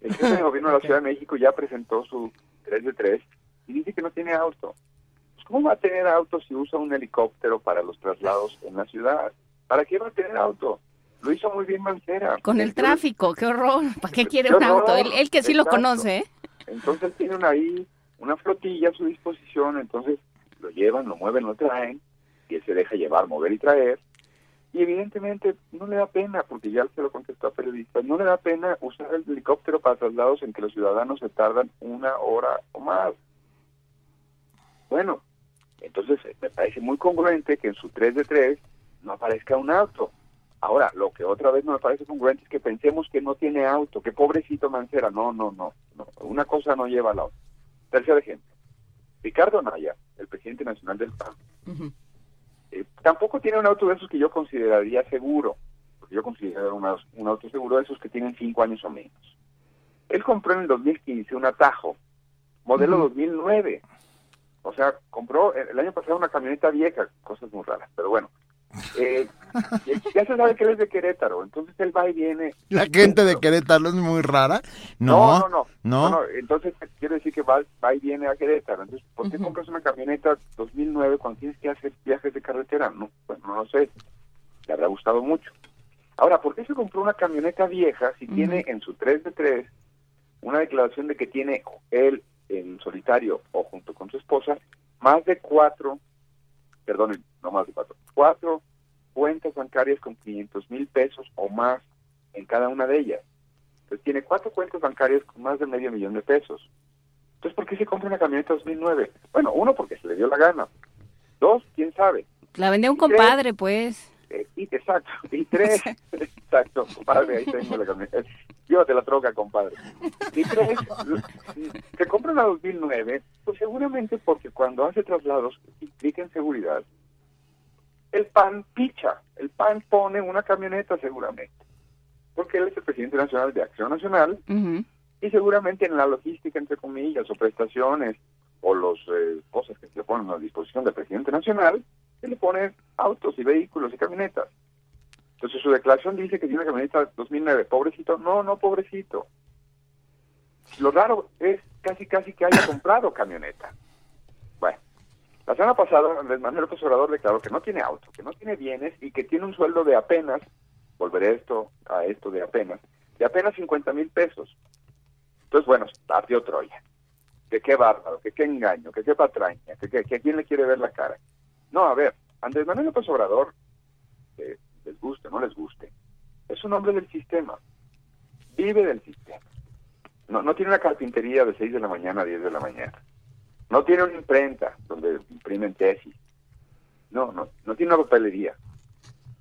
El jefe de gobierno de la Ciudad de México ya presentó su 3 de 3 y dice que no tiene auto. Pues, ¿Cómo va a tener auto si usa un helicóptero para los traslados en la ciudad? ¿Para qué va a tener auto? Lo hizo muy bien Mancera.
Con el tráfico, qué horror. ¿Para qué quiere
Qué
un auto? Él, él que sí lo conoce, ¿eh?
Entonces tienen ahí una flotilla a su disposición, entonces lo llevan, lo mueven, lo traen, y él se deja llevar, mover y traer. Y evidentemente no le da pena, porque ya se lo contestó a periodistas, no le da pena usar el helicóptero para traslados en que los ciudadanos se tardan una hora o más. Bueno, entonces eh, me parece muy congruente que en su 3 de 3 no aparezca un auto. Ahora, lo que otra vez no me parece congruente es que pensemos que no tiene auto, que pobrecito Mancera. No, no, no. Una cosa no lleva a la otra. Tercer ejemplo. Ricardo Naya, el presidente nacional del PAN, eh, tampoco tiene un auto de esos que yo consideraría seguro, porque yo considero una- un auto seguro de esos que tienen cinco años o menos. Él compró en el 2015 un Atajo, modelo 2009. O sea, compró el año pasado una camioneta vieja, cosas muy raras, pero bueno. Eh, ya se sabe que él es de Querétaro, entonces él va y viene.
La gente de Querétaro es muy rara.
No,
No,
no, no.
no.
No, no, Entonces quiere decir que va, va y viene a Querétaro. Entonces, ¿por qué compras una camioneta 2009 cuando tienes que hacer viajes de carretera? No, pues no lo sé. Le habrá gustado mucho. Ahora, ¿por qué se compró una camioneta vieja si tiene en su 3 de 3 una declaración de que tiene él en solitario o junto con su esposa más de cuatro, perdón, no más de cuatro, cuatro cuentas bancarias con 500 mil pesos o más en cada una de ellas? Entonces tiene cuatro cuentas bancarias con más de medio millón de pesos. Entonces, ¿por qué se compra una camioneta 2009? Bueno, uno, porque se le dio la gana. Dos, quién sabe.
La vendió un
tres,
compadre, pues.
Eh, y, exacto. Y tres, exacto, compadre, ahí tengo la camioneta. Llévate la troca, compadre. Y tres, se compra la 2009, pues seguramente porque cuando hace traslados implica en seguridad, el PAN picha, el PAN pone una camioneta seguramente, porque él es el presidente nacional de Acción Nacional y seguramente en la logística, entre comillas, o prestaciones, o las cosas que se le ponen a disposición del presidente nacional, le pone autos y vehículos y camionetas. Entonces su declaración dice que tiene una camioneta 2009. Pobrecito, no, no pobrecito. Lo raro es casi casi que haya comprado camioneta. Bueno, la semana pasada Manuel López Obrador declaró que no tiene auto, que no tiene bienes y que tiene un sueldo de apenas, volveré esto a esto de apenas, de apenas 50 mil pesos. Entonces, bueno, partió Troya. Que qué bárbaro, que qué engaño, que qué patraña, que, que, que a quién le quiere ver la cara. No, a ver, Andrés Manuel López Obrador, que les guste, no les guste, es un hombre del sistema, vive del sistema. No, no tiene una carpintería de 6 de la mañana a 10 de la mañana. No tiene una imprenta donde imprimen tesis. No, no, no tiene una papelería.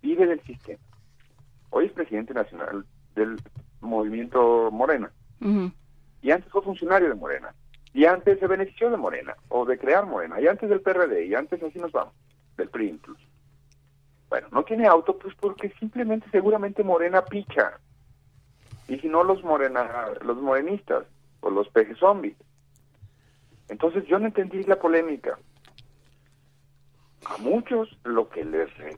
Vive del sistema. Hoy es presidente nacional del movimiento Morena. Y antes fue funcionario de Morena. Y antes se benefició de Morena, o de crear Morena. Y antes del PRD, y antes así nos vamos. Del PRI incluso. Bueno, no tiene auto, pues porque simplemente seguramente Morena picha. Y si no los morena, los morenistas, o los pejes zombies. Entonces yo no entendí la polémica. A muchos lo que les re,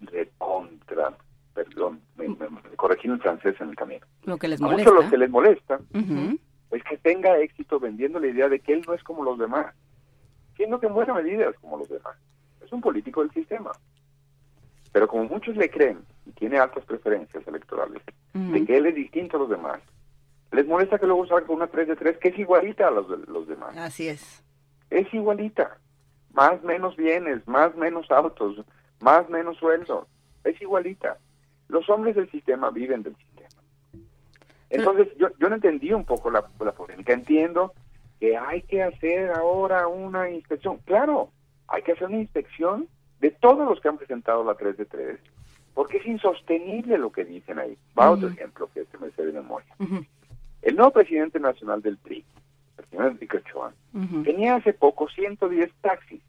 recontra, perdón, me, corregí en francés en el camino.
Lo que les
A
molesta.
muchos lo que les molesta
Ujú.
Es que tenga éxito vendiendo la idea de que él no es como los demás, siendo que en buena medida es como los demás. Es un político del sistema. Pero como muchos le creen y tiene altas preferencias electorales, de que él es distinto a los demás, les molesta que luego salga con una 3 de 3 que es igualita a los, de- los demás.
Así es.
Es igualita. Más menos bienes, más menos autos, más menos sueldo. Es igualita. Los hombres del sistema viven del sistema. Entonces, yo, yo no entendí un poco la, la polémica. Entiendo que hay que hacer ahora una inspección. Claro, hay que hacer una inspección de todos los que han presentado la 3 de 3, porque es insostenible lo que dicen ahí. Va otro ejemplo que se me sé de memoria. El nuevo presidente nacional del PRI, el señor Enrique Ochoa, tenía hace poco 110 taxis.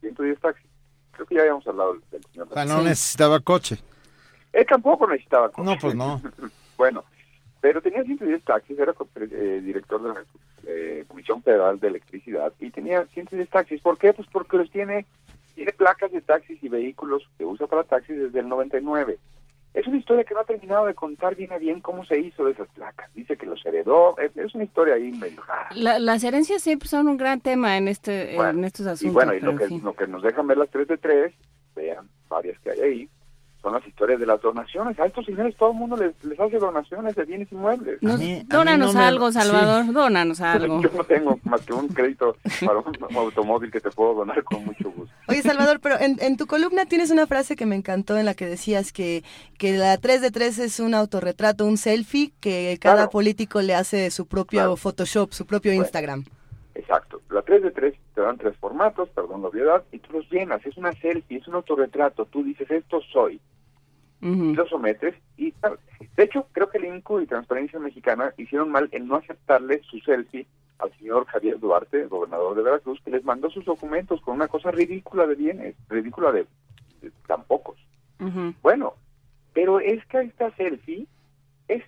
110 taxis. Creo que ya habíamos hablado del, del señor.
O sea, no necesitaba coche.
Él tampoco necesitaba coche.
No, pues no.
bueno, pero tenía 110 taxis, era eh, director de la eh, Comisión Federal de Electricidad y tenía 110 taxis. ¿Por qué? Pues porque los tiene, tiene placas de taxis y vehículos que usa para taxis desde el 99. Es una historia que no ha terminado de contar bien a bien cómo se hizo de esas placas. Dice que los heredó. Es, es una historia ahí medio rara.
La- las herencias siempre son un gran tema en este en estos asuntos.
Y bueno, y lo que,
sí.
lo que nos dejan ver las 3 de 3, vean varias que hay ahí, son las historias de las donaciones. A estos señores todo el mundo les, les hace donaciones de bienes inmuebles.
Nos- dónanos algo, Salvador, dónanos algo.
Yo no tengo más que un crédito para un, un automóvil que te puedo donar con mucho gusto.
Oye, Salvador, pero en, en tu columna tienes una frase que me encantó en la que decías que, que la 3 de 3 es un autorretrato, un selfie, que cada
Claro.
político le hace su propio Photoshop, su propio Instagram.
Exacto. La 3 de 3 te dan tres formatos, perdón la obviedad, y tú los llenas. Es una selfie, es un autorretrato. Tú dices, esto soy. Y lo sometes. y tal. De hecho, creo que el INCO y Transparencia Mexicana hicieron mal en no aceptarle su selfie al señor Javier Duarte, gobernador de Veracruz, que les mandó sus documentos con una cosa ridícula de bienes, ridícula de, de tan pocos. Bueno, pero es que esta selfie es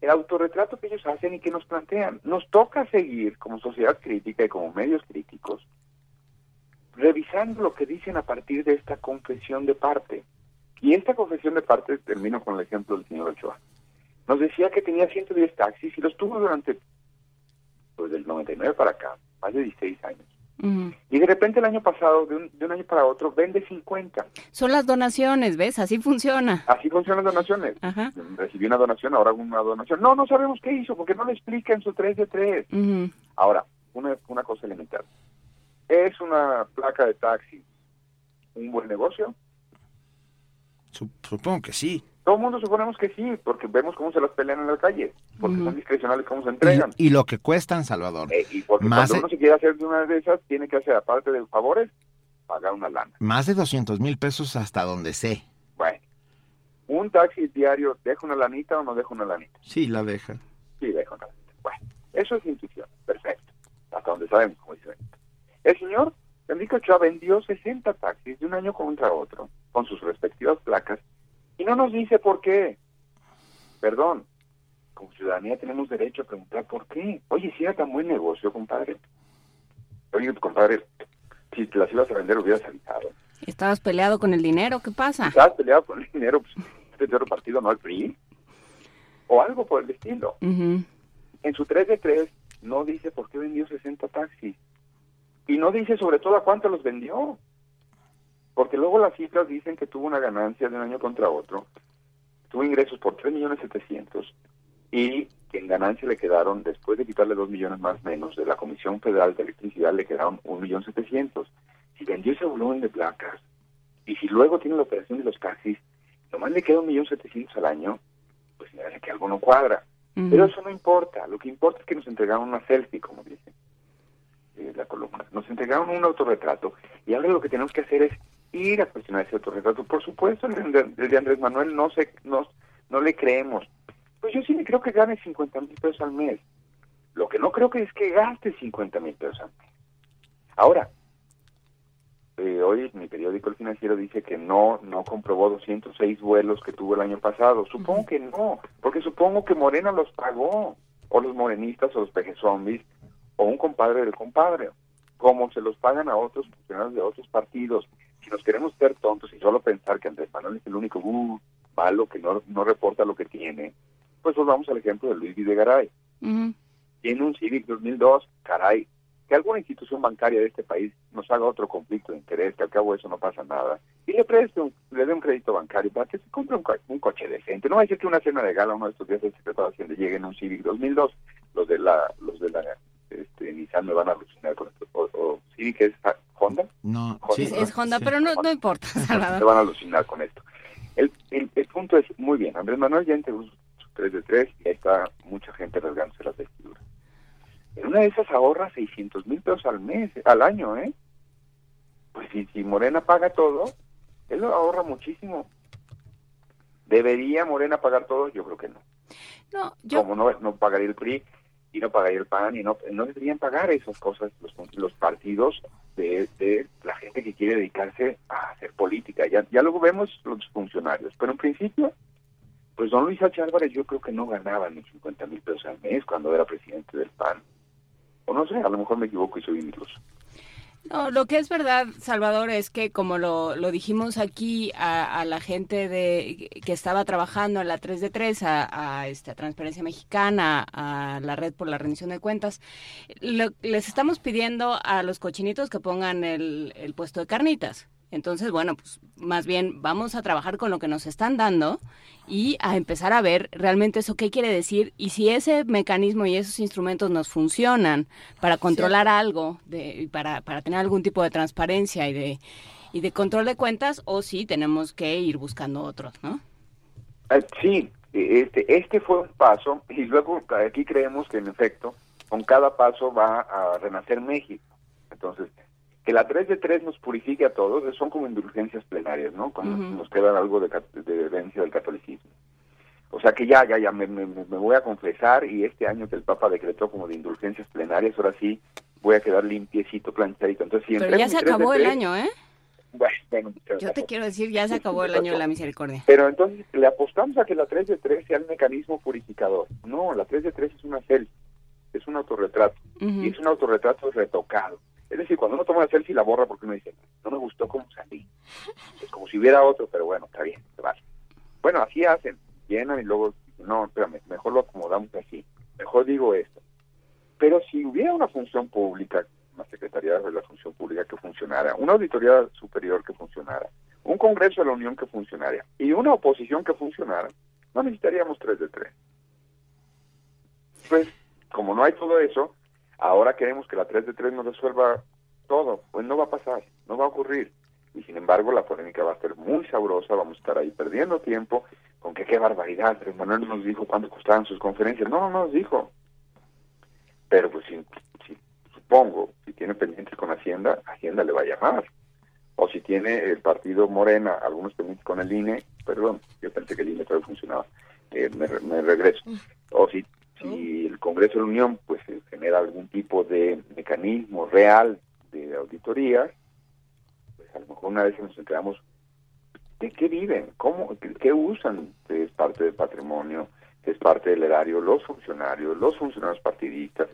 el autorretrato que ellos hacen y que nos plantean. Nos toca seguir como sociedad crítica y como medios críticos, revisando lo que dicen a partir de esta confesión de parte. Y esta confesión de parte, termino con el ejemplo del señor Ochoa, nos decía que tenía 110 taxis y los tuvo durante, pues del 99 para acá, más de 16 años. Y de repente el año pasado, de un, de un año para otro, vende 50.
Son las donaciones, ¿ves? Así funciona.
Así funcionan las donaciones.
Ajá.
Recibió una donación, ahora una donación. No, no sabemos qué hizo, porque no lo explica en su 3 de 3.
Ujú.
Ahora, una, una cosa elemental. ¿Es una placa de taxi un buen negocio?
Sup- Supongo que sí.
Todo el mundo suponemos que sí, porque vemos cómo se las pelean en la calle, porque son discrecionales cómo se entregan.
Y, y lo que cuestan, Salvador.
Eh, y porque
más,
cuando
de,
uno se quiere hacer de una de esas, tiene que hacer, aparte de favores, pagar una lana.
más de 200 mil pesos hasta donde sé.
Bueno, un taxi diario, ¿deja una lanita o no deja una lanita?
Sí, la deja.
Sí, deja una lanita. Bueno, eso es intuición, perfecto. Hasta donde sabemos, como dice. El señor Enrique Ochoa vendió 60 taxis de un año contra otro, con sus respectivas placas, y no nos dice por qué. Perdón, como ciudadanía tenemos derecho a preguntar por qué. Oye, si era tan buen negocio, compadre. Oye, compadre, si te las ibas a vender, hubieras avisado.
Estabas peleado con el dinero, ¿qué pasa?
Estabas peleado con el dinero, pues, este es otro partido, no al PRI. O algo por el estilo.
Ujú.
En su 3 de 3 no dice por qué vendió 60 taxis. Y no dice sobre todo a cuánto los vendió. Porque luego las cifras dicen que tuvo una ganancia de un año contra otro. Tuvo ingresos por 3 millones 700 y que en ganancia le quedaron, después de quitarle 2 millones más menos de la Comisión Federal de Electricidad, le quedaron 1 millón 700. Si vendió ese volumen de placas y si luego tiene la operación de los taxis, nomás le queda 1 millón 700 al año, pues me parece que algo no cuadra. Pero eso no importa, lo que importa es que nos entregaron una selfie, como dice eh, la columna. Nos entregaron un autorretrato y ahora lo que tenemos que hacer es ir a cuestionar ese autorretrato. Por supuesto, el de, el de Andrés Manuel no, se, no, no le creemos. Pues yo sí me creo que gane 50 mil pesos al mes. Lo que no creo que es que gaste 50 mil pesos al mes. Ahora, eh, hoy mi periódico El Financiero dice que no no comprobó 206 vuelos que tuvo el año pasado. Supongo que no, porque supongo que Morena los pagó, o los morenistas, o los peje zombies, o un compadre del compadre, como se los pagan a otros funcionarios de otros partidos. Si nos queremos ser tontos y solo pensar que Andrés Manuel es el único uh, malo que no, no reporta lo que tiene, pues volvamos al ejemplo de Luis Videgaray. Tiene un Civic 2002, caray, que alguna institución bancaria de este país nos haga otro conflicto de interés, que al cabo de eso no pasa nada, y le preste un, le dé un crédito bancario para que se compre un, co- un coche decente. No va a decir que una cena de gala uno de estos días el secretario de Hacienda llegue en un Civic 2002. Los de la, los de la este, Nissan me van a alucinar con esto. O, o Civic es Honda.
No,
Honda,
Es,
¿no?
es Honda, pero no, no importa,
Se
Salvador.
van a alucinar con esto. El, el, el punto es, muy bien, Andrés Manuel ya entregó su 3 de 3 y ahí está mucha gente rasgándose las vestiduras. En una de esas ahorra 600 mil pesos al mes, al año, ¿eh? Pues si, si Morena paga todo, él lo ahorra muchísimo. ¿Debería Morena pagar todo? Yo creo que no.
No, yo,
Como no, no pagaría el PRI y no pagaría el PAN y no, no deberían pagar esas cosas los, los partidos de, de la gente que quiere dedicarse a hacer política. Ya, ya luego vemos los funcionarios, pero en principio, pues don Luis H. Álvarez yo creo que no ganaba ni 50 mil pesos al mes cuando era presidente del PAN. O no sé, a lo mejor me equivoco y soy iluso.
No, lo que es verdad, Salvador, es que como lo, lo dijimos aquí a, a la gente de que estaba trabajando en la 3 de 3, a, a, este, a Transparencia Mexicana, a la Red por la Rendición de Cuentas, lo- les estamos pidiendo a los cochinitos que pongan el, el puesto de carnitas. Entonces, bueno, pues más bien vamos a trabajar con lo que nos están dando y a empezar a ver realmente eso qué quiere decir y si ese mecanismo y esos instrumentos nos funcionan para controlar algo, de, y para, para tener algún tipo de transparencia y de, y de control de cuentas o si tenemos que ir buscando otros, ¿no?
Ah, Sí, este, este fue un paso y luego aquí creemos que en efecto con cada paso va a renacer México. Entonces, que la 3 de 3 nos purifique a todos, son como indulgencias plenarias, ¿no? Cuando
Ujú.
nos queda algo de, de herencia del catolicismo. O sea que ya, ya, ya, me, me, me voy a confesar y este año que el Papa decretó como de indulgencias plenarias, ahora sí voy a quedar limpiecito, planchadito. Entonces, si
Pero ya se
3 de
acabó el
3,
año, ¿eh?
Bueno,
Yo te quiero decir, ya se acabó el año de la misericordia.
pero entonces le apostamos a que la 3 de 3 sea el mecanismo purificador. No, la 3 de 3 es una selfie, es un autorretrato. Y es un autorretrato retocado. Es decir, cuando uno toma la selfie la borra porque uno dice, no me gustó cómo salí. Es como si hubiera otro, pero bueno, está bien, se vale. Bueno, así hacen, llenan y luego, no, espérame, mejor lo acomodamos así. Mejor digo esto. Pero si hubiera una función pública, una Secretaría de la Función Pública que funcionara, una Auditoría Superior que funcionara, un Congreso de la Unión que funcionara y una oposición que funcionara, no necesitaríamos tres de tres. Pues, como no hay todo eso, ahora queremos que la 3 de 3 nos resuelva todo. Pues no va a pasar, no va a ocurrir. Y sin embargo, la polémica va a ser muy sabrosa, vamos a estar ahí perdiendo tiempo con que qué barbaridad. Andrés Manuel no nos dijo cuánto costaban sus conferencias. No, no nos dijo. Pero pues si, si- supongo, si tiene pendientes con Hacienda, Hacienda le va a llamar. O si tiene el partido Morena algunos pendientes con el INE, perdón, yo pensé que el INE todavía funcionaba, eh, me, me regreso. O si, si el Congreso de la Unión pues genera algún tipo de mecanismo real de auditoría, pues a lo mejor una vez nos enteramos de qué viven, cómo, qué, usan, que es parte del patrimonio, que es parte del erario, los funcionarios, los funcionarios partidistas,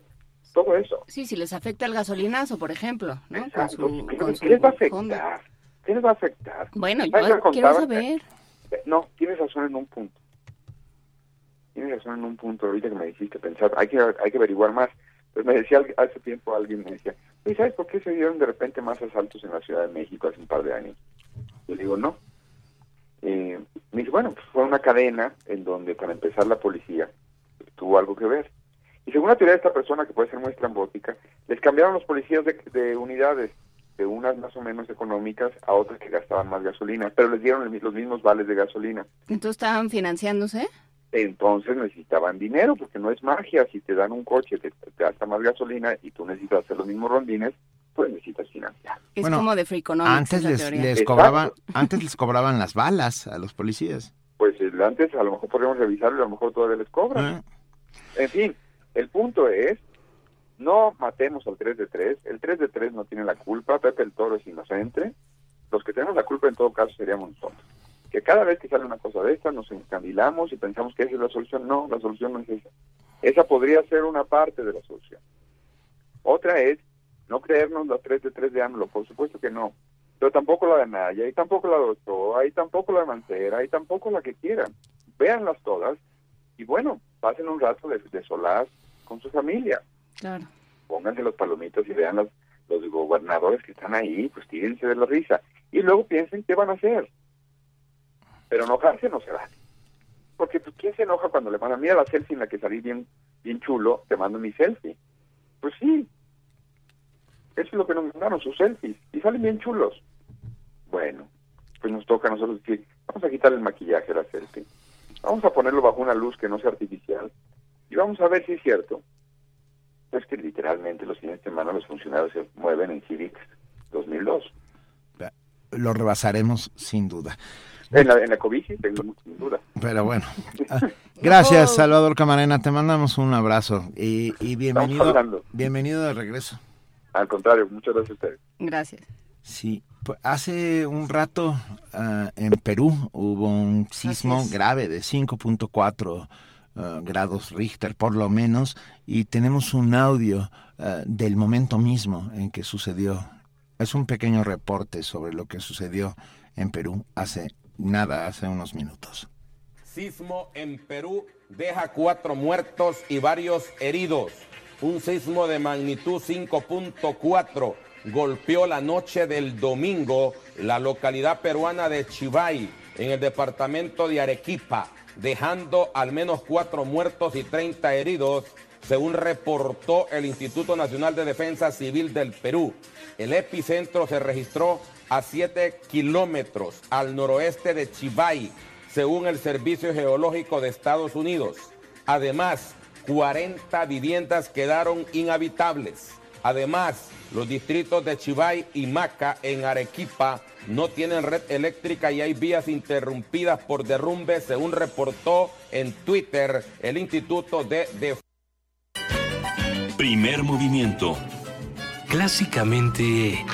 todo eso.
Sí, si les afecta el gasolinazo, por ejemplo, ¿no? Con su,
¿Qué,
con su
qué les va a afectar? ¿Qué les va a afectar?
Bueno,
¿Sabes qué
yo quiero saber.
Eh, No, tienes razón en un punto. Tienes razón en un punto ahorita que me dijiste pensar, hay que hay que averiguar más. Pues me decía hace tiempo alguien me decía, ¿y sabes por qué se dieron de repente más asaltos en la Ciudad de México hace un par de años? Yo digo, no. Eh, me dice, bueno, pues fue una cadena en donde para empezar la policía tuvo algo que ver. Y según la teoría de esta persona, que puede ser muy estrambótica, les cambiaron los policías de, de unidades, de unas más o menos económicas a otras que gastaban más gasolina, pero les dieron el los mismos vales de gasolina.
Entonces estaban financiándose.
Entonces necesitaban dinero, porque no es magia. Si te dan un coche que te te gasta más gasolina y tú necesitas hacer los mismos rondines, pues necesitas financiar.
Es
Bueno,
como de Free Economics
Antes les, cobraban, antes les cobraban las balas a los policías.
Pues el antes a lo mejor podríamos revisarlo y a lo mejor todavía les cobran.
¿Eh?
En fin, el punto es, no matemos al 3 de 3. El 3 de 3 no tiene la culpa. Pepe el Toro es inocente. Los que tenemos la culpa en todo caso seríamos nosotros. Que cada vez que sale una cosa de esta nos encandilamos y pensamos que esa es la solución. No, la solución no es esa. Esa podría ser una parte de la solución. Otra es no creernos las 3 de 3 de AMLO, por supuesto que no. Pero tampoco la de Naya, y tampoco la de Ochoa, y tampoco la de Mancera, y tampoco la que quieran. Véanlas todas y bueno, pasen un rato de, de solaz con su familia.
Claro.
Pónganse los palomitos y vean los, los gobernadores que están ahí, pues tírense de la risa. Y luego piensen qué van a hacer. Pero enojarse no se vale. Porque pues, ¿quién se enoja cuando le mandan, mira la selfie en la que salí bien, bien chulo, te mando mi selfie? Pues sí. Eso es lo que nos mandaron, sus selfies. Y salen bien chulos. Bueno, pues nos toca a nosotros decir, vamos a quitar el maquillaje a la selfie. Vamos a ponerlo bajo una luz que no sea artificial. Y vamos a ver si es cierto. Es que literalmente los fines de semana los funcionarios se mueven en Civic 2002.
Lo rebasaremos sin duda.
En la, en la tengo sin duda.
Pero bueno. Ah, Gracias, Salvador Camarena. Te mandamos un abrazo y, y bienvenido, bienvenido de regreso.
Al contrario, muchas gracias a ustedes.
Gracias.
Sí, pues hace un rato ah, en Perú hubo un sismo grave de 5.4 ah, grados Richter, por lo menos, y tenemos un audio del momento mismo en que sucedió. Es un pequeño reporte sobre lo que sucedió en Perú hace nada, hace unos minutos.
Sismo en Perú deja cuatro muertos y varios heridos. Un sismo de magnitud 5.4 golpeó la noche del domingo la localidad peruana de Chivay, en el departamento de Arequipa, dejando al menos cuatro muertos y 30 heridos, según reportó el Instituto Nacional de Defensa Civil del Perú. El epicentro se registró a 7 kilómetros al noroeste de Chivay, según el Servicio Geológico de Estados Unidos. Además, 40 viviendas quedaron inhabitables. Además, los distritos de Chivay y Maca en Arequipa no tienen red eléctrica y hay vías interrumpidas por derrumbes, según reportó en Twitter el Instituto de Defensa.
Primer movimiento.
Clásicamente...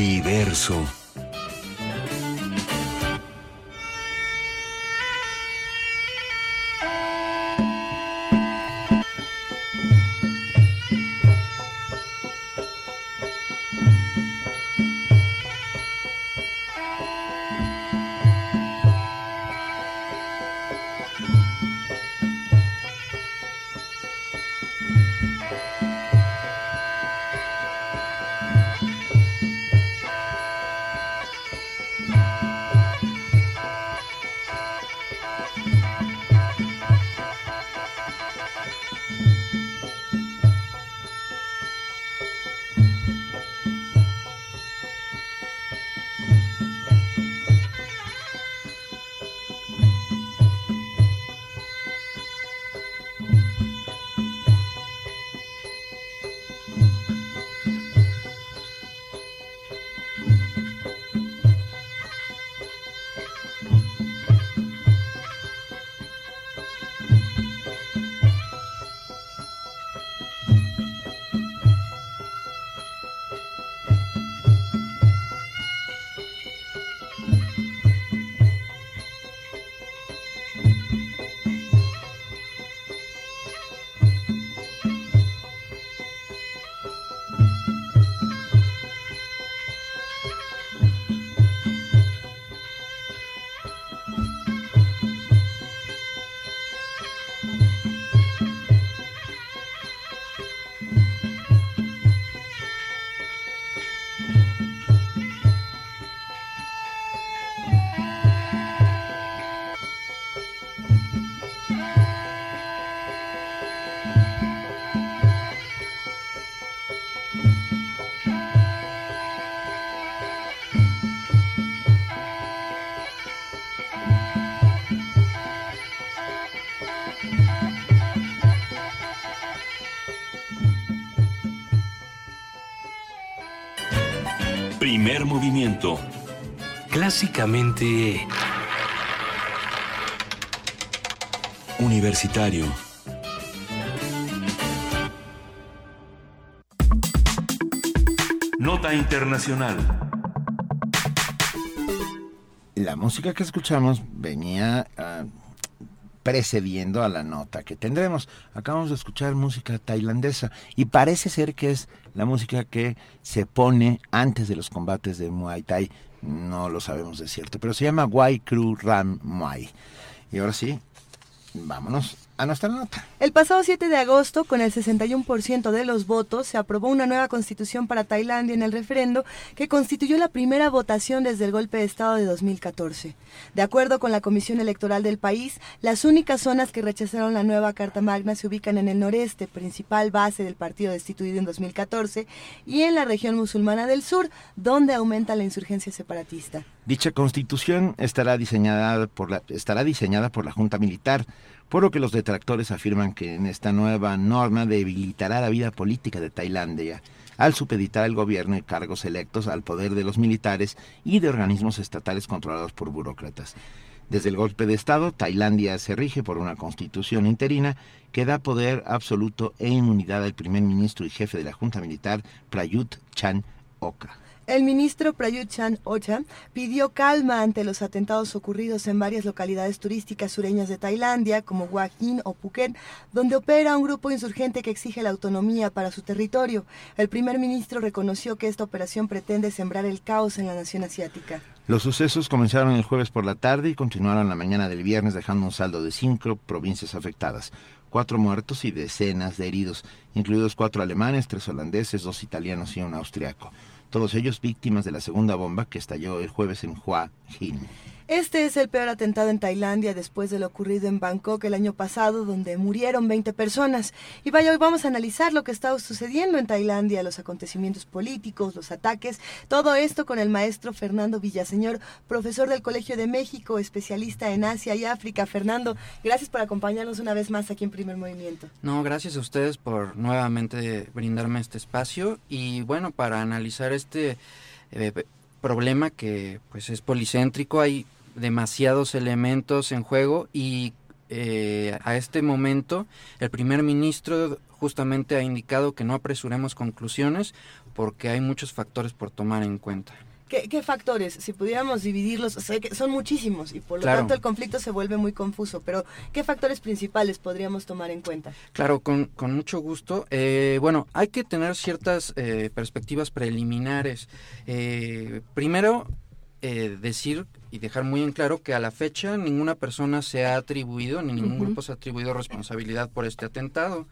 Diverso. Universitario.
Nota internacional.
La música que escuchamos venía precediendo a la nota que tendremos. Acabamos de escuchar música tailandesa y parece ser que es la música que se pone antes de los combates de Muay Thai. No lo sabemos de cierto, pero se llama Wai Kru Ram Muay. Y ahora sí, vámonos a nuestra nota.
El pasado 7 de agosto, con el 61% de los votos, se aprobó una nueva constitución para Tailandia en el referendo que constituyó la primera votación desde el golpe de Estado de 2014. De acuerdo con la Comisión Electoral del país, las únicas zonas que rechazaron la nueva Carta Magna se ubican en el noreste, principal base del partido destituido en 2014, y en la región musulmana del sur, donde aumenta la insurgencia separatista.
Dicha constitución estará diseñada por la, estará diseñada por la Junta Militar por lo que los detractores afirman que en esta nueva norma debilitará la vida política de Tailandia al supeditar el gobierno y cargos electos al poder de los militares y de organismos estatales controlados por burócratas. Desde el golpe de Estado, Tailandia se rige por una constitución interina que da poder absoluto e inmunidad al primer ministro y jefe de la Junta Militar, Prayut Chan Oka.
El ministro Prayut Chan Ocha pidió calma ante los atentados ocurridos en varias localidades turísticas sureñas de Tailandia, como Hua Hin o Phuket, donde opera un grupo insurgente que exige la autonomía para su territorio. El primer ministro reconoció que esta operación pretende sembrar el caos en la nación asiática.
Los sucesos comenzaron el jueves por la tarde y continuaron la mañana del viernes, dejando un saldo de cinco provincias afectadas cuatro muertos y decenas de heridos, incluidos cuatro alemanes, tres holandeses, dos italianos y un austriaco todos ellos víctimas de la segunda bomba que estalló el jueves en Hua Hin.
Este es el peor atentado en Tailandia después de lo ocurrido en Bangkok el año pasado, donde murieron 20 personas. Y vaya, hoy vamos a analizar lo que está sucediendo en Tailandia, los acontecimientos políticos, los ataques, todo esto con el maestro Fernando Villaseñor, profesor del Colegio de México, especialista en Asia y África. Fernando, gracias por acompañarnos una vez más aquí en Primer Movimiento.
No, gracias a ustedes por nuevamente brindarme este espacio y bueno, para analizar este... Eh, problema que pues es policéntrico hay demasiados elementos en juego y eh, a este momento el primer ministro justamente ha indicado que no apresuremos conclusiones porque hay muchos factores por tomar en cuenta.
¿Qué, factores? Si pudiéramos dividirlos, sé que son muchísimos y por lo tanto el conflicto se vuelve muy confuso, pero ¿qué factores principales podríamos tomar en cuenta?
Claro, con, con mucho gusto. Eh, bueno, hay que tener ciertas eh, perspectivas preliminares. primero, decir y dejar muy en claro que a la fecha ninguna persona se ha atribuido, ni ningún grupo se ha atribuido responsabilidad por este atentado.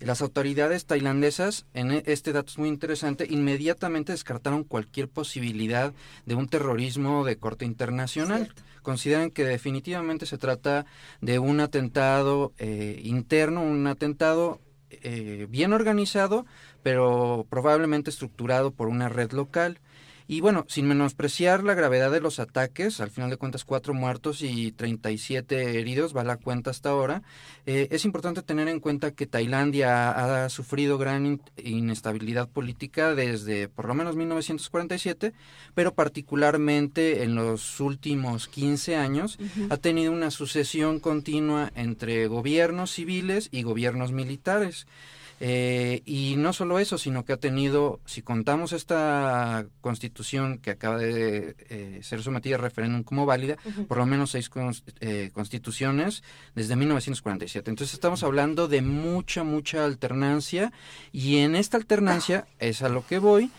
Las autoridades tailandesas, en e, este dato es muy interesante, inmediatamente descartaron cualquier posibilidad de un terrorismo de corte internacional. Consideran que definitivamente se trata de un atentado eh, interno, un atentado eh, bien organizado, pero probablemente estructurado por una red local. Y bueno, sin menospreciar la gravedad de los ataques, al final de cuentas cuatro muertos y 37 heridos, va la cuenta hasta ahora, eh, es importante tener en cuenta que Tailandia ha, sufrido gran inestabilidad política desde por lo menos 1947, pero particularmente en los últimos 15 años ha tenido una sucesión continua entre gobiernos civiles y gobiernos militares. Eh, y no solo eso, sino que ha tenido, si contamos esta constitución que acaba de eh, ser sometida a referéndum como válida, por lo menos seis eh, constituciones desde 1947. Entonces estamos hablando de mucha, mucha alternancia y en esta alternancia, es a lo que voy,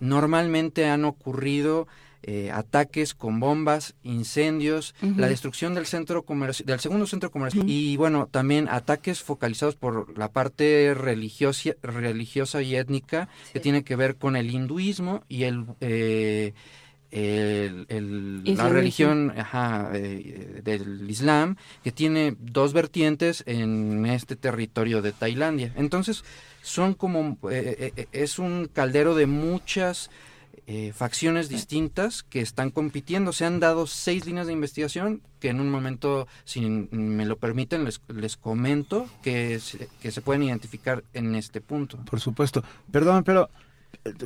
normalmente han ocurrido eh, ataques con bombas, incendios, la destrucción del centro comercial, del segundo centro comercial y bueno, también ataques focalizados por la parte religiosa, religiosa y étnica que tiene que ver con el hinduismo y el eh, la religión eh, del Islam, que tiene dos vertientes en este territorio de Tailandia. Entonces, son como, es un caldero de muchas eh, facciones distintas que están compitiendo. Se han dado seis líneas de investigación que en un momento, si me lo permiten, les, les comento que se, que se pueden identificar en este punto.
Por supuesto. Perdón, pero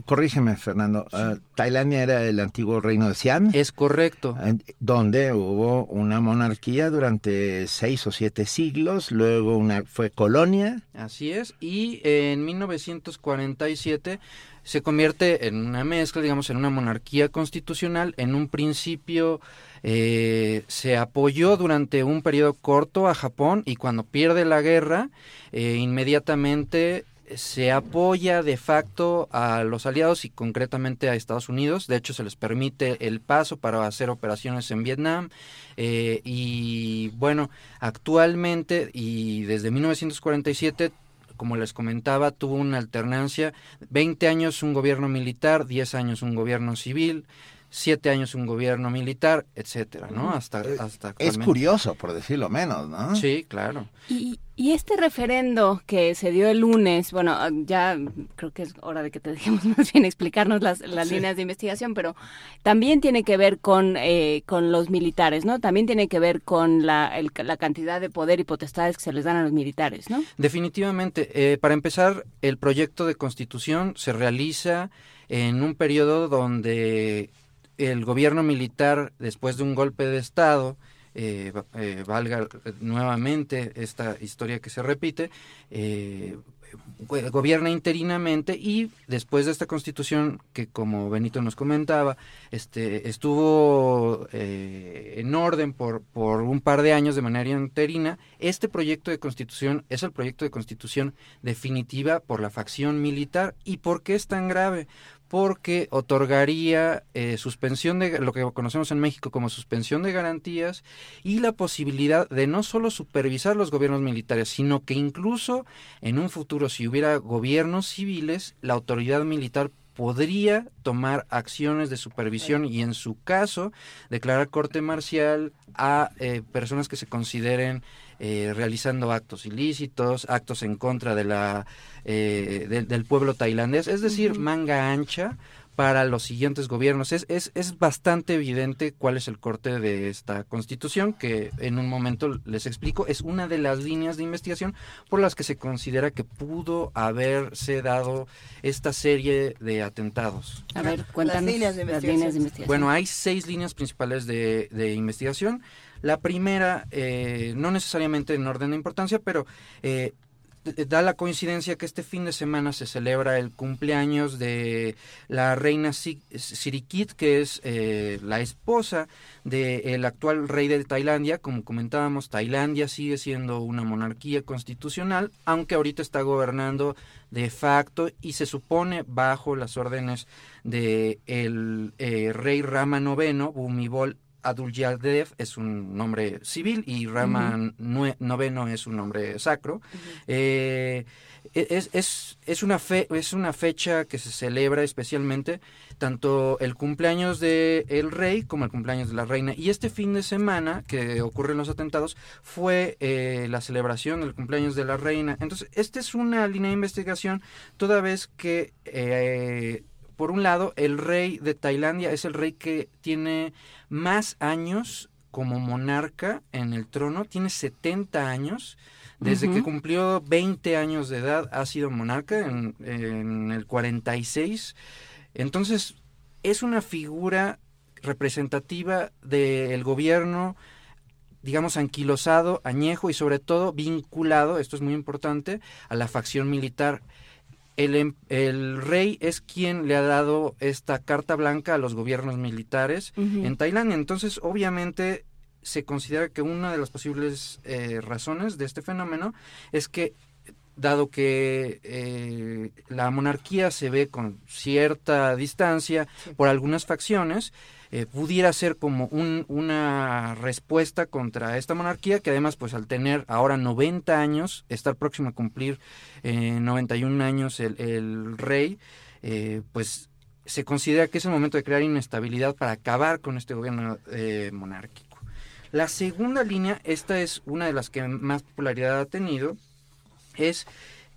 corrígeme, Fernando. Uh, Tailandia era el antiguo reino de Siam.
Es correcto.
Donde hubo una monarquía durante seis o siete siglos, luego una fue colonia.
Así es, y en 1947 se convierte en una mezcla, digamos, en una monarquía constitucional. En un principio eh, se apoyó durante un periodo corto a Japón y cuando pierde la guerra, eh, inmediatamente se apoya de facto a los aliados y concretamente a Estados Unidos. De hecho, se les permite el paso para hacer operaciones en Vietnam. Eh, y bueno, actualmente y desde 1947 como les comentaba, tuvo una alternancia, 20 años un gobierno militar, 10 años un gobierno civil, siete años un gobierno militar, etcétera, ¿no? Hasta, hasta
Es curioso, por decirlo menos, ¿no?
Sí, claro.
Y, y este referendo que se dio el lunes, bueno, ah, ya creo que es hora de que te dejemos más bien explicarnos las, las líneas de investigación, pero también tiene que ver con, eh, con los militares, ¿no? También tiene que ver con la, el, la cantidad de poder y potestades que se les dan a los militares, ¿no?
Definitivamente. Eh, para empezar, el proyecto de constitución se realiza en un periodo donde el gobierno militar, después de un golpe de Estado, eh, eh, valga nuevamente esta historia que se repite, eh, gobierna interinamente y después de esta constitución que como Benito nos comentaba este estuvo en orden por por un par de años de manera interina este proyecto de constitución es el proyecto de constitución definitiva por la facción militar. Y por qué es tan grave porque otorgaría eh, suspensión de lo que conocemos en México como suspensión de garantías y la posibilidad de no solo supervisar los gobiernos militares, sino que incluso en un futuro, si hubiera gobiernos civiles, la autoridad militar podría tomar acciones de supervisión y en su caso declarar corte marcial a eh, personas que se consideren eh, realizando actos ilícitos, actos en contra de la eh, del pueblo tailandés, es decir, manga ancha para los siguientes gobiernos. Es, es, es bastante evidente cuál es el corte de esta constitución, que en un momento les explico, es una de las líneas de investigación por las que se considera que pudo haberse dado esta serie de atentados.
A ver, cuéntanos
Las líneas de
las líneas de
investigación.
Bueno, hay seis líneas principales de, de investigación. La primera, eh, no necesariamente en orden de importancia, pero eh, da la coincidencia que este fin de semana se celebra el cumpleaños de la reina Si- Sirikit, que es eh, la esposa del actual rey de Tailandia. Como comentábamos, Tailandia sigue siendo una monarquía constitucional, aunque ahorita está gobernando de facto y se supone bajo las órdenes de el eh, rey Rama IX, Bhumibol Adulyadej es un nombre civil y Rama
Ujú.
nue- noveno es un nombre sacro. Eh, es, es, es, una fe, es una fecha que se celebra especialmente tanto el cumpleaños del el rey como el cumpleaños de la reina. Y este fin de semana que ocurren los atentados fue eh, la celebración del cumpleaños de la reina. Entonces, esta es una línea de investigación toda vez que... eh, por un lado, el rey de Tailandia es el rey que tiene más años como monarca en el trono, tiene 70 años. Desde que cumplió 20 años de edad ha sido monarca en, en el 46. Entonces, es una figura representativa del gobierno, digamos, anquilosado, añejo y sobre todo vinculado, esto es muy importante, a la facción militar. El, em- el rey es quien le ha dado esta carta blanca a los gobiernos militares en Tailandia. Entonces, obviamente, se considera que una de las posibles eh, razones de este fenómeno es que dado que eh, la monarquía se ve con cierta distancia por algunas facciones, eh, pudiera ser como un- una respuesta contra esta monarquía que además pues al tener ahora 90 años, estar próximo a cumplir eh, 91 años el, rey, eh, pues se considera que es el momento de crear inestabilidad para acabar con este gobierno eh, monárquico. La segunda línea, esta es una de las que más popularidad ha tenido, es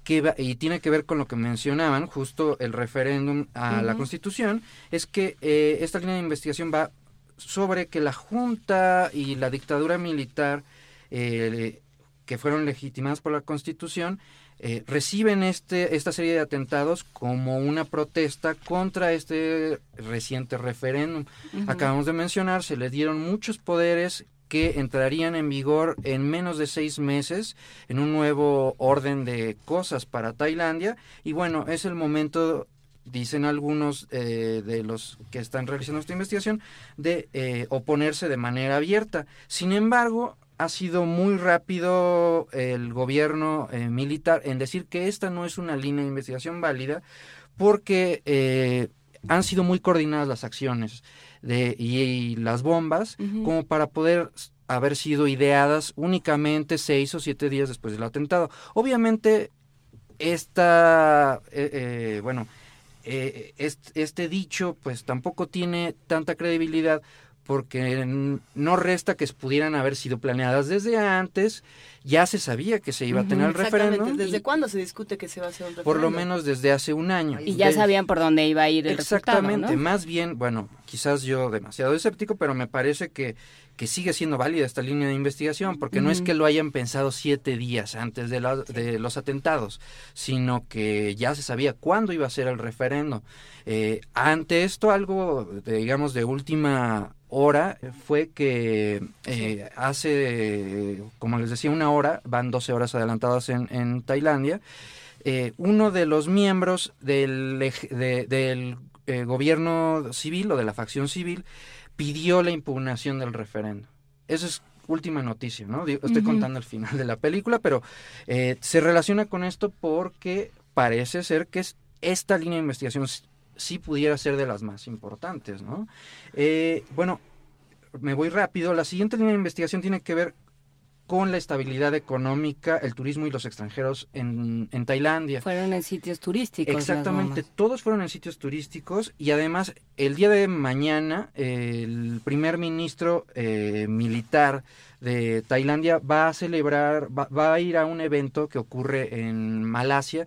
que va- y tiene que ver con lo que mencionaban, justo el referéndum a la. Constitución, es que eh, esta línea de investigación va sobre que la Junta y la dictadura militar eh, que fueron legitimadas por la Constitución eh, reciben este, esta serie de atentados como una protesta contra este reciente referéndum. Acabamos de mencionar, se le dieron muchos poderes que entrarían en vigor en menos de seis meses en un nuevo orden de cosas para Tailandia y bueno, es el momento dicen algunos eh, de los que están realizando esta investigación, de eh, oponerse de manera abierta. Sin embargo, ha sido muy rápido el gobierno eh, militar en decir que esta no es una línea de investigación válida porque eh, han sido muy coordinadas las acciones de, y, y las bombas como para poder haber sido ideadas únicamente seis o siete días después del atentado. Obviamente, esta, eh, eh, bueno, eh, est- este dicho pues tampoco tiene tanta credibilidad porque no resta que pudieran haber sido planeadas desde antes, ya se sabía que se iba a tener el
Exactamente.
referéndum,
¿Desde
y
cuándo se discute que se va a hacer un
por lo
referéndum?
menos desde hace un año.
Y ya
De-
sabían por dónde iba a ir el
Exactamente, más bien, bueno, quizás yo demasiado escéptico, pero me parece que, que sigue siendo válida esta línea de investigación, porque no es que lo hayan pensado siete días antes de, la- de los atentados, sino que ya se sabía cuándo iba a ser el referendo. Eh, ante esto, algo, de, digamos, de última hora fue que eh, hace, como les decía, una hora, van 12 horas adelantadas en, en Tailandia, eh, uno de los miembros del, de- del eh, gobierno civil o de la facción civil pidió la impugnación del referendo. Esa es última noticia, ¿no? Estoy contando el final de la película, pero eh, se relaciona con esto porque parece ser que es, esta línea de investigación sí pudiera ser de las más importantes, ¿no? Eh, bueno, me voy rápido. La siguiente línea de investigación tiene que ver con la estabilidad económica, el turismo y los extranjeros en, en Tailandia.
Fueron en sitios turísticos.
Exactamente, todos fueron en sitios turísticos y además el día de mañana el primer ministro eh, militar de Tailandia va a celebrar, va, va a ir a un evento que ocurre en Malasia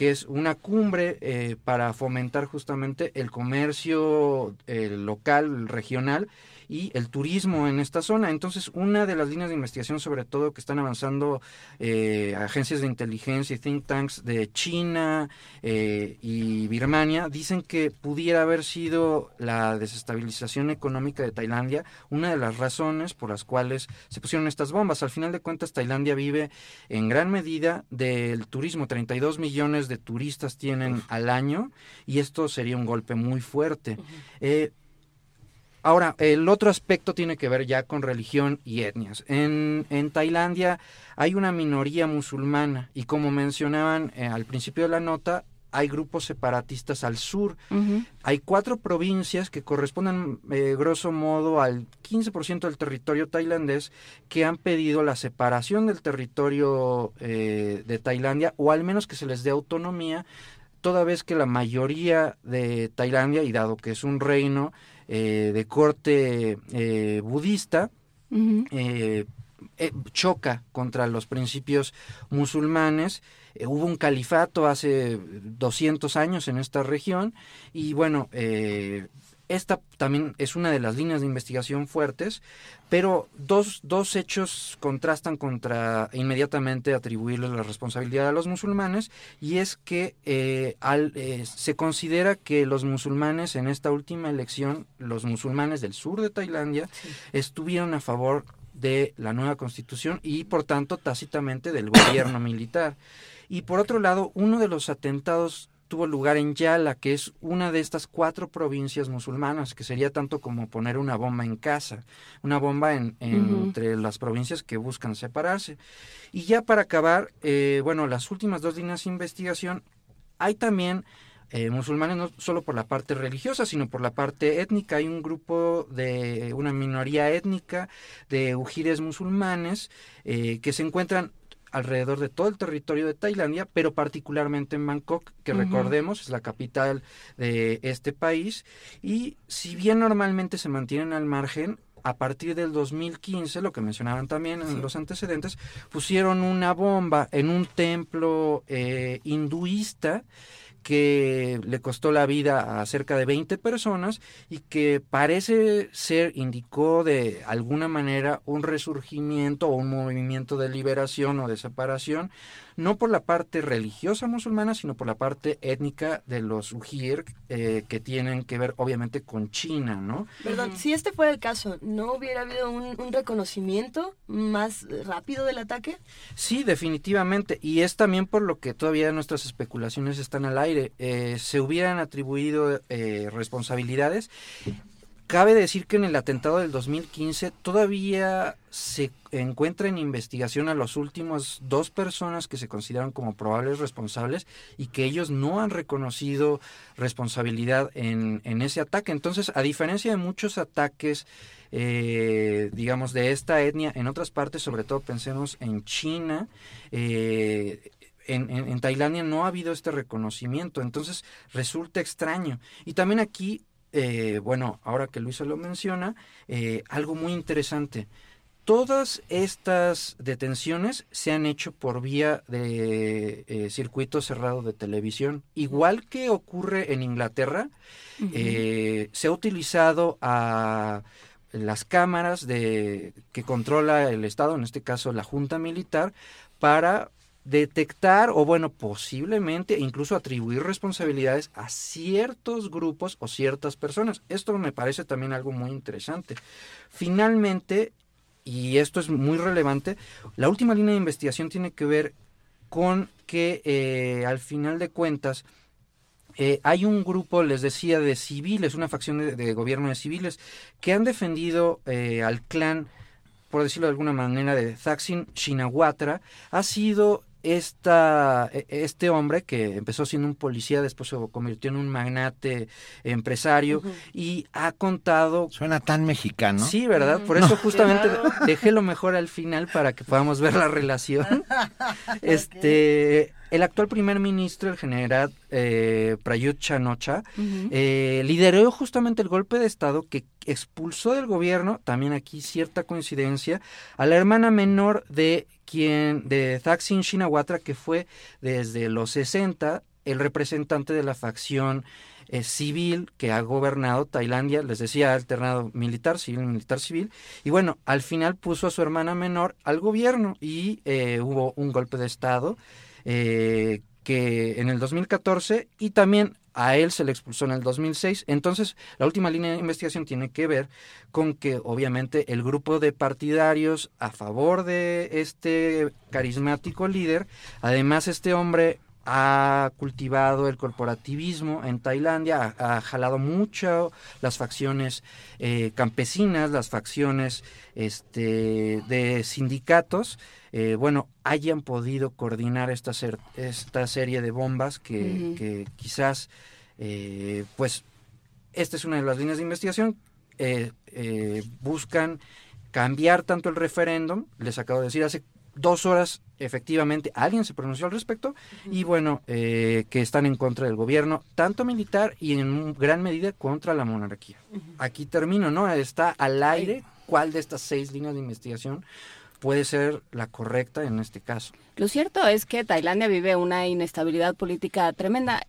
que es una cumbre eh, para fomentar justamente el comercio eh, local, regional y el turismo en esta zona. Entonces, una de las líneas de investigación, sobre todo que están avanzando eh, agencias de inteligencia y think tanks de China eh, y Birmania, dicen que pudiera haber sido la desestabilización económica de Tailandia una de las razones por las cuales se pusieron estas bombas. Al final de cuentas, Tailandia vive en gran medida del turismo. 32 millones de turistas tienen al año y esto sería un golpe muy fuerte. Eh, Ahora, el otro aspecto tiene que ver ya con religión y etnias. En, en Tailandia hay una minoría musulmana y como mencionaban eh, al principio de la nota, hay grupos separatistas al sur. Hay cuatro provincias que corresponden, eh, grosso modo, al 15% del territorio tailandés que han pedido la separación del territorio eh, de Tailandia o al menos que se les dé autonomía, toda vez que la mayoría de Tailandia, y dado que es un reino eh, de corte eh, budista, eh, eh, choca contra los principios musulmanes. Eh, hubo un califato hace 200 años en esta región y bueno, eh, esta también es una de las líneas de investigación fuertes, pero dos, dos hechos contrastan contra inmediatamente atribuirles la responsabilidad a los musulmanes y es que eh, al, eh, se considera que los musulmanes en esta última elección, los musulmanes del sur de Tailandia, estuvieron a favor de la nueva constitución y por tanto tácitamente del gobierno militar. Y por otro lado, uno de los atentados tuvo lugar en Yala, que es una de estas cuatro provincias musulmanas, que sería tanto como poner una bomba en casa, una bomba en, entre las provincias que buscan separarse. Y ya para acabar, eh, bueno, las últimas dos líneas de investigación, hay también eh, musulmanes no solo por la parte religiosa, sino por la parte étnica. Hay un grupo de una minoría étnica de ujires musulmanes eh, que se encuentran alrededor de todo el territorio de Tailandia, pero particularmente en Bangkok, que recordemos es la capital de este país. Y si bien normalmente se mantienen al margen, a partir del 2015, lo que mencionaban también en los antecedentes, pusieron una bomba en un templo eh, hinduista que le costó la vida a cerca de 20 personas y que parece ser, indicó de alguna manera un resurgimiento o un movimiento de liberación o de separación, no por la parte religiosa musulmana, sino por la parte étnica de los Ujir, eh, que tienen que ver obviamente con China, ¿no?
Perdón, si este fuera el caso, ¿no hubiera habido un, un reconocimiento más rápido del ataque?
Sí, definitivamente. Y es también por lo que todavía nuestras especulaciones están al aire. Eh, se hubieran atribuido eh, responsabilidades. Cabe decir que en el atentado del 2015 todavía se encuentra en investigación a los últimos dos personas que se consideran como probables responsables y que ellos no han reconocido responsabilidad en, ese ataque. Entonces, a diferencia de muchos ataques eh, digamos, de esta etnia en otras partes, sobre todo pensemos en China, eh, en, Tailandia no ha habido este reconocimiento, entonces resulta extraño. Y también aquí, eh, bueno, ahora que Luisa lo menciona, eh, algo muy interesante. Todas estas detenciones se han hecho por vía de eh, circuito cerrado de televisión. Igual que ocurre en Inglaterra, uh -huh. se ha utilizado a las cámaras de que controla el Estado, en este caso la Junta Militar, para detectar o bueno, posiblemente incluso atribuir responsabilidades a ciertos grupos o ciertas personas. Esto me parece también algo muy interesante. Finalmente, y esto es muy relevante, la última línea de investigación tiene que ver con que eh, al final de cuentas eh, hay un grupo, les decía, de civiles, una facción de, gobierno de civiles, que han defendido eh, al clan, por decirlo de alguna manera, de Thaksin Shinawatra, ha sido esta, este hombre que empezó siendo un policía, después se convirtió en un magnate empresario uh -huh. y ha contado...
Suena tan mexicano.
Sí, ¿verdad? Por eso no. justamente dejé lo mejor al final para que podamos ver la relación. este, el actual primer ministro, el general eh, Prayut Chanocha, uh -huh. eh, lideró justamente el golpe de Estado que expulsó del gobierno, también aquí cierta coincidencia, a la hermana menor de quien, de Thaksin Shinawatra, que fue desde los 60 el representante de la facción eh, civil que ha gobernado Tailandia, les decía, alternado militar, civil, militar, civil, y bueno, al final puso a su hermana menor al gobierno y eh, hubo un golpe de Estado eh, que en el 2014 y también a él se le expulsó en el 2006. Entonces, la última línea de investigación tiene que ver con que, obviamente, el grupo de partidarios a favor de este carismático líder, además este hombre ha cultivado el corporativismo en Tailandia, ha, jalado mucho las facciones eh, campesinas, las facciones este, de sindicatos, eh, bueno, hayan podido coordinar esta, ser, esta serie de bombas que, uh -huh. que quizás, eh, pues, esta es una de las líneas de investigación, eh, buscan cambiar tanto el referéndum, les acabo de decir, hace dos horas efectivamente alguien se pronunció al respecto uh -huh. y bueno, eh, que están en contra del gobierno, tanto militar y en gran medida contra la monarquía. Uh -huh. Aquí termino, ¿no? Está al aire cuál de estas seis líneas de investigación puede ser la correcta en este caso.
Lo cierto es que Tailandia vive una inestabilidad política tremenda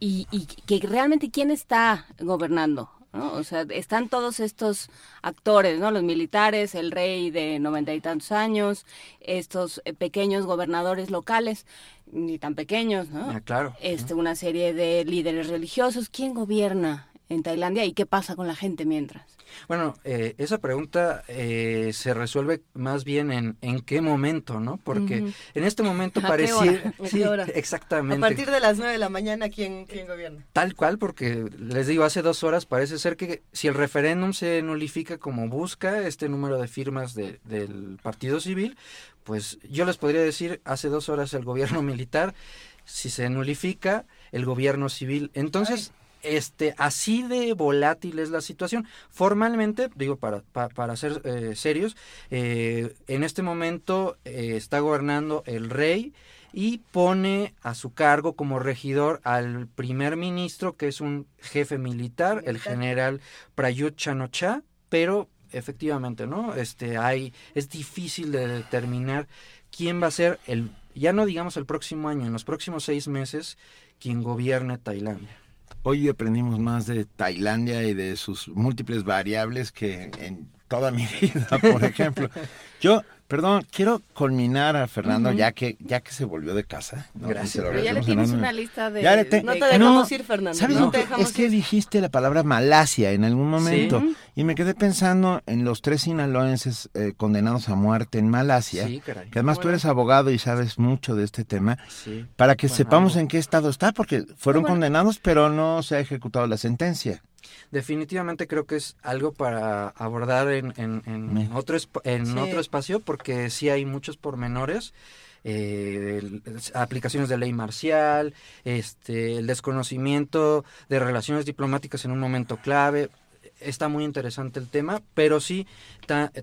y, y que realmente quién está gobernando. ¿no? O sea, están todos estos actores, ¿no? Los militares, el rey de noventa y tantos años, estos eh, pequeños gobernadores locales, ni tan pequeños, ¿no?
Ah, claro.
Este, una serie de líderes religiosos. ¿Quién gobierna en Tailandia y qué pasa con la gente mientras?
Bueno, eh, esa pregunta eh, se resuelve más bien en, en qué momento, ¿no? Porque uh -huh. en este momento parecía...
Sí,
exactamente.
A partir de las nueve de la mañana, ¿quién, ¿quién gobierna?
Tal cual, porque les digo, hace dos horas parece ser que si el referéndum se nulifica como busca este número de firmas de, del Partido Civil, pues yo les podría decir, hace dos horas el gobierno militar, si se nulifica, el gobierno civil. Entonces... Ay este así de volátil es la situación. Formalmente, digo, para, para, para ser eh, serios, eh, en este momento eh, está gobernando el rey y pone a su cargo como regidor al primer ministro, que es un jefe militar, el general Prayut Chanocha, pero efectivamente, ¿no? Este hay es difícil de determinar quién va a ser el ya no digamos el próximo año, en los próximos seis meses, quien gobierne Tailandia.
Hoy aprendimos más de Tailandia y de sus múltiples variables que en toda mi vida, por ejemplo. Yo Perdón, quiero culminar a Fernando ya que ya que se volvió de casa.
Gracias. Pero ya le tienes una lista de...
no te dejamos ir, Fernando.
¿Sabes
no
te dejamos es que dijiste la palabra Malasia en algún momento y me quedé pensando en los tres sinaloenses eh, condenados a muerte en Malasia.
Sí, caray.
Que además tú eres abogado y sabes mucho de este tema.
Sí.
Para que sepamos en qué estado está, porque fueron condenados, pero no se ha ejecutado la sentencia.
Definitivamente creo que es algo para abordar en, en, otro, en otro espacio porque sí hay muchos pormenores. Eh, aplicaciones de ley marcial, este, el desconocimiento de relaciones diplomáticas en un momento clave, está muy interesante el tema, pero sí,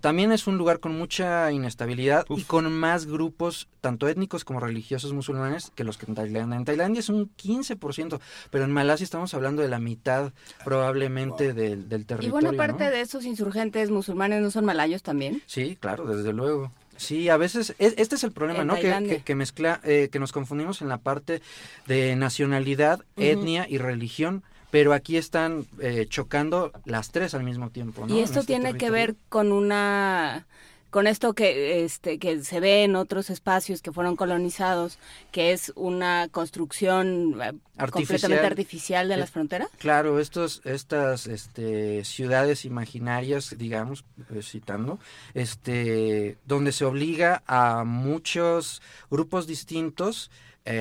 también es un lugar con mucha inestabilidad y con más grupos, tanto étnicos como religiosos musulmanes, que los que en Tailandia. En Tailandia es un 15%, pero en Malasia estamos hablando de la mitad probablemente del, territorio.
Y buena parte de esos insurgentes musulmanes no son malayos también.
Sí, claro, desde luego. Sí, a veces este es el problema, ¿no? Que, que, mezcla, eh, que nos confundimos en la parte de nacionalidad, etnia y religión pero aquí están eh, chocando las tres al mismo tiempo. ¿no?
Y esto
este
tiene que ver con una con esto que este que se ve en otros espacios que fueron colonizados, que es una construcción eh, completamente artificial de las
eh,
fronteras.
Claro, estos estas este, ciudades imaginarias, digamos, citando, este donde se obliga a muchos grupos distintos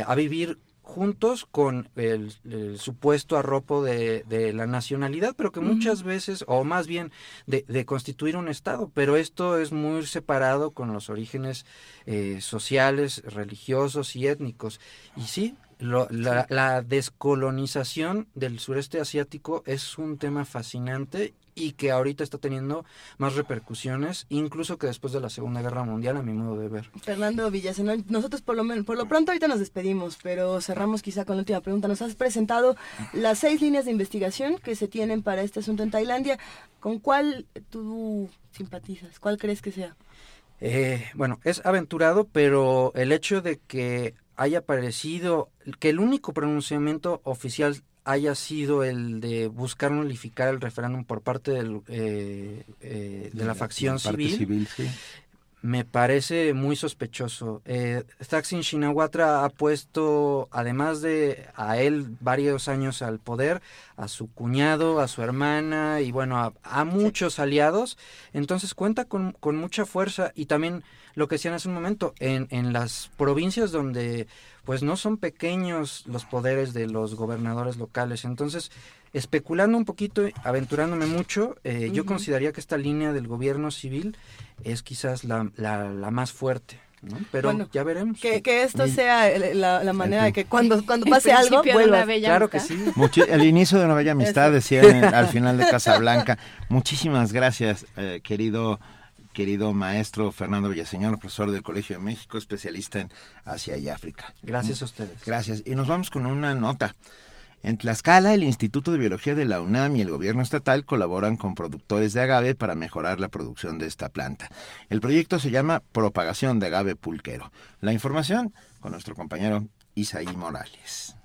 a vivir juntos con el, supuesto arropo de, la nacionalidad, pero que muchas veces, o más bien de, constituir un Estado, pero esto es muy separado con los orígenes eh, sociales, religiosos y étnicos. Y sí, la, la, descolonización del sureste asiático es un tema fascinante y que ahorita está teniendo más repercusiones, incluso que después de la Segunda Guerra Mundial, a mi modo de ver.
Fernando Villasenol, nosotros por lo, menos, por lo pronto ahorita nos despedimos, pero cerramos quizá con la última pregunta. Nos has presentado las seis líneas de investigación que se tienen para este asunto en Tailandia. ¿Con cuál tú simpatizas? ¿Cuál crees que sea?
Eh, bueno, es aventurado, pero el hecho de que haya aparecido, que el único pronunciamiento oficial haya sido el de buscar nulificar el referéndum por parte del, eh, eh, de la, facción civil, me parece muy sospechoso. Eh, Thaksin Shinawatra ha puesto, además de a él varios años al poder, a su cuñado, a su hermana y bueno, a, muchos aliados, entonces cuenta con, con, mucha fuerza. Y también lo que decían hace un momento, en, en las provincias donde pues no son pequeños los poderes de los gobernadores locales. Entonces, especulando un poquito, aventurándome mucho, eh, yo consideraría que esta línea del gobierno civil es quizás la, la, más fuerte. ¿no? Pero ya veremos.
Que, que esto sea la, manera de que cuando, cuando pase algo vuelva.
Claro que sí.
el inicio de una bella amistad, decían al final de Casablanca. Muchísimas gracias, eh, querido querido maestro Fernando Villaseñor, profesor del Colegio de México, especialista en Asia y África.
Gracias a ustedes.
Gracias. Y nos vamos con una nota. En Tlaxcala, el Instituto de Biología de la UNAM y el gobierno estatal colaboran con productores de agave para mejorar la producción de esta planta. El proyecto se llama Propagación de agave pulquero. La información con nuestro compañero Isaí Morales.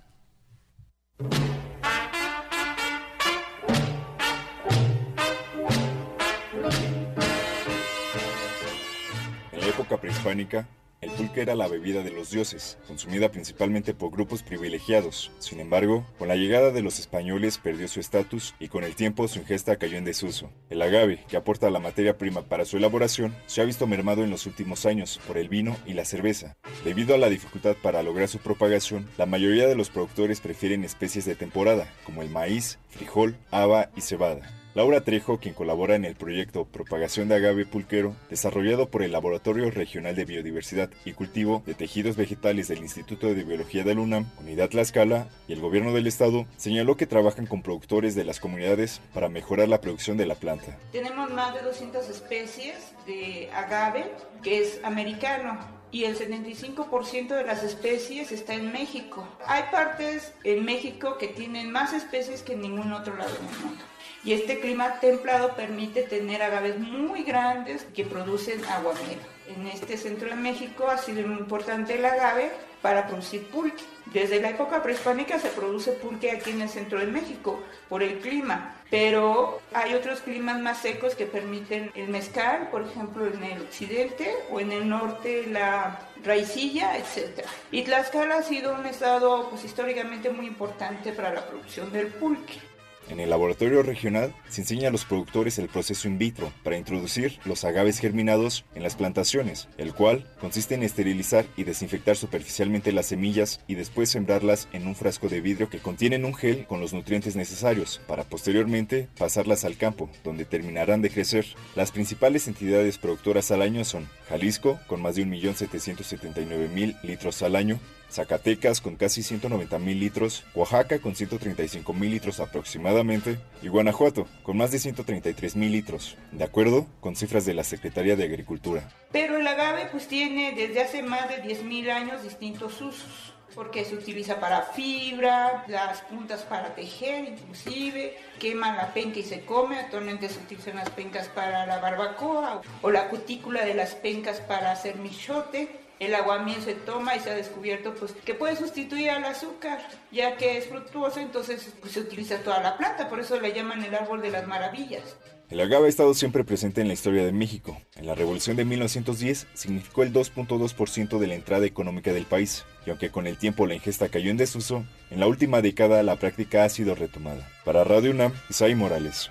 Época prehispánica, el pulque era la bebida de los dioses, consumida principalmente por grupos privilegiados. Sin embargo, con la llegada de los españoles perdió su estatus y con el tiempo su ingesta cayó en desuso. El agave, que aporta la materia prima para su elaboración, se ha visto mermado en los últimos años por el vino y la cerveza. Debido a la dificultad para lograr su propagación, la mayoría de los productores prefieren especies de temporada, como el maíz, frijol, haba y cebada. Laura Trejo, quien colabora en el proyecto Propagación de Agave Pulquero, desarrollado por el Laboratorio Regional de Biodiversidad y Cultivo de Tejidos Vegetales del Instituto de Biología del UNAM, Unidad Tlaxcala y el Gobierno del Estado, señaló que trabajan con productores de las comunidades para mejorar la producción de la planta.
Tenemos más de 200 especies de agave, que es americano, y el 75% de las especies está en México. Hay partes en México que tienen más especies que en ningún otro lado del mundo. Y este clima templado permite tener agaves muy grandes que producen aguamiel. En este centro de México ha sido muy importante el agave para producir pulque. Desde la época prehispánica se produce pulque aquí en el centro de México por el clima, pero hay otros climas más secos que permiten el mezcal, por ejemplo en el occidente o en el norte la raicilla, etc. Y Tlaxcala ha sido un estado pues, históricamente muy importante para la producción del pulque.
En el laboratorio regional se enseña a los productores el proceso in vitro para introducir los agaves germinados en las plantaciones, el cual consiste en esterilizar y desinfectar superficialmente las semillas y después sembrarlas en un frasco de vidrio que contienen un gel con los nutrientes necesarios para posteriormente pasarlas al campo, donde terminarán de crecer. Las principales entidades productoras al año son Jalisco, con más de 1.779.000 litros al año, Zacatecas con casi 190 mil litros, Oaxaca con 135 mil litros aproximadamente y Guanajuato con más de 133 mil litros, de acuerdo con cifras de la Secretaría de Agricultura.
Pero el agave pues tiene desde hace más de 10.000 años distintos usos porque se utiliza para fibra, las puntas para tejer inclusive, queman la penca y se come, actualmente se utilizan las pencas para la barbacoa o la cutícula de las pencas para hacer michote el aguamiel se toma y se ha descubierto pues que puede sustituir al azúcar, ya que es fructuoso, entonces pues, se utiliza toda la planta, por eso le llaman el árbol de las maravillas.
El agave ha estado siempre presente en la historia de México. En la Revolución de 1910 significó el 2.2% de la entrada económica del país, y aunque con el tiempo la ingesta cayó en desuso, en la última década la práctica ha sido retomada. Para Radio UNAM, Isai Morales.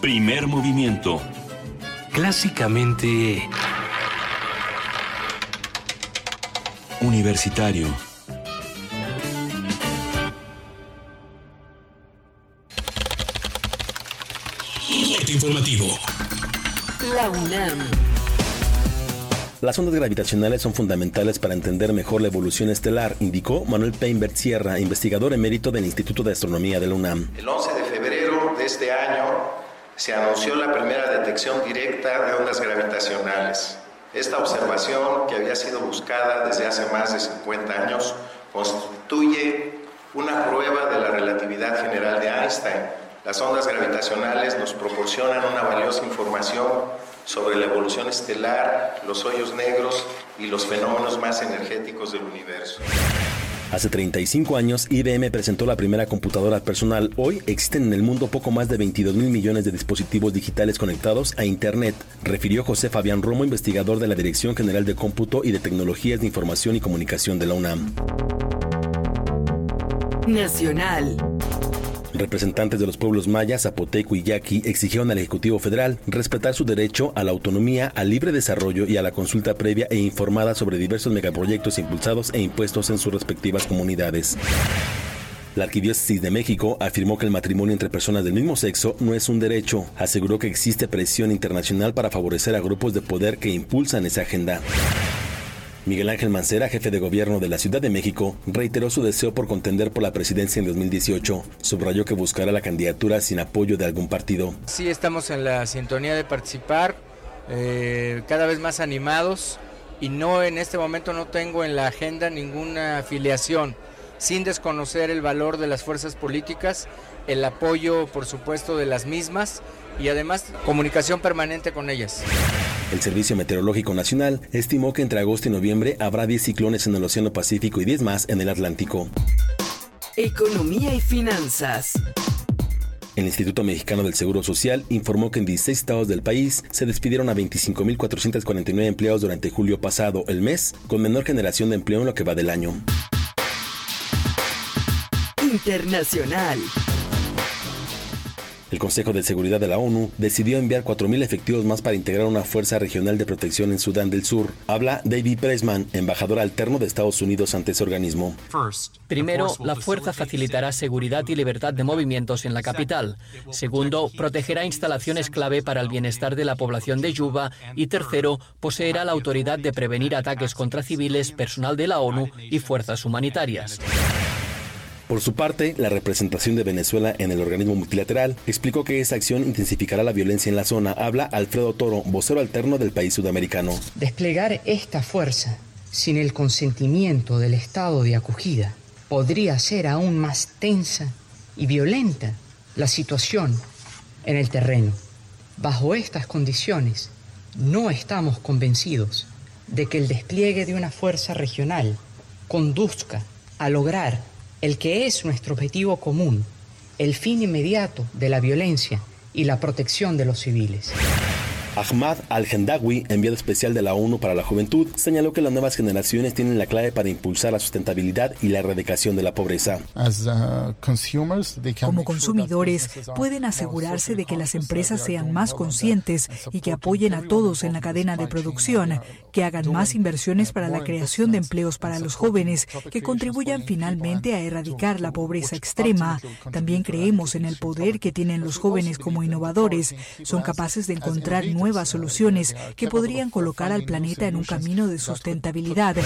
Primer movimiento.
Clásicamente...
Universitario.
informativo.
La UNAM.
Las ondas gravitacionales son fundamentales para entender mejor la evolución estelar, indicó Manuel Peinbert Sierra, investigador emérito del Instituto de Astronomía de la UNAM.
El 11 de febrero de este año se anunció la primera detección directa de ondas gravitacionales. Esta observación, que había sido buscada desde hace más de 50 años, constituye una prueba de la relatividad general de Einstein. Las ondas gravitacionales nos proporcionan una valiosa información sobre la evolución estelar, los hoyos negros y los fenómenos más energéticos del universo.
Hace 35 años, IBM presentó la primera computadora personal. Hoy existen en el mundo poco más de 22 mil millones de dispositivos digitales conectados a Internet, refirió José Fabián Romo, investigador de la Dirección General de Cómputo y de Tecnologías de Información y Comunicación de la UNAM.
Nacional.
Representantes de los pueblos mayas, zapoteco y yaqui exigieron al Ejecutivo Federal respetar su derecho a la autonomía, al libre desarrollo y a la consulta previa e informada sobre diversos megaproyectos impulsados e impuestos en sus respectivas comunidades. La Arquidiócesis de México afirmó que el matrimonio entre personas del mismo sexo no es un derecho. Aseguró que existe presión internacional para favorecer a grupos de poder que impulsan esa agenda. Miguel Ángel Mancera, jefe de gobierno de la Ciudad de México, reiteró su deseo por contender por la presidencia en 2018. Subrayó que buscará la candidatura sin apoyo de algún partido.
Sí, estamos en la sintonía de participar, eh, cada vez más animados y no en este momento no tengo en la agenda ninguna afiliación, sin desconocer el valor de las fuerzas políticas, el apoyo por supuesto de las mismas y además comunicación permanente con ellas.
El Servicio Meteorológico Nacional estimó que entre agosto y noviembre habrá 10 ciclones en el Océano Pacífico y 10 más en el Atlántico.
Economía y finanzas.
El Instituto Mexicano del Seguro Social informó que en 16 estados del país se despidieron a 25.449 empleados durante julio pasado, el mes con menor generación de empleo en lo que va del año.
Internacional.
El Consejo de Seguridad de la ONU decidió enviar 4.000 efectivos más para integrar una fuerza regional de protección en Sudán del Sur. Habla David Pressman, embajador alterno de Estados Unidos ante ese organismo.
Primero, la fuerza facilitará seguridad y libertad de movimientos en la capital. Segundo, protegerá instalaciones clave para el bienestar de la población de Yuba. Y tercero, poseerá la autoridad de prevenir ataques contra civiles, personal de la ONU y fuerzas humanitarias.
Por su parte, la representación de Venezuela en el organismo multilateral explicó que esa acción intensificará la violencia en la zona. Habla Alfredo Toro, vocero alterno del país sudamericano.
Desplegar esta fuerza sin el consentimiento del Estado de acogida
podría ser aún más tensa y violenta la situación en el terreno. Bajo estas condiciones, no estamos convencidos de que el despliegue de una fuerza regional conduzca a lograr el que es nuestro objetivo común, el fin inmediato de la violencia y la protección de los civiles.
Ahmad Al-Hendawi, enviado especial de la ONU para la Juventud, señaló que las nuevas generaciones tienen la clave para impulsar la sustentabilidad y la erradicación de la pobreza.
uh,
Como consumidores, pueden asegurarse de que las empresas sean más conscientes y que apoyen a todos en la cadena de producción, que hagan más inversiones para la creación de empleos para los jóvenes, que contribuyan finalmente a erradicar la pobreza extrema. También creemos en el poder que tienen los jóvenes como innovadores. Son capaces de encontrar nuevas soluciones que podrían colocar al planeta en un camino de sustentabilidad.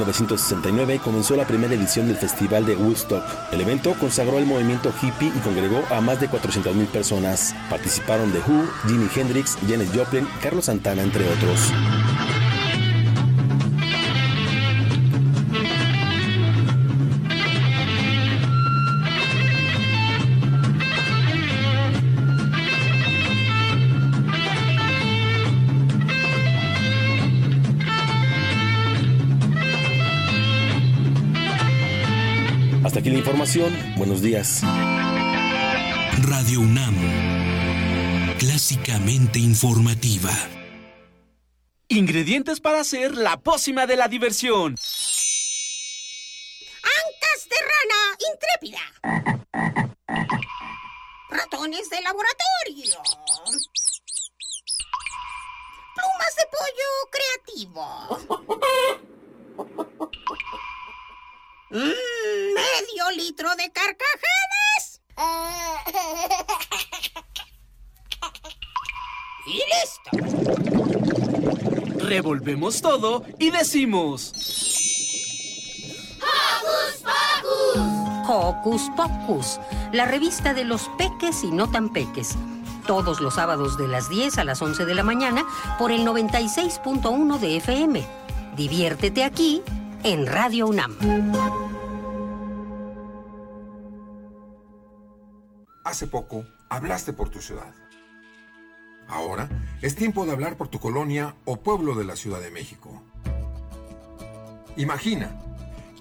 1969 comenzó la primera edición del Festival de Woodstock. El evento consagró el movimiento hippie y congregó a más de 400.000 personas. Participaron The Who, Jimi Hendrix, Janis Joplin, Carlos Santana, entre otros. Hasta aquí la información. Buenos días.
Radio UNAM. Clásicamente informativa.
Ingredientes para hacer la pócima de la diversión.
Ancas de rana intrépida. Ratones de laboratorio. Plumas de pollo creativo. Mm, medio litro de carcajadas. Y listo.
Revolvemos todo y decimos.
Hocus Pocus, la revista de los peques y no tan peques. Todos los sábados de las 10 a las 11 de la mañana por el 96.1 de FM. Diviértete aquí en Radio UNAM.
Hace poco hablaste por tu ciudad. Ahora es tiempo de hablar por tu colonia o pueblo de la Ciudad de México. Imagina,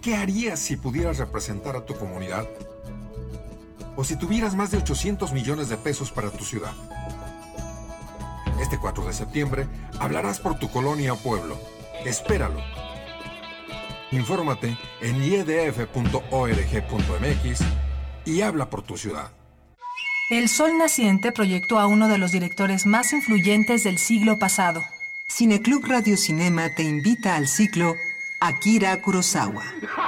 ¿qué harías si pudieras representar a tu comunidad? O si tuvieras más de 800 millones de pesos para tu ciudad. Este 4 de septiembre hablarás por tu colonia o pueblo. Espéralo. Infórmate en iedf.org.mx y habla por tu ciudad.
El Sol Naciente proyectó a uno de los directores más influyentes del siglo pasado.
Cineclub Radio Cinema te invita al ciclo Akira Kurosawa.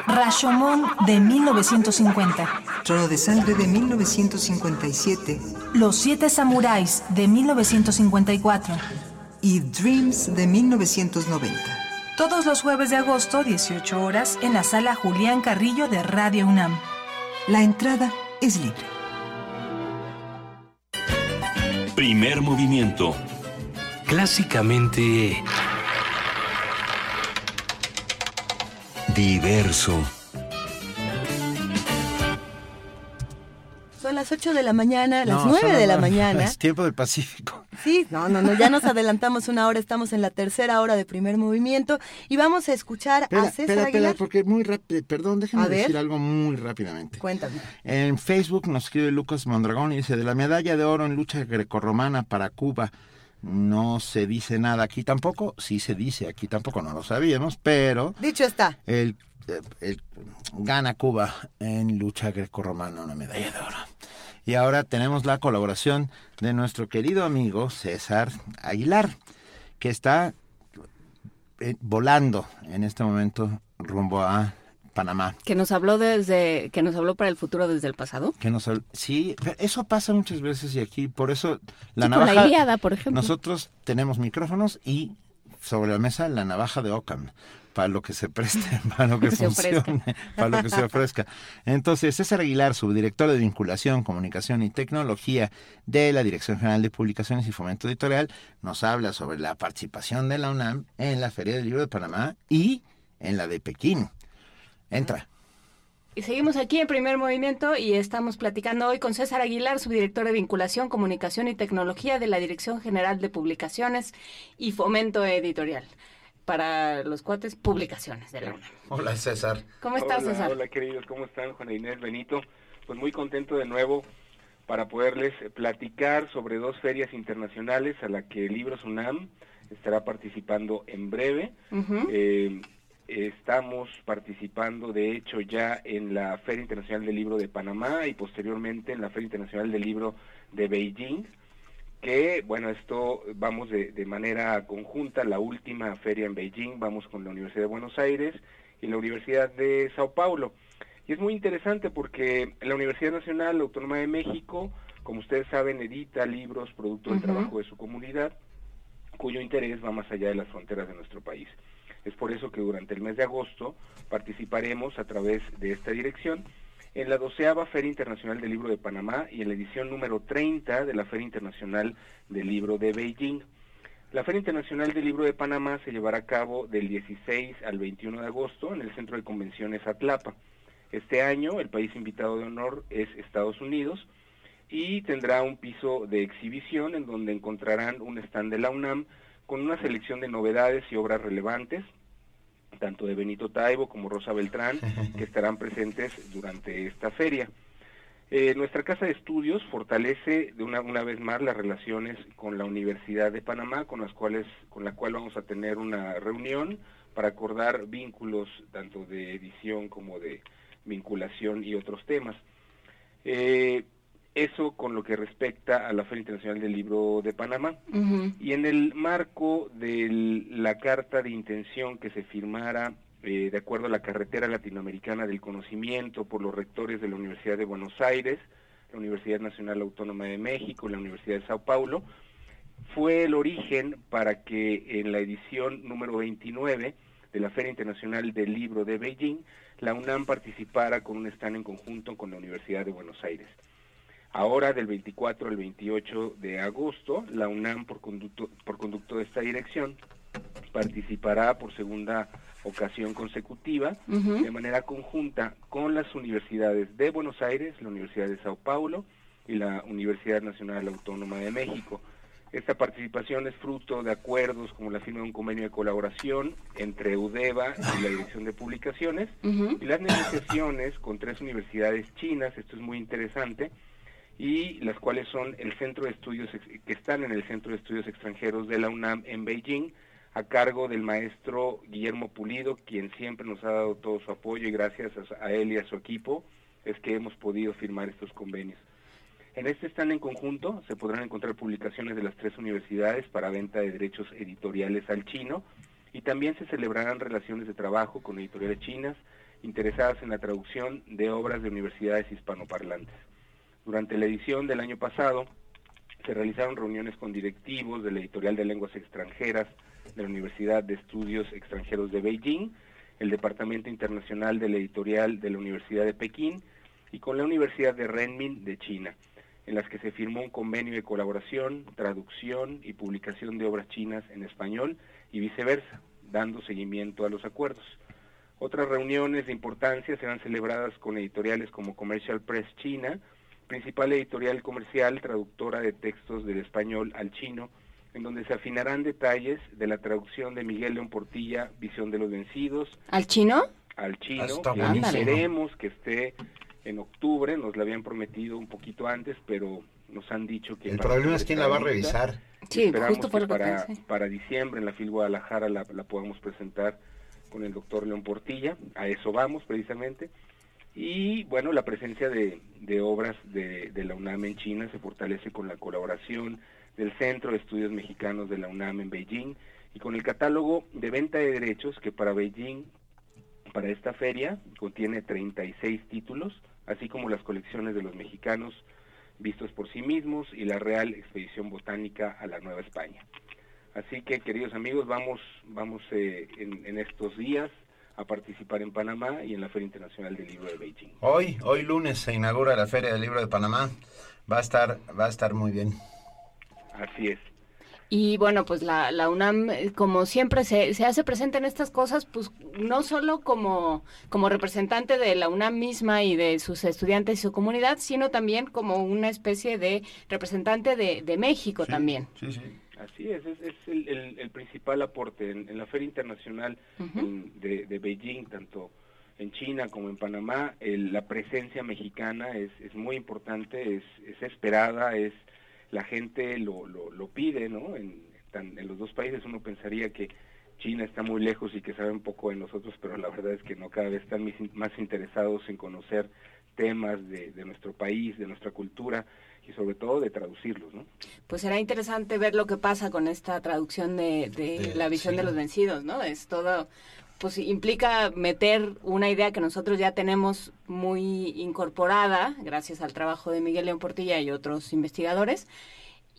Rashomon de 1950.
Trono de Sangre de 1957.
Los Siete Samuráis de 1954.
Y Dreams de 1990.
Todos los jueves de agosto, 18 horas, en la sala Julián Carrillo de Radio UNAM.
La entrada es libre.
Primer movimiento. Clásicamente... Diverso.
Las 8 de la mañana, las
No,
9
son
de la mañana.
Es tiempo del Pacífico.
Sí, no, no, no, ya nos adelantamos una hora, estamos en la tercera hora de primer movimiento y vamos a escuchar
Espera,
a César Aguilar.
porque muy rápido, perdón,
ver.
decir algo muy rápidamente.
Cuéntame.
En Facebook nos escribe Lucas Mondragón y dice, de la medalla de oro en lucha grecorromana para Cuba, no se dice nada aquí tampoco, sí se dice aquí tampoco, no lo sabíamos, pero
Dicho está.
el, el- gana Cuba en lucha grecorromana una medalla de oro. Y ahora tenemos la colaboración de nuestro querido amigo César Aguilar, que está eh, volando en este momento rumbo a Panamá.
Que nos habló desde, que nos habló para el futuro desde el pasado.
Que nos, sí, eso pasa muchas veces y aquí, por eso la
Sí, con
navaja.
la Ilíada, por ejemplo.
Nosotros tenemos micrófonos y sobre la mesa la navaja de Ockham para lo que se preste, para lo que
Se ofrezca.
funcione, para lo que se ofrezca. Entonces, César Aguilar, subdirector de Vinculación, Comunicación y Tecnología de la Dirección General de Publicaciones y Fomento Editorial, nos habla sobre la participación de la UNAM en la Feria del Libro de Panamá y en la de Pekín. Entra.
Y seguimos aquí en primer movimiento y estamos platicando hoy con César Aguilar, subdirector de Vinculación, Comunicación y Tecnología de la Dirección General de Publicaciones y Fomento Editorial. Para los cuates, publicaciones de la UNAM.
Hola, César.
¿Cómo estás,
hola,
César?
Hola, queridos, ¿cómo están? Juana Inés, Benito. Pues muy contento de nuevo para poderles platicar sobre dos ferias internacionales a la que Libros UNAM estará participando en breve. Eh, estamos participando, de hecho, ya en la Feria Internacional del Libro de Panamá y posteriormente en la Feria Internacional del Libro de Beijing, que, bueno, esto vamos de, de manera conjunta, la última feria en Beijing, vamos con la Universidad de Buenos Aires y la Universidad de Sao Paulo. Y es muy interesante porque la Universidad Nacional Autónoma de México, como ustedes saben, edita libros producto del trabajo de su comunidad, cuyo interés va más allá de las fronteras de nuestro país. Es por eso que durante el mes de agosto participaremos a través de esta dirección en la doceava Feria Internacional del Libro de Panamá y en la edición número 30 de la Feria Internacional del Libro de Beijing. La Feria Internacional del Libro de Panamá se llevará a cabo del 16 al 21 de agosto en el Centro de Convenciones Atlapa. Este año el país invitado de honor es Estados Unidos y tendrá un piso de exhibición en donde encontrarán un stand de la UNAM con una selección de novedades y obras relevantes, tanto de Benito Taibo como Rosa Beltrán, que estarán presentes durante esta feria. Eh, nuestra casa de estudios fortalece de una, una vez más las relaciones con la Universidad de Panamá, con las cuales, con la cual vamos a tener una reunión para acordar vínculos tanto de edición como de vinculación y otros temas. Eh, eso con lo que respecta a la Feria Internacional del Libro de Panamá. Y en el marco de la carta de intención que se firmara eh, de acuerdo a la carretera latinoamericana del conocimiento por los rectores de la Universidad de Buenos Aires, la Universidad Nacional Autónoma de México y la Universidad de Sao Paulo, fue el origen para que en la edición número 29 de la Feria Internacional del Libro de Beijing, la UNAM participara con un stand en conjunto con la Universidad de Buenos Aires. Ahora, del 24 al 28 de agosto, la UNAM, por conducto, por conducto de esta dirección, participará por segunda ocasión consecutiva, de manera conjunta con las universidades de Buenos Aires, la Universidad de Sao Paulo y la Universidad Nacional Autónoma de México. Esta participación es fruto de acuerdos como la firma de un convenio de colaboración entre UDEVA y la Dirección de Publicaciones y las negociaciones con tres universidades chinas, esto es muy interesante, y las cuales son el Centro de Estudios, que están en el Centro de Estudios Extranjeros de la UNAM en Beijing, a cargo del maestro Guillermo Pulido, quien siempre nos ha dado todo su apoyo y gracias a, él y a su equipo es que hemos podido firmar estos convenios. En este stand en conjunto se podrán encontrar publicaciones de las tres universidades para venta de derechos editoriales al chino y también se celebrarán relaciones de trabajo con editoriales chinas interesadas en la traducción de obras de universidades hispanoparlantes. Durante la edición del año pasado se realizaron reuniones con directivos de la editorial de lenguas extranjeras de la Universidad de Estudios Extranjeros de Beijing, el Departamento Internacional de la Editorial de la Universidad de Pekín y con la Universidad de Renmin de China, en las que se firmó un convenio de colaboración, traducción y publicación de obras chinas en español y viceversa, dando seguimiento a los acuerdos. Otras reuniones de importancia serán celebradas con editoriales como Commercial Press China, principal editorial comercial traductora de textos del español al chino, en donde se afinarán detalles de la traducción de Miguel León Portilla, Visión de los Vencidos,
¿Al chino?
al chino,
Está
que
buenísimo.
esperemos que esté en octubre, nos la habían prometido un poquito antes, pero nos han dicho que...
El problema es quién la va a revisar.
Sí,
Esperamos
justo fue
que para,
pensé.
para diciembre en la FIL Guadalajara la, la podamos presentar con el doctor León Portilla, a eso vamos precisamente. Y bueno, la presencia de, obras de, de la UNAM en China se fortalece con la colaboración del Centro de Estudios Mexicanos de la UNAM en Beijing y con el catálogo de venta de derechos que para Beijing para esta feria. Contiene 36 títulos, así como las colecciones de los mexicanos vistos por sí mismos y la Real Expedición Botánica a la Nueva España. Así que, queridos amigos, vamos, vamos eh, en, en estos días a participar en Panamá y en la Feria Internacional del Libro de Beijing.
Hoy, hoy lunes se inaugura la Feria del Libro de Panamá. Va a estar, va a estar muy bien.
Así es.
Y bueno, pues la, la UNAM, eh, como siempre, se, se hace presente en estas cosas, pues no solo como, como representante de la UNAM misma y de sus estudiantes y su comunidad, sino también como una especie de representante de, de México también.
Sí, sí.
Así es, es, es el, el, el, principal aporte en, en, la Feria Internacional uh -huh. en, de, de, Beijing, tanto en China como en Panamá, el, la presencia mexicana es, es muy importante, es, es esperada, es la gente lo, lo, lo pide, ¿no? En, tan, en los dos países uno pensaría que China está muy lejos y que sabe un poco de nosotros, pero la verdad es que no, cada vez están más interesados en conocer temas de, de nuestro país, de nuestra cultura, y sobre todo de traducirlos, ¿no?
Pues será interesante ver lo que pasa con esta traducción de, de, de la visión sí. de los vencidos, ¿no? Es todo, pues implica meter una idea que nosotros ya tenemos muy incorporada, gracias al trabajo de Miguel León Portilla y otros investigadores,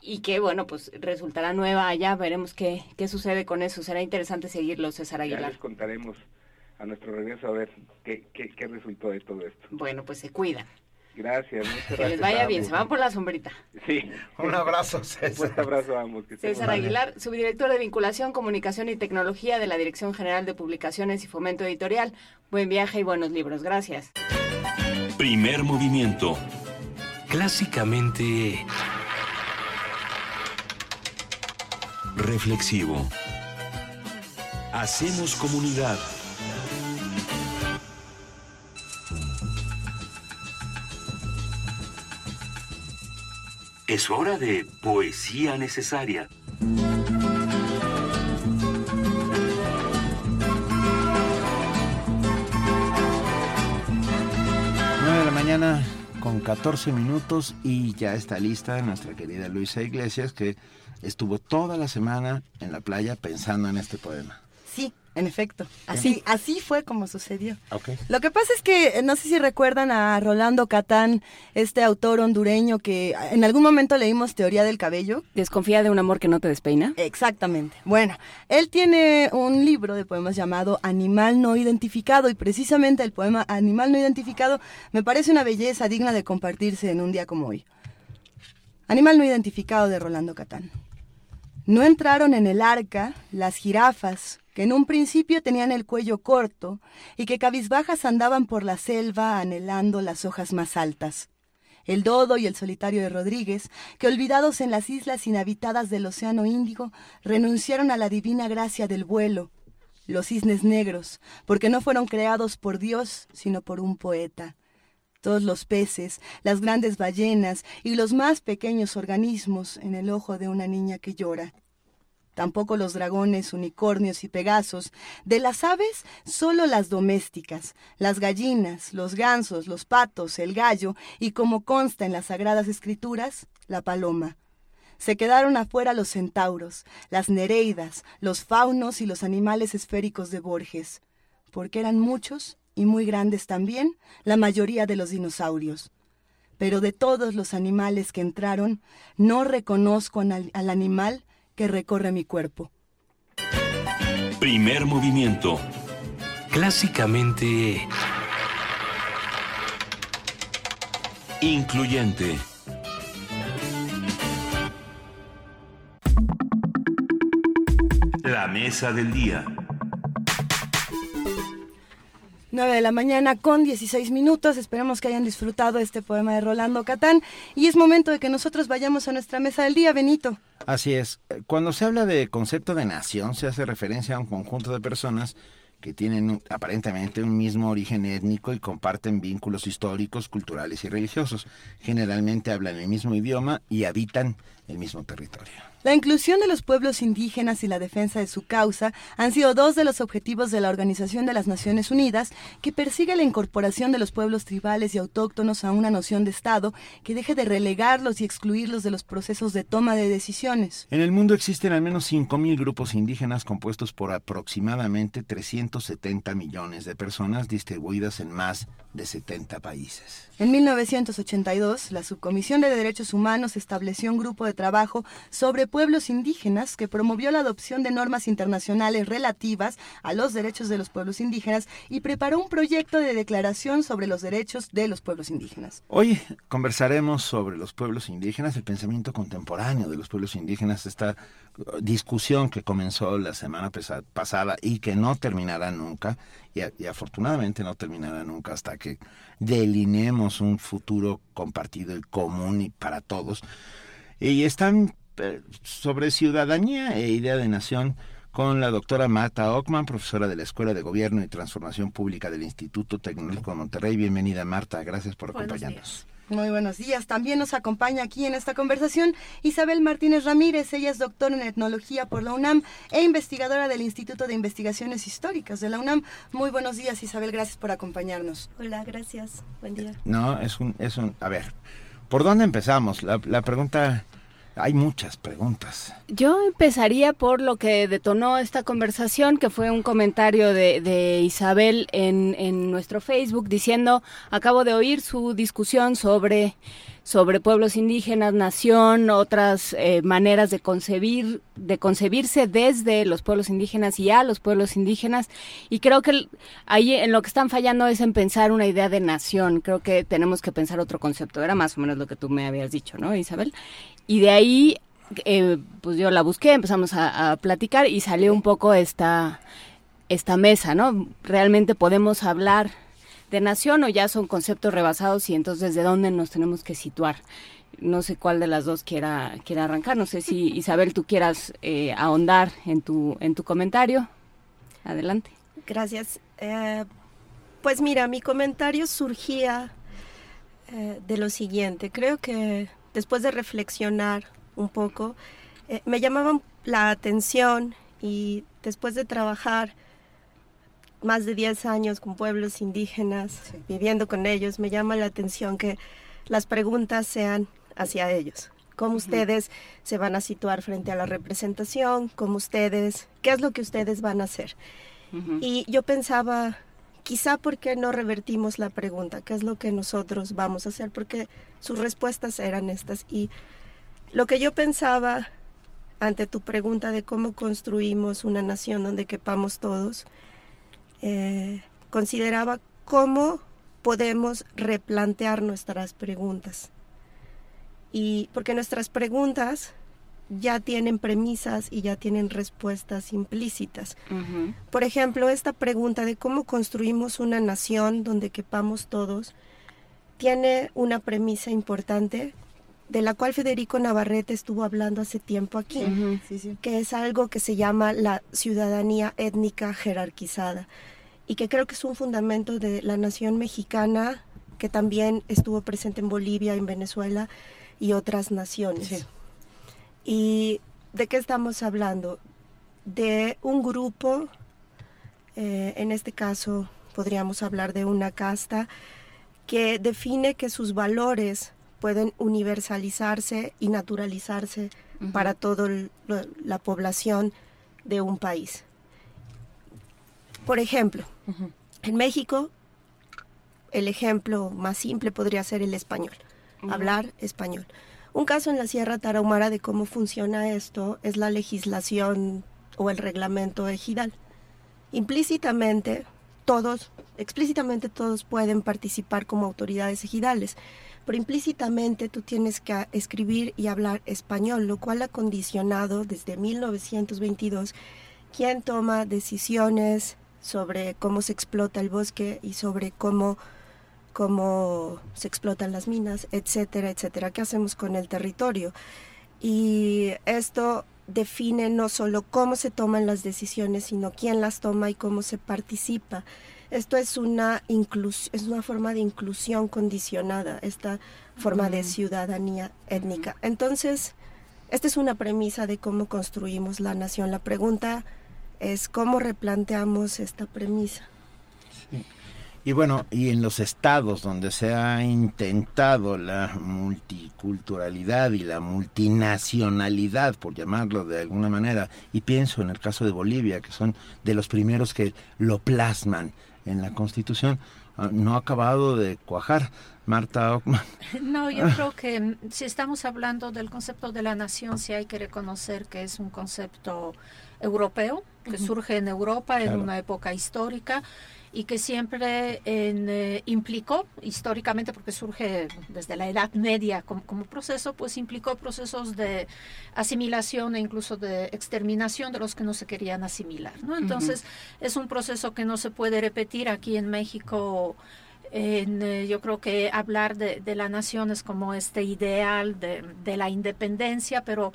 y que, bueno, pues resultará nueva allá, veremos qué, qué sucede con eso, será interesante seguirlo, César Aguilar.
Ya les contaremos a nuestro regreso a ver qué, qué, qué resultó de todo esto.
Bueno, pues se cuidan.
Gracias, muchas
que
gracias.
les vaya bien, se van por la sombrita.
Sí.
Un abrazo, César.
Un abrazo a ambos. Que
César Aguilar, subdirector de Vinculación, Comunicación y Tecnología de la Dirección General de Publicaciones y Fomento Editorial. Buen viaje y buenos libros. Gracias.
Primer movimiento. Clásicamente... Reflexivo. Hacemos comunidad. Es hora de poesía necesaria.
Nueve de la mañana con 14 minutos y ya está lista nuestra querida Luisa Iglesias que estuvo toda la semana en la playa pensando en este poema.
Sí, en efecto, así, así fue como sucedió.
Okay.
Lo que pasa es que no sé si recuerdan a Rolando Catán, este autor hondureño que en algún momento leímos Teoría del Cabello.
Desconfía de un amor que no te despeina.
Exactamente. Bueno, él tiene un libro de poemas llamado Animal no identificado y precisamente el poema Animal no identificado me parece una belleza digna de compartirse en un día como hoy. Animal no identificado de Rolando Catán. No entraron en el arca las jirafas, que en un principio tenían el cuello corto y que cabizbajas andaban por la selva anhelando las hojas más altas. El dodo y el solitario de Rodríguez, que olvidados en las islas inhabitadas del Océano Índigo, renunciaron a la divina gracia del vuelo. Los cisnes negros, porque no fueron creados por Dios, sino por un poeta. Todos los peces, las grandes ballenas y los más pequeños organismos en el ojo de una niña que llora tampoco los dragones, unicornios y pegasos. De las aves, solo las domésticas, las gallinas, los gansos, los patos, el gallo y, como consta en las sagradas escrituras, la paloma. Se quedaron afuera los centauros, las nereidas, los faunos y los animales esféricos de Borges, porque eran muchos y muy grandes también la mayoría de los dinosaurios. Pero de todos los animales que entraron, no reconozco al, al animal que recorre mi cuerpo.
Primer movimiento. Clásicamente... Incluyente. La mesa del día.
9 de la mañana con 16 minutos. Esperemos que hayan disfrutado este poema de Rolando Catán. Y es momento de que nosotros vayamos a nuestra mesa del día, Benito.
Así es. Cuando se habla de concepto de nación, se hace referencia a un conjunto de personas que tienen aparentemente un mismo origen étnico y comparten vínculos históricos, culturales y religiosos. Generalmente hablan el mismo idioma y habitan el mismo territorio.
La inclusión de los pueblos indígenas y la defensa de su causa han sido dos de los objetivos de la Organización de las Naciones Unidas, que persigue la incorporación de los pueblos tribales y autóctonos a una noción de Estado que deje de relegarlos y excluirlos de los procesos de toma de decisiones.
En el mundo existen al menos 5.000 grupos indígenas compuestos por aproximadamente 170 millones de personas distribuidas en más de 70 países.
En 1982, la Subcomisión de Derechos Humanos estableció un grupo de trabajo sobre pueblos indígenas que promovió la adopción de normas internacionales relativas a los derechos de los pueblos indígenas y preparó un proyecto de declaración sobre los derechos de los pueblos indígenas.
Hoy conversaremos sobre los pueblos indígenas, el pensamiento contemporáneo de los pueblos indígenas, esta discusión que comenzó la semana pasada y que no terminará nunca, y, afortunadamente no terminará nunca hasta que delineemos un futuro compartido y común y para todos. Y están sobre ciudadanía e idea de nación con la doctora Marta Ockman, profesora de la Escuela de Gobierno y Transformación Pública del Instituto Tecnológico de Monterrey. Bienvenida, Marta. Gracias por acompañarnos.
Muy buenos días. También nos acompaña aquí en esta conversación Isabel Martínez Ramírez. Ella es doctora en etnología por la UNAM e investigadora del Instituto de Investigaciones Históricas de la UNAM. Muy buenos días, Isabel. Gracias por acompañarnos.
Hola, gracias. Buen día.
No, es un, es un, a ver, ¿por dónde empezamos? La, la pregunta hay muchas preguntas.
Yo empezaría por lo que detonó esta conversación, que fue un comentario de, Isabel en, en, nuestro Facebook diciendo, acabo de oír su discusión sobre, sobre pueblos indígenas, nación, otras eh, maneras de concebir, de concebirse desde los pueblos indígenas y a los pueblos indígenas. Y creo que ahí en lo que están fallando es en pensar una idea de nación. Creo que tenemos que pensar otro concepto. Era más o menos lo que tú me habías dicho, ¿no, Isabel? Y de ahí, eh, pues yo la busqué, empezamos a, platicar y salió un poco esta, esta mesa, ¿no? Realmente podemos hablar de nación o ya son conceptos rebasados y entonces de dónde nos tenemos que situar. No sé cuál de las dos quiera, quiera arrancar. No sé si Isabel tú quieras eh, ahondar en tu, en tu comentario. Adelante.
Gracias. Eh, pues mira, mi comentario surgía de lo siguiente. Creo que después de reflexionar un poco, eh, me llamaban la atención y después de trabajar más de 10 años con pueblos indígenas, viviendo con ellos, me llama la atención que las preguntas sean hacia ellos. ¿Cómo ustedes se van a situar frente a la representación? ¿Cómo ustedes, qué es lo que ustedes van a hacer? Y yo pensaba, quizá por qué no revertimos la pregunta, ¿qué es lo que nosotros vamos a hacer? Porque sus respuestas eran estas. Y lo que yo pensaba ante tu pregunta de cómo construimos una nación donde quepamos todos, eh, consideraba cómo podemos replantear nuestras preguntas. Y porque nuestras preguntas ya tienen premisas y ya tienen respuestas implícitas. Por ejemplo, esta pregunta de cómo construimos una nación donde quepamos todos tiene una premisa importante de la cual Federico Navarrete estuvo hablando hace tiempo aquí, que es algo que se llama la ciudadanía étnica jerarquizada y que creo que es un fundamento de la nación mexicana que también estuvo presente en Bolivia, en Venezuela y otras naciones. ¿Y de qué estamos hablando? De un grupo, eh, en este caso podríamos hablar de una casta, que define que sus valores pueden universalizarse y naturalizarse para toda la población de un país. Por ejemplo, en México, el ejemplo más simple podría ser el español, hablar español. Un caso en la Sierra Tarahumara de cómo funciona esto es la legislación o el reglamento ejidal. Implícitamente, todos, explícitamente todos pueden participar como autoridades ejidales, pero implícitamente tú tienes que escribir y hablar español, lo cual ha condicionado desde 1922 quién toma decisiones sobre cómo se explota el bosque y sobre cómo cómo se explotan las minas, etcétera, etcétera. ¿Qué hacemos con el territorio? Y esto define no solo cómo se toman las decisiones, sino quién las toma y cómo se participa. Esto es una, es una forma de inclusión condicionada, esta forma de ciudadanía étnica. Entonces, esta es una premisa de cómo construimos la nación. La pregunta es cómo replanteamos esta premisa.
Y bueno, y en los estados donde se ha intentado la multiculturalidad y la multinacionalidad, por llamarlo de alguna manera, y pienso en el caso de Bolivia, que son de los primeros que lo plasman en la Constitución, ah, no ha acabado de cuajar. Marta Ockman.
No, yo creo que mm, si estamos hablando del concepto de la nación, sí hay que reconocer que es un concepto europeo, que surge en Europa en una época histórica y que siempre eh, implicó históricamente, porque surge desde la Edad Media como, como, proceso, pues implicó procesos de asimilación e incluso de exterminación de los que no se querían asimilar. ¿no? Entonces, es un proceso que no se puede repetir aquí en México. En, eh, yo creo que hablar de, de, la nación es como este ideal de, de la independencia, pero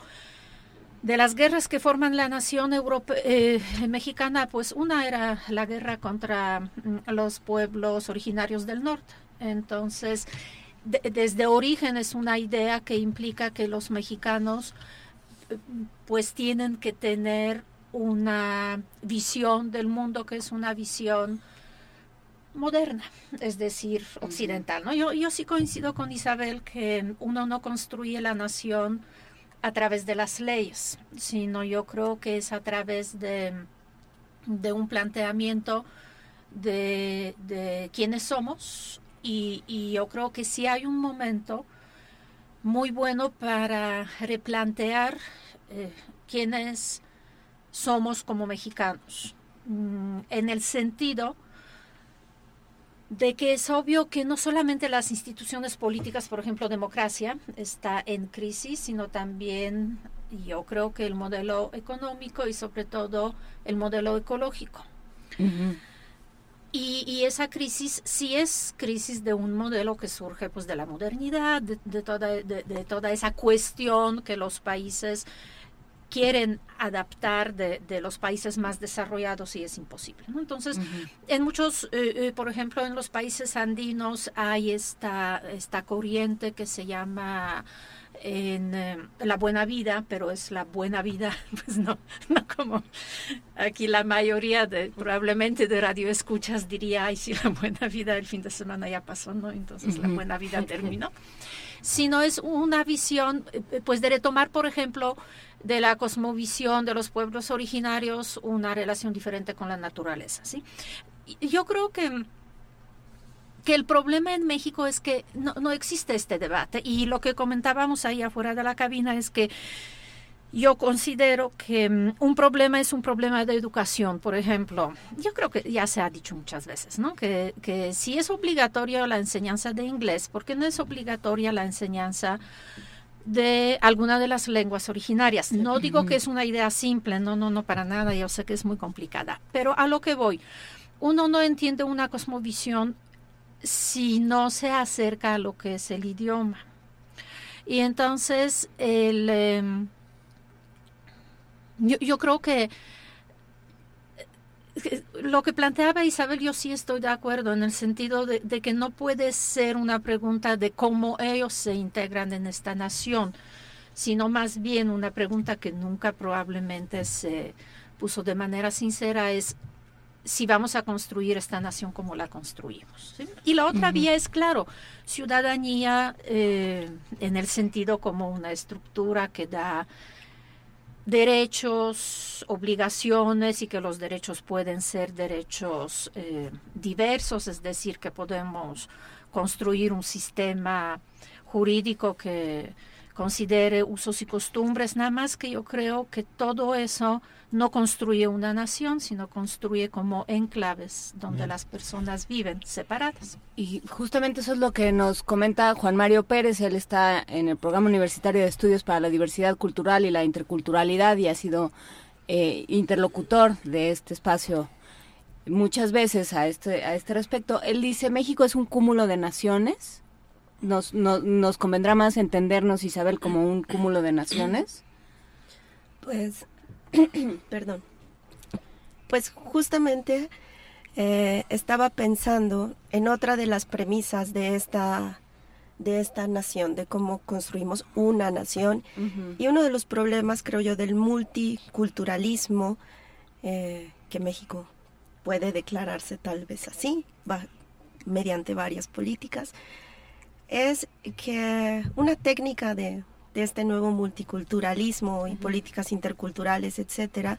de las guerras que forman la nación eh, mexicana, pues una era la guerra contra mm, los pueblos originarios del norte. Entonces, desde origen es una idea que implica que los mexicanos pues tienen que tener una visión del mundo que es una visión moderna, es decir, occidental. ¿no? Yo, yo sí coincido con Isabel que uno no construye la nación a través de las leyes, sino yo creo que es a través de, de un planteamiento de, de quiénes somos y, y, yo creo que sí hay un momento muy bueno para replantear eh, quiénes somos como mexicanos, mm, en el sentido de que es obvio que no solamente las instituciones políticas, por ejemplo, democracia, está en crisis, sino también yo creo que el modelo económico y sobre todo el modelo ecológico. y, esa crisis sí es crisis de un modelo que surge pues de la modernidad, de, toda, de toda esa cuestión que los países quieren adaptar de, los países más desarrollados y es imposible. Entonces, en muchos, eh, eh, por ejemplo, en los países andinos hay esta, esta corriente que se llama en eh, la buena vida, pero es la buena vida, pues no, no como aquí la mayoría de probablemente de radio escuchas diría, ay, sí, la buena vida el fin de semana ya pasó, ¿no? Entonces la buena vida terminó. Sino es una visión, pues de retomar, por ejemplo, de la cosmovisión de los pueblos originarios una relación diferente con la naturaleza. ¿sí? Yo creo que que el problema en México es que no, no, existe este debate y lo que comentábamos ahí afuera de la cabina es que yo considero que mm, un problema es un problema de educación, por ejemplo. Yo creo que ya se ha dicho muchas veces, ¿no? Que, que si es obligatoria la enseñanza de inglés, ¿por qué no es obligatoria la enseñanza de alguna de las lenguas originarias. No digo que es una idea simple, no, no, no, para nada, yo sé que es muy complicada, pero a lo que voy, uno no entiende una cosmovisión si no se acerca a lo que es el idioma. Y entonces, el, em, yo, yo creo que lo que planteaba Isabel, yo sí estoy de acuerdo en el sentido de, que no puede ser una pregunta de cómo ellos se integran en esta nación, sino más bien una pregunta que nunca probablemente se puso de manera sincera es si vamos a construir esta nación como la construimos. Y la otra vía es, claro, ciudadanía eh, en el sentido como una estructura que da derechos, obligaciones y que los derechos pueden ser derechos eh, diversos, es decir, que podemos construir un sistema jurídico que considere usos y costumbres, nada más que yo creo que todo eso no construye una nación, sino construye como enclaves donde las personas viven separadas.
Y justamente eso es lo que nos comenta Juan Mario Pérez. Él está en el Programa Universitario de Estudios para la Diversidad Cultural y la Interculturalidad y ha sido eh, interlocutor de este espacio muchas veces a este, a este respecto. Él dice, México es un cúmulo de naciones. Nos, nos convendrá más entendernos, Isabel, como un cúmulo de naciones.
Pues Perdón. Pues justamente eh, estaba pensando en otra de las premisas de esta de esta nación, de cómo construimos una nación. Y uno de los problemas, creo yo, del multiculturalismo, eh, que México puede declararse tal vez así, mediante varias políticas, es que una técnica de, de este nuevo multiculturalismo y políticas interculturales, etcétera,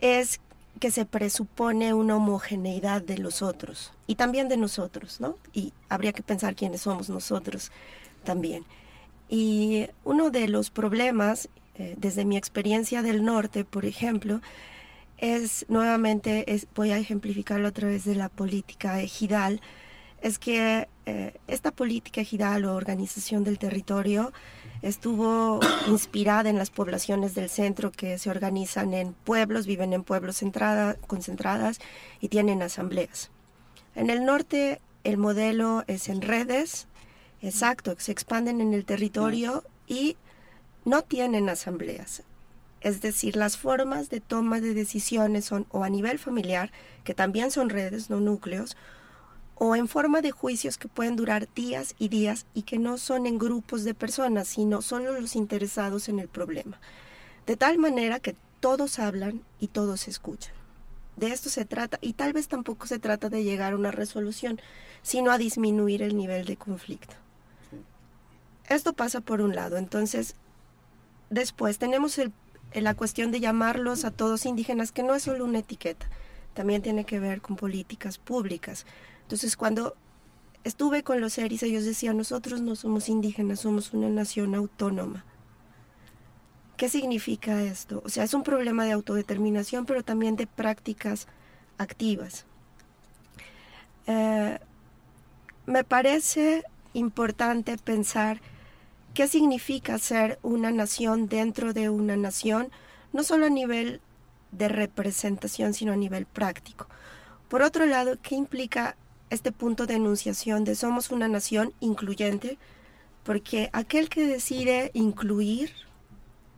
es que se presupone una homogeneidad de los otros y también de nosotros, ¿no? Y habría que pensar quiénes somos nosotros también. Y uno de los problemas, eh, desde mi experiencia del norte, por ejemplo, es nuevamente, es, voy a ejemplificarlo a través de la política ejidal, es que eh, esta política ejidal o organización del territorio estuvo inspirada en las poblaciones del centro que se organizan en pueblos, viven en pueblos centrada, concentradas y tienen asambleas. En el norte el modelo es en redes, exacto, se expanden en el territorio y no tienen asambleas. Es decir, las formas de toma de decisiones son o a nivel familiar, que también son redes, no núcleos, o en forma de juicios que pueden durar días y días y que no son en grupos de personas, sino solo los interesados en el problema. De tal manera que todos hablan y todos escuchan. De esto se trata, y tal vez tampoco se trata de llegar a una resolución, sino a disminuir el nivel de conflicto. Esto pasa por un lado. Entonces, después tenemos la cuestión de llamarlos a todos indígenas, que no es solo una etiqueta, también tiene que ver con políticas públicas. Entonces, cuando estuve con los seris, ellos decían, nosotros no somos indígenas, somos una nación autónoma. ¿Qué significa esto? O sea, es un problema de autodeterminación, pero también de prácticas activas. Eh, me parece importante pensar qué significa ser una nación dentro de una nación, no solo a nivel de representación, sino a nivel práctico. Por otro lado, ¿qué implica este punto de enunciación de somos una nación incluyente? Porque aquel que decide incluir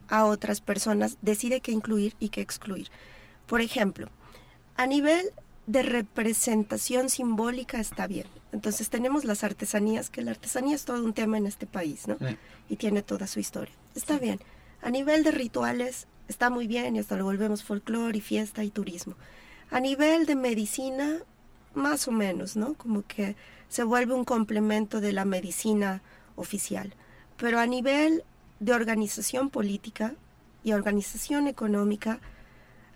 a otras personas decide qué incluir y qué excluir. Por ejemplo, a nivel de representación simbólica está bien. Entonces tenemos las artesanías, que la artesanía es todo un tema en este país, ¿no? Y tiene toda su historia. Está bien. A nivel de rituales está muy bien y hasta lo volvemos folclore y fiesta y turismo. A nivel de medicina, más o menos, ¿no? Como que se vuelve un complemento de la medicina oficial. Pero a nivel de organización política y organización económica,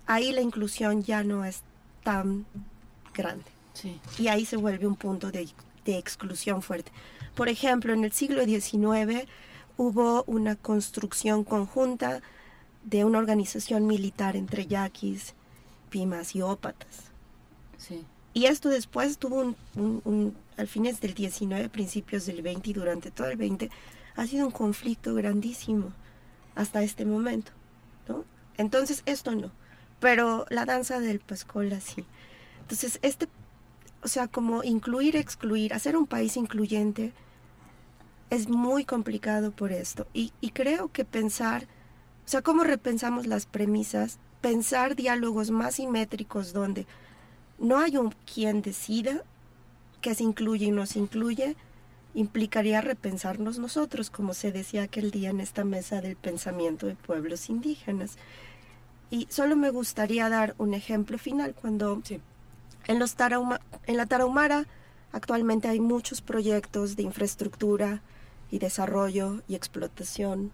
ahí la inclusión ya no es tan grande. Y ahí se vuelve un punto de, de exclusión fuerte. Por ejemplo, en el siglo XIX hubo una construcción conjunta de una organización militar entre yaquis, pimas y ópatas. Y esto después tuvo un, al fines del 19, principios del 20 y durante todo el 20, ha sido un conflicto grandísimo hasta este momento, ¿no? Entonces esto no, pero la danza del pascola sí. Entonces este, o sea, como incluir, excluir, hacer un país incluyente es muy complicado por esto. Y, y creo que pensar, o sea, cómo repensamos las premisas, pensar diálogos más simétricos donde no hay un quien decida que se incluye y no se incluye, implicaría repensarnos nosotros, como se decía aquel día en esta mesa del pensamiento de pueblos indígenas. Y solo me gustaría dar un ejemplo final cuando en, los en la Tarahumara actualmente hay muchos proyectos de infraestructura y desarrollo y explotación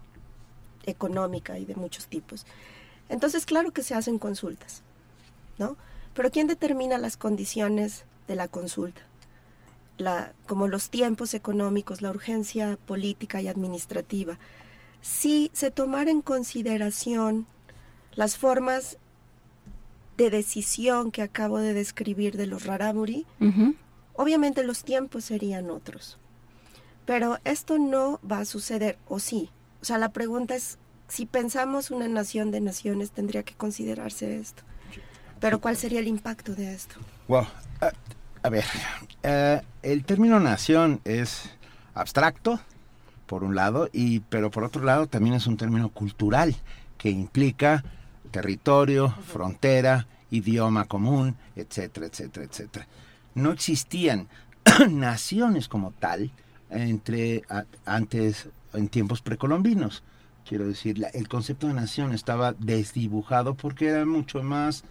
económica y de muchos tipos. Entonces, claro que se hacen consultas, ¿no? Pero ¿quién determina las condiciones de la consulta? como los tiempos económicos, la urgencia política y administrativa, si se tomara en consideración las formas de decisión que acabo de describir de los rarámuri, obviamente los tiempos serían otros. Pero esto no va a suceder, o sí. O sea, la pregunta es, si pensamos una nación de naciones, tendría que considerarse esto. Pero ¿cuál sería el impacto de esto?
Wow. A ver, eh, el término nación es abstracto, por un lado, y pero por otro lado también es un término cultural que implica territorio, frontera, idioma común, etcétera, etcétera, etcétera. No existían naciones como tal entre antes en tiempos precolombinos. Quiero decir, el concepto de nación estaba desdibujado porque era mucho más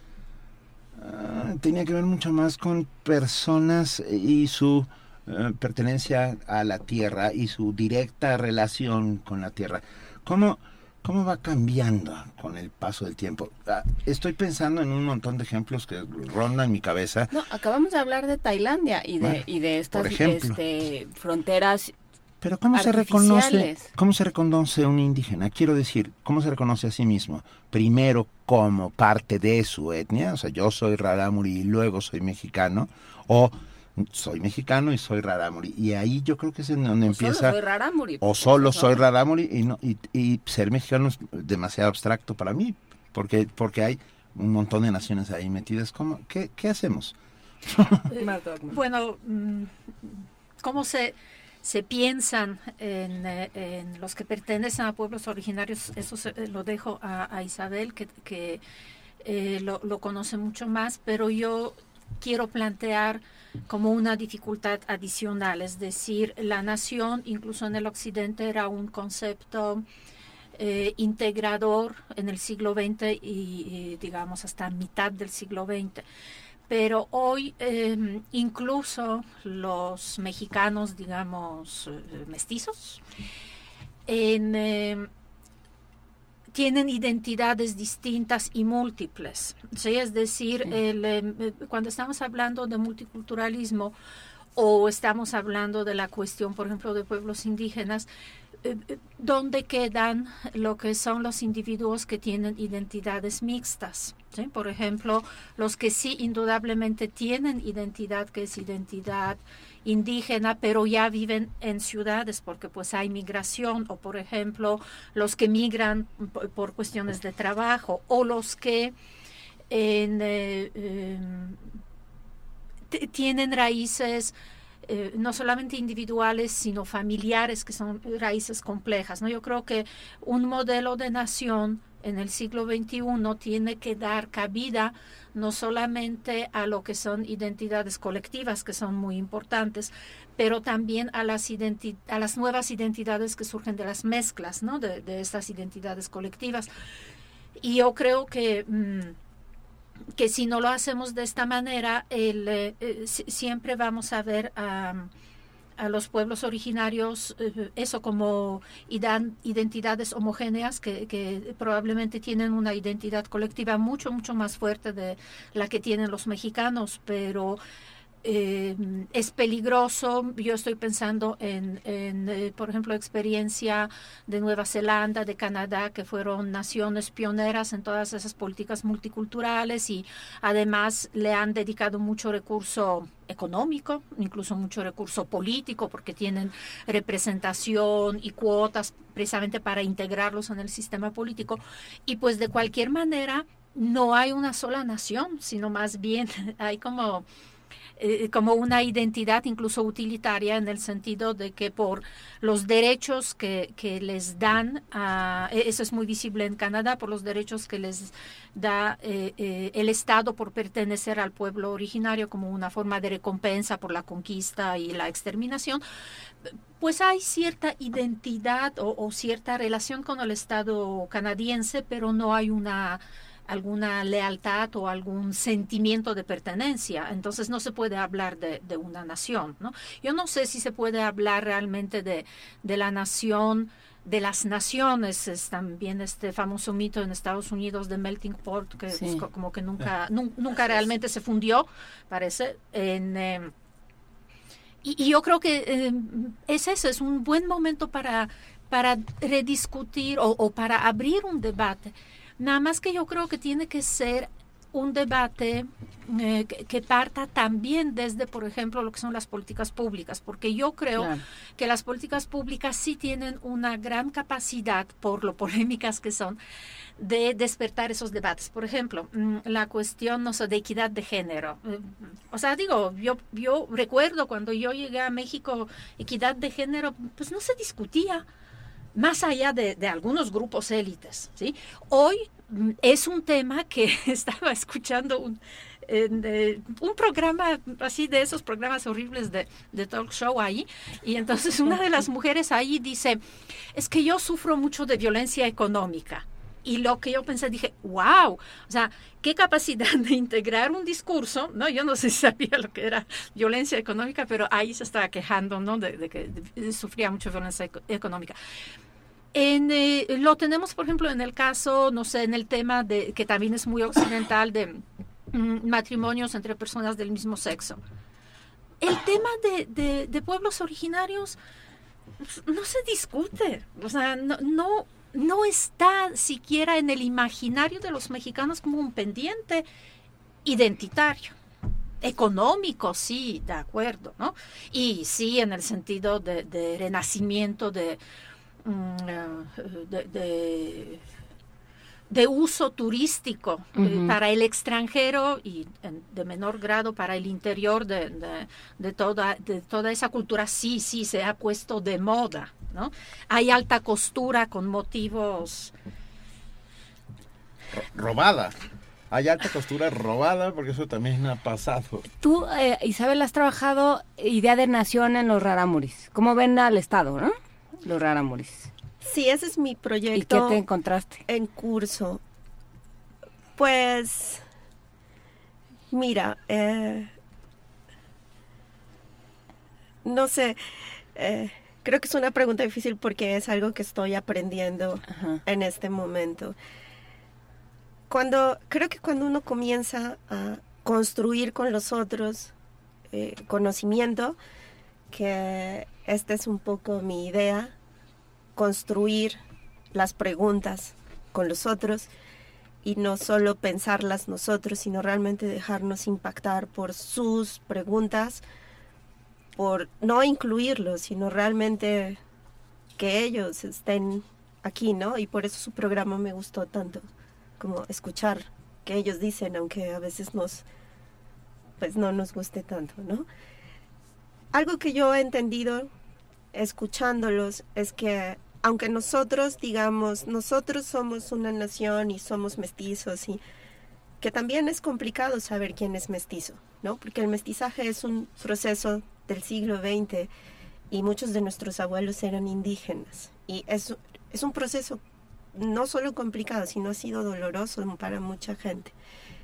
ah, tenía que ver mucho más con personas y su eh, pertenencia a la tierra y su directa relación con la tierra. ¿Cómo, cómo va cambiando con el paso del tiempo? Ah, estoy pensando en un montón de ejemplos que rondan mi cabeza.
No, acabamos de hablar de Tailandia y de,
Bueno,
y de estas este, fronteras
Pero ¿cómo se reconoce cómo se reconoce un indígena? Quiero decir, ¿cómo se reconoce a sí mismo? Primero como parte de su etnia, o sea, yo soy rarámuri y luego soy mexicano, o soy mexicano y soy rarámuri. Y ahí yo creo que es en donde empieza
Solo soy rarámuri.
o solo soy rarámuri y no y, y ser mexicano es demasiado abstracto para mí, porque porque hay un montón de naciones ahí metidas. ¿Cómo, qué, ¿Qué hacemos?
Bueno, mm, ¿cómo se, se piensan en, eh, en los que pertenecen a pueblos originarios? Eso se- eh, lo dejo a, Isabel, que, eh, lo, conoce mucho más, pero yo quiero plantear como una dificultad adicional, es decir, la nación, incluso en el occidente, era un concepto integrador en el siglo XX y, digamos hasta mitad del siglo XX. Pero hoy eh, incluso los mexicanos, digamos, eh, mestizos, en, eh, tienen identidades distintas y múltiples. ¿sí? Es decir, el, eh, cuando estamos hablando de multiculturalismo o estamos hablando de la cuestión, por ejemplo, de pueblos indígenas, ¿dónde quedan lo que son los individuos que tienen identidades mixtas? Por ejemplo, los que sí indudablemente tienen identidad, que es identidad indígena, pero ya viven en ciudades porque pues hay migración, o por ejemplo, los que migran por, cuestiones de trabajo, o los que eh, eh, t- tienen raíces eh, no solamente individuales, sino familiares, que son raíces complejas. ¿no? Yo creo que un modelo de nación en el siglo XXI tiene que dar cabida no solamente a lo que son identidades colectivas, que son muy importantes, pero también a las, a las nuevas identidades que surgen de las mezclas ¿no? de, de estas identidades colectivas. Y yo creo que... mm, que si no lo hacemos de esta manera, el, eh, eh, si- siempre vamos a ver a, a los pueblos originarios eh, eso como identidades homogéneas que, que probablemente tienen una identidad colectiva mucho, mucho más fuerte de la que tienen los mexicanos, pero eh, es peligroso. Yo estoy pensando en, eh, por ejemplo, experiencia de Nueva Zelanda, de Canadá, que fueron naciones pioneras en todas esas políticas multiculturales y además le han dedicado mucho recurso económico, incluso mucho recurso político, porque tienen representación y cuotas precisamente para integrarlos en el sistema político. Y pues de cualquier manera, no hay una sola nación, sino más bien hay como eh, como una identidad incluso utilitaria en el sentido de que por los derechos que, les dan, e- eso es muy visible en Canadá, por los derechos que les da eh, eh, el Estado por pertenecer al pueblo originario como una forma de recompensa por la conquista y la exterminación, pues hay cierta identidad o cierta relación con el Estado canadiense, pero no hay una alguna lealtad o algún sentimiento de pertenencia. Entonces no se puede hablar de, de una nación. ¿no? Yo no sé si se puede hablar realmente de, de la nación de las naciones es también este famoso mito en Estados Unidos de melting pot que
Sí.
pues, co- como que nunca nu- nunca realmente se fundió parece en eh, y, y yo creo que eh, es eso, es un buen momento para, para rediscutir o, o para abrir un debate. Nada más que yo creo que tiene que ser un debate eh, que, que parta también desde, por ejemplo, lo que son las políticas públicas, porque yo creo
Claro.
que las políticas públicas sí tienen una gran capacidad, por lo polémicas que son, de despertar esos debates. Por ejemplo, mm, la cuestión no sé, de equidad de género. Eh, O sea, digo, yo, yo recuerdo cuando yo llegué a México, equidad de género, pues no se discutía más allá de, algunos grupos élites. ¿sí? Hoy mm, es un tema que estaba escuchando un programa así de esos programas horribles de, de talk show ahí y entonces una de las mujeres ahí dice es que yo sufro mucho de violencia económica y lo que yo pensé, dije, wow, o sea, qué capacidad de integrar un discurso, ¿no? Yo no sé si sabía lo que era violencia económica, pero ahí se estaba quejando, ¿no? De, que sufría mucha violencia económica. En, eh, lo tenemos, por ejemplo, en el caso, no sé, en el tema de que también es muy occidental de mm, matrimonios entre personas del mismo sexo. El tema de, de pueblos originarios pues, no se discute, o sea, no, no no está siquiera en el imaginario de los mexicanos como un pendiente identitario. Económico, sí, de acuerdo, ¿no? Y sí, en el sentido de, renacimiento de, mm, eh, de, uso turístico eh, para el extranjero y de menor grado para el interior de, toda, de toda esa cultura, sí, sí, se ha puesto de moda, hay alta costura con motivos...
Robada. Hay alta costura robada porque eso también ha pasado.
Tú, eh, Isabel, has trabajado idea de nación en los Raramuris. ¿Cómo ven al Estado, no? Los Raramuris.
Sí, ese es mi proyecto.
¿Y qué te encontraste?
En curso. Pues, mira, eh, no sé, eh, Creo que es una pregunta difícil porque es algo que estoy aprendiendo en este momento. Cuando, creo que cuando uno comienza a construir con los otros eh, conocimiento, que esta es un poco mi idea, construir las preguntas con los otros y no solo pensarlas nosotros, sino realmente dejarnos impactar por sus preguntas, por no incluirlos, sino realmente que ellos estén aquí, ¿no? Y por eso su programa me gustó tanto, como escuchar que ellos dicen, aunque a veces nos, pues no nos guste tanto, ¿no? Algo que yo he entendido escuchándolos es que aunque nosotros digamos, nosotros somos una nación y somos mestizos y que también es complicado saber quién es mestizo, ¿no? Porque el mestizaje es un proceso del siglo XX y muchos de nuestros abuelos eran indígenas. Y es, es un proceso no solo complicado, sino ha sido doloroso para mucha gente.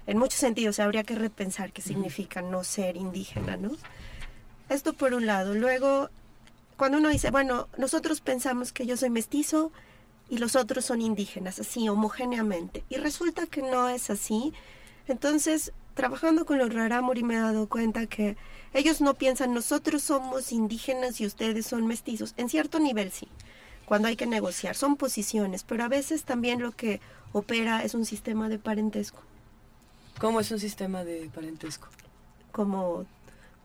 En muchos sentidos, habría que repensar qué significa no ser indígena, ¿no? Esto por un lado. Luego, cuando uno dice, bueno, nosotros pensamos que yo soy mestizo y los otros son indígenas, así homogéneamente. Y resulta que no es así. Entonces, trabajando con los Raramuri me he dado cuenta que ellos no piensan nosotros somos indígenas y ustedes son mestizos. En cierto nivel sí, cuando hay que negociar. Son posiciones, pero a veces también lo que opera es un sistema de parentesco.
¿Cómo es un sistema de parentesco?
Como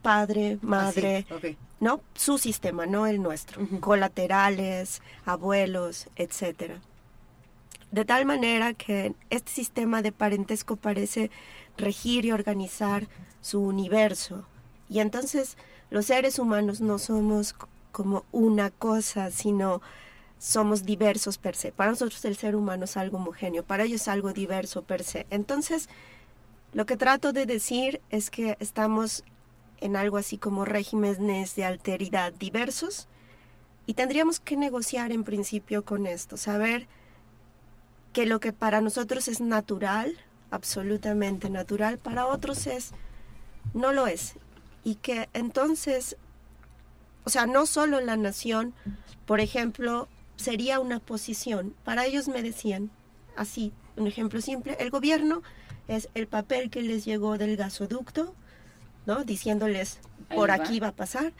padre, madre,
ah,
¿no? Su sistema, no el nuestro. Colaterales, abuelos, etcétera. De tal manera que este sistema de parentesco parece regir y organizar su universo, y entonces los seres humanos no somos como una cosa, sino somos diversos per se. Para nosotros el ser humano es algo homogéneo, para ellos es algo diverso per se. Entonces, lo que trato de decir es que estamos en algo así como regímenes de alteridad diversos y tendríamos que negociar en principio con esto, saber que lo que para nosotros es natural, absolutamente natural, para otros es no lo es y que entonces, o sea, no solo la nación, por ejemplo, sería una posición. Para ellos me decían, así, un ejemplo simple, el gobierno es el papel que les llegó del gasoducto, ¿no? Diciéndoles, por aquí va a pasar.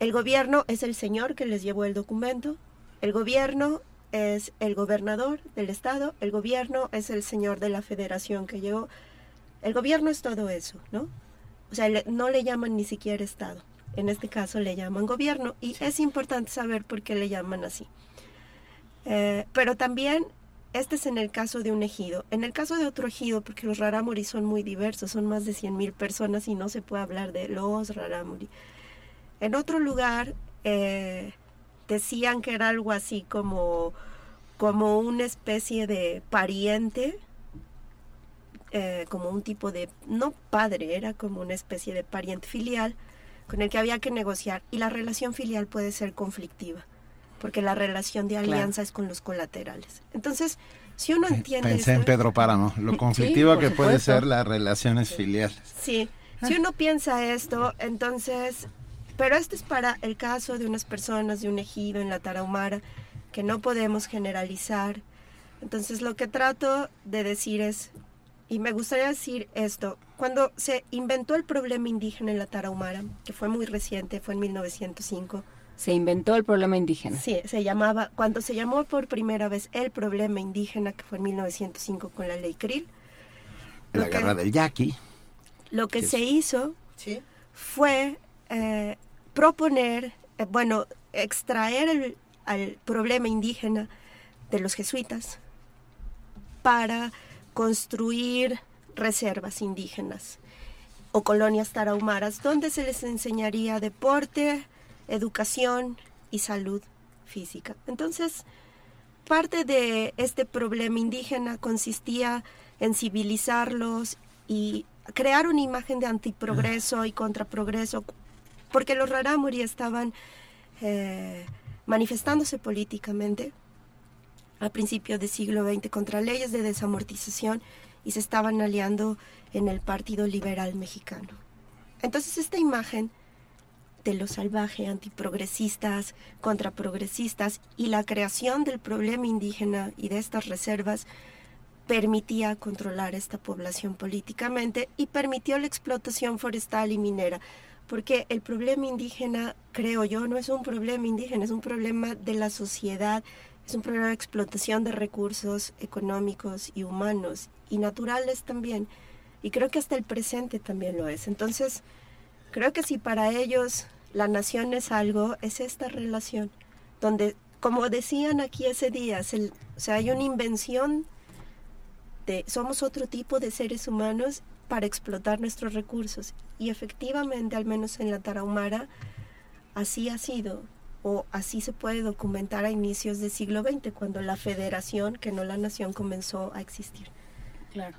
El gobierno es el señor que les llevó el documento. El gobierno es el gobernador del estado. El gobierno es el señor de la federación que llegó. El gobierno es todo eso, ¿no? O sea, no le llaman ni siquiera Estado. En este caso le llaman gobierno y es importante saber por qué le llaman así. Eh, pero también este es en el caso de un ejido. En el caso de otro ejido, porque los rarámuri son muy diversos, son más de 100.000 personas y no se puede hablar de los rarámuri. En otro lugar eh, decían que era algo así como, como una especie de pariente eh, como un tipo de, no padre, era como una especie de pariente filial con el que había que negociar y la relación filial puede ser conflictiva porque la relación de alianza es con los colaterales. Entonces, Si uno entiende...
Pensé en Pedro Páramo, lo conflictivo que puede ser las relaciones filiales.
Sí, si uno piensa esto, entonces... Pero esto es para el caso de unas personas de un ejido en la Tarahumara, que no podemos generalizar. Entonces lo que trato de decir es, y me gustaría decir esto, cuando se inventó el problema indígena en la Tarahumara, que fue muy reciente, fue en 1905.
Se inventó el problema indígena.
Sí, se llamaba, cuando se llamó por primera vez el problema indígena, que fue en 1905 con la ley Krill.
La guerra del yaqui.
Lo que se hizo fue eh, proponer, eh, bueno, extraer el, al problema indígena de los jesuitas para construir reservas indígenas o colonias tarahumaras donde se les enseñaría deporte, educación y salud física. Entonces, parte de este problema indígena consistía en civilizarlos y crear una imagen de antiprogreso y contraprogreso, porque los rarámuri estaban eh, manifestándose políticamente a principios del siglo XX contra leyes de desamortización y se estaban aliando en el Partido Liberal Mexicano. Entonces esta imagen de lo salvaje, antiprogresistas, contraprogresistas y la creación del problema indígena y de estas reservas permitía controlar esta población políticamente y permitió la explotación forestal y minera, porque el problema indígena, creo yo, no es un problema indígena, es un problema de la sociedad, es un problema de explotación de recursos económicos y humanos y naturales también. Y creo que hasta el presente también lo es. Entonces, creo que si para ellos la nación es algo, es esta relación, donde, como decían aquí ese día, o sea, hay una invención de somos otro tipo de seres humanos para explotar nuestros recursos. Y efectivamente, al menos en la Tarahumara, así ha sido, o así se puede documentar a inicios del siglo XX, cuando la federación, que no la nación, comenzó a existir.
Claro.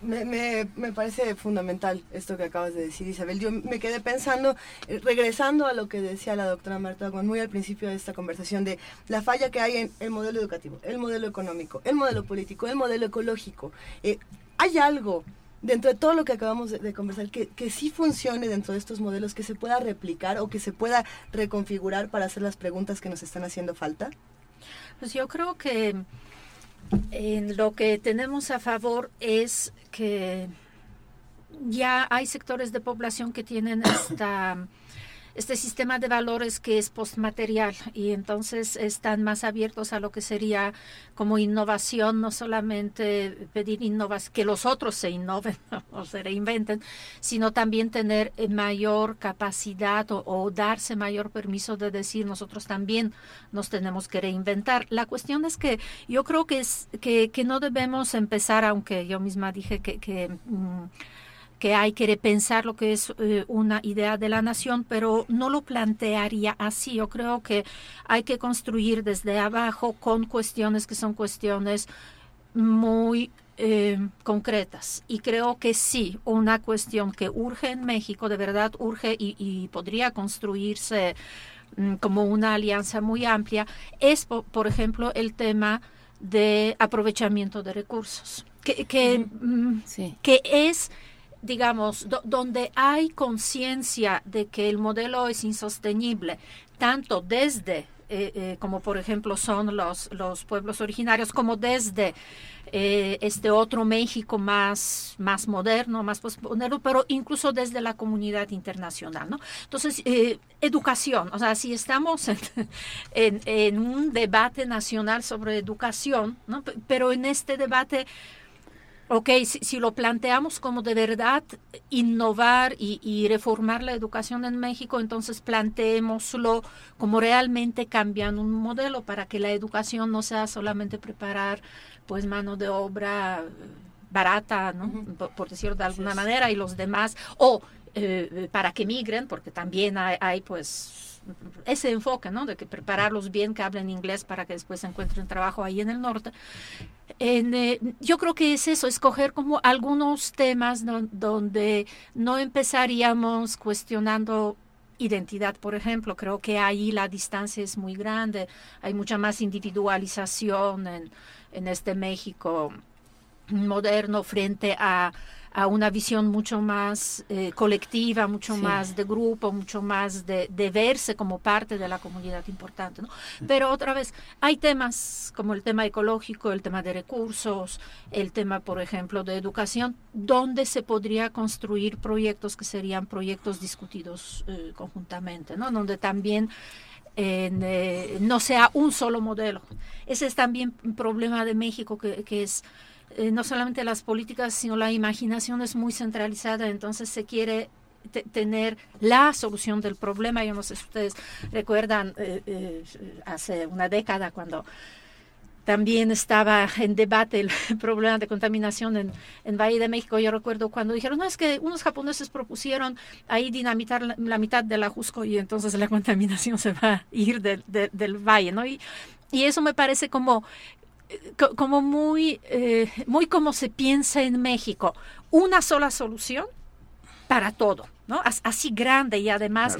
Me, me, me, parece fundamental esto que acabas de decir, Isabel. Yo me quedé pensando, eh, regresando a lo que decía la doctora Marta muy al principio de esta conversación, de la falla que hay en el modelo educativo, el modelo económico, el modelo político, el modelo ecológico. Eh, hay algo dentro de todo lo que acabamos de, conversar, que, que, sí funcione dentro de estos modelos, que se pueda replicar o que se pueda reconfigurar para hacer las preguntas que nos están haciendo falta?
Pues yo creo que en lo que tenemos a favor es que ya hay sectores de población que tienen esta este sistema de valores que es postmaterial y entonces están más abiertos a lo que sería como innovación, no solamente pedir innovación, que los otros se innoven o se reinventen, sino también tener eh, mayor capacidad o, darse mayor permiso de decir nosotros también nos tenemos que reinventar. La cuestión es que yo creo que, es, que, que no debemos empezar, aunque yo misma dije que... que mm, que hay que repensar lo que es eh, una idea de la nación, pero no lo plantearía así. Yo creo que hay que construir desde abajo con cuestiones que son cuestiones muy eh, concretas. Y creo que sí, una cuestión que urge en México, de verdad urge y, podría construirse mm, como una alianza muy amplia, es, por, ejemplo, el tema de aprovechamiento de recursos, que, que, mm, que es digamos, donde hay conciencia de que el modelo es insostenible, tanto desde, eh, eh, como por ejemplo son los, los pueblos originarios, como desde eh, este otro México más, más moderno, más postmoderno, pero incluso desde la comunidad internacional. ¿no? Entonces, educación, o sea, si estamos en, en, un debate nacional sobre educación, ¿no? pero en este debate Ok, si, lo planteamos como de verdad innovar y, reformar la educación en México, entonces planteémoslo como realmente cambiando un modelo para que la educación no sea solamente preparar pues mano de obra barata, ¿no? por, decirlo de alguna manera, y los demás, o eh, para que migren, porque también hay, pues ese enfoque, ¿no? De que prepararlos bien, que hablen inglés para que después encuentren trabajo ahí en el norte. Eh, yo creo que es eso, escoger como algunos temas donde no empezaríamos cuestionando identidad, por ejemplo. Creo que ahí la distancia es muy grande, hay mucha más individualización en, en este México moderno frente a a una visión mucho más eh, colectiva, mucho más de grupo, mucho más de, verse como parte de la comunidad importante. ¿no? Pero otra vez, hay temas como el tema ecológico, el tema de recursos, el tema, por ejemplo, de educación, donde se podría construir proyectos que serían proyectos discutidos eh, conjuntamente, ¿no? donde también eh, no sea un solo modelo. Ese es también un problema de México que, que es eh, no solamente las políticas, sino la imaginación es muy centralizada, entonces se quiere tener la solución del problema. Yo no sé si ustedes recuerdan eh, eh, hace una década cuando también estaba en debate el problema de contaminación en, en, Valle de México. Yo recuerdo cuando dijeron, no, es que unos japoneses propusieron ahí dinamitar la, mitad de la Jusco y entonces la contaminación se va a ir del valle, ¿no? Y, y eso me parece como como muy, eh, muy como se piensa en México, una sola solución para todo, ¿no? Así grande y además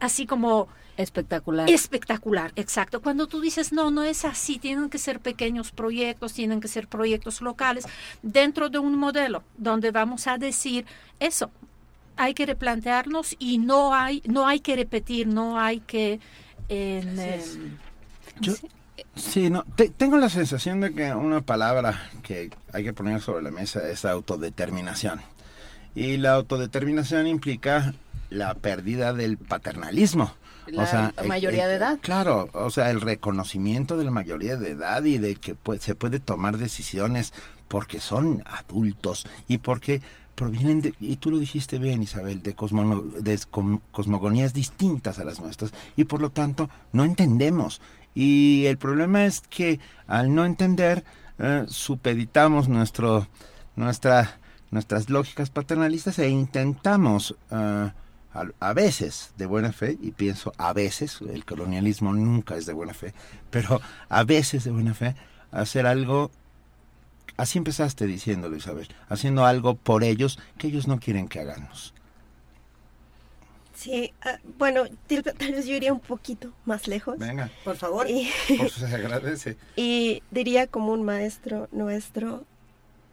así como
espectacular.
Espectacular, exacto. Cuando tú dices, no, no es así, tienen que ser pequeños proyectos, tienen que ser proyectos locales dentro de un modelo donde vamos a decir eso. Hay que replantearnos y no hay, no hay que repetir, no hay que... Em,
Sí, no, tengo la sensación de que una palabra que hay que poner sobre la mesa es autodeterminación. Y la autodeterminación implica la pérdida del paternalismo.
La, o sea, mayoría de edad.
Claro, o sea, el reconocimiento de la mayoría de edad y de que se puede tomar decisiones porque son adultos y porque provienen de, y tú lo dijiste bien Isabel, de, de cosmogonías distintas a las nuestras y por lo tanto no entendemos y el problema es que al no entender, eh, supeditamos nuestro, nuestra, nuestras lógicas paternalistas e intentamos eh, a, veces de buena fe, y pienso a veces, el colonialismo nunca es de buena fe, pero a veces de buena fe, hacer algo, así empezaste diciéndolo Isabel, haciendo algo por ellos que ellos no quieren que hagamos.
Sí, ah, bueno, tal vez yo iría un poquito más lejos.
Venga.
Por favor.
Y,
Por se agradece.
Y diría como un maestro nuestro,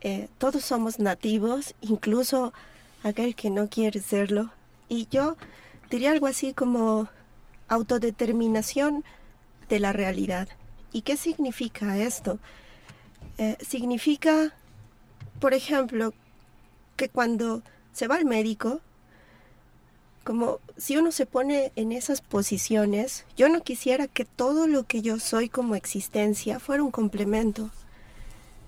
eh, todos somos nativos, incluso aquel que no quiere serlo. Y yo diría algo así como autodeterminación de la realidad. ¿Y qué significa esto? Eh, significa, por ejemplo, que cuando se va al médico, como si uno se pone en esas posiciones, yo no quisiera que todo lo que yo soy como existencia fuera un complemento.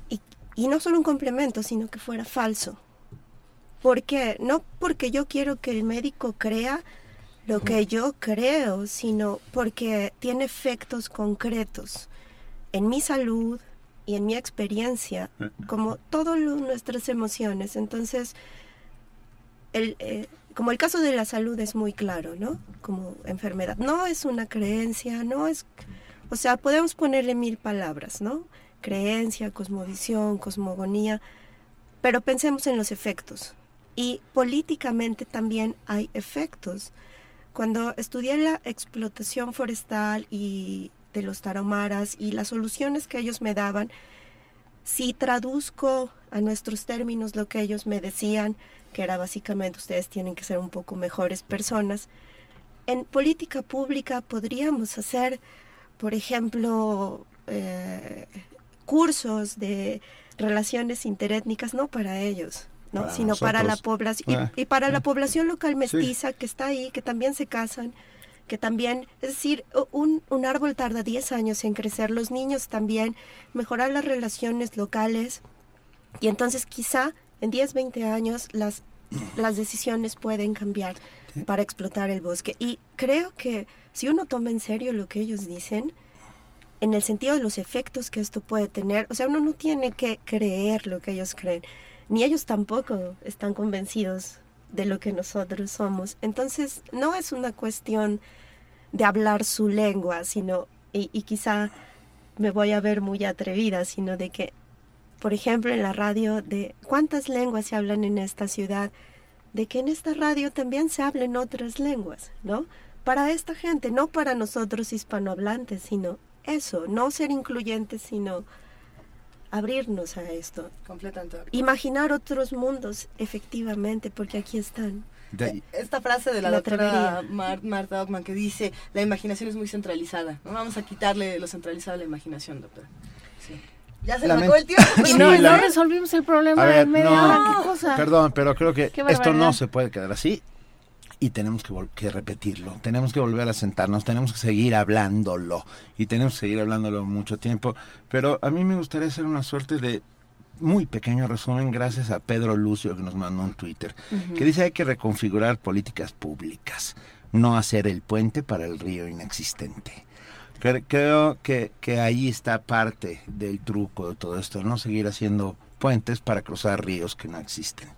Y, y no solo un complemento, sino que fuera falso. ¿Por qué? No porque yo quiero que el médico crea lo que yo creo, sino porque tiene efectos concretos en mi salud y en mi experiencia, como todas nuestras emociones. Entonces, el, eh, como el caso de la salud es muy claro, ¿no? Como enfermedad. No es una creencia, no es... O sea, podemos ponerle mil palabras, ¿no? Creencia, cosmovisión, cosmogonía, pero pensemos en los efectos. Y políticamente también hay efectos. Cuando estudié la explotación forestal y de los tarahumaras y las soluciones que ellos me daban, si traduzco a nuestros términos lo que ellos me decían, que era básicamente ustedes tienen que ser un poco mejores personas. En política pública podríamos hacer, por ejemplo, eh, cursos de relaciones interétnicas, no para ellos, ¿no? sino para la población ah. y, para la ah. población local mestiza que está ahí, que también se casan, que también, es decir, un, un árbol tarda 10 años en crecer, los niños también, mejorar las relaciones locales y entonces quizá en 10, 20 años las, las decisiones pueden cambiar para explotar el bosque. Y creo que si uno toma en serio lo que ellos dicen, en el sentido de los efectos que esto puede tener, o sea, uno no tiene que creer lo que ellos creen, ni ellos tampoco están convencidos de lo que nosotros somos. Entonces, no es una cuestión de hablar su lengua, sino, y, y quizá me voy a ver muy atrevida, sino de que por ejemplo, en la radio de cuántas lenguas se hablan en esta ciudad. de que en esta radio también se hablen otras lenguas, ¿no? Para esta gente, no para nosotros hispanohablantes, sino eso, no ser incluyentes, sino abrirnos a esto.
Completamente.
Imaginar otros mundos, efectivamente, porque aquí están.
Esta frase de la,
Me
doctora. Mar- Marta Ockman que dice, la imaginación es muy centralizada. No vamos a quitarle lo centralizado a la imaginación, doctora. Ya se
Lament-
me acabó el tiempo.
Y
Sí,
no,
la-
no resolvimos el problema
ver,
en media
no,
hora. ¿Qué cosa?
Perdón, pero creo que esto no se puede quedar así y tenemos que, que repetirlo. Tenemos que volver a sentarnos, tenemos que seguir hablándolo y tenemos que seguir hablándolo mucho tiempo. Pero a mí me gustaría hacer una suerte de muy pequeño resumen gracias a Pedro Lucio que nos mandó un Twitter
Ujú.
que dice hay que reconfigurar políticas públicas, no hacer el puente para el río inexistente. Cre- Creo que, que ahí está parte del truco de todo esto, no seguir haciendo puentes para cruzar ríos que no existen.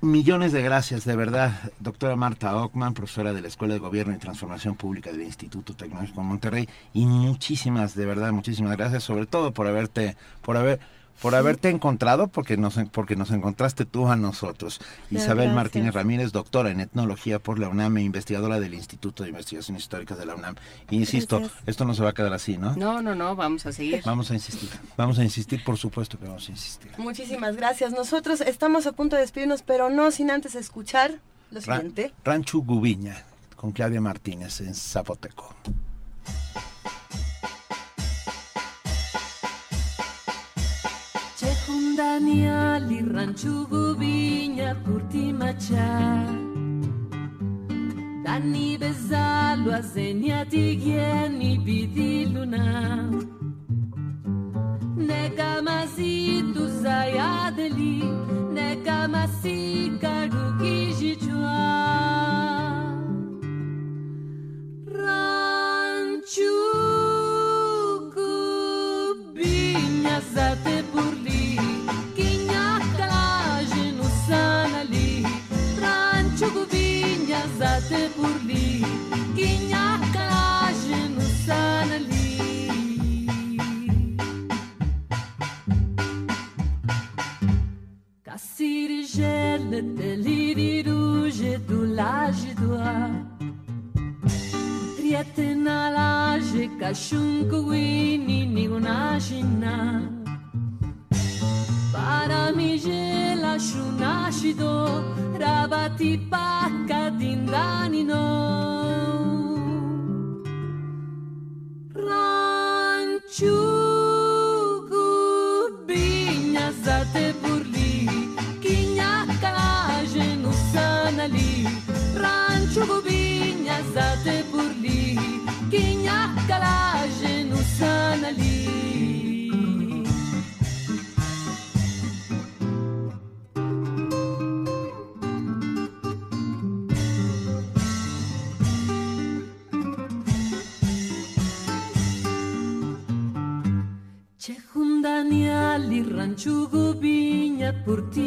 Millones de gracias, de verdad, doctora Marta Ockman, profesora de la Escuela de Gobierno y Transformación Pública del Instituto Tecnológico de Monterrey, y muchísimas, de verdad, muchísimas gracias, sobre todo por haberte, por haber, por haberte encontrado, porque nos, porque nos encontraste tú a nosotros. Isabel
gracias.
Martínez Ramírez, doctora en etnología por la UNAM e investigadora del Instituto de Investigaciones Históricas de la UNAM. Insisto,
Gracias.
esto no se va a quedar así, ¿no?
No, no, no, vamos a seguir.
Vamos a insistir, vamos a insistir, por supuesto que vamos a insistir.
Muchísimas gracias. Nosotros estamos a punto de despedirnos, pero no sin antes escuchar lo siguiente.
Rancho Gubiña, con Claudia Martínez en Zapoteco.
Daniali, Ranchugu, Viña, Curtimacha. Dani Bezalo, Azeniati, Gieni, Bidi, Luna. Negamazitu, Zayadeli, Negamasi, Karuki, Jichua. Ranchugu. Casate burli, quinhacala genusanali, rancho guvinha, zate burli, quinhacala genusanali. Cassiri gel, teliriru je do laj do doa. Sviete na laje, kašunku vini, niguna. Para mi žela šunaši do, rabati paka dindanino. Ranču. zate burli Kinja kaže nusana li Ranču gubinja zate burli quem há coragem no sanali. Chehundaniali ranchugo viña por ti.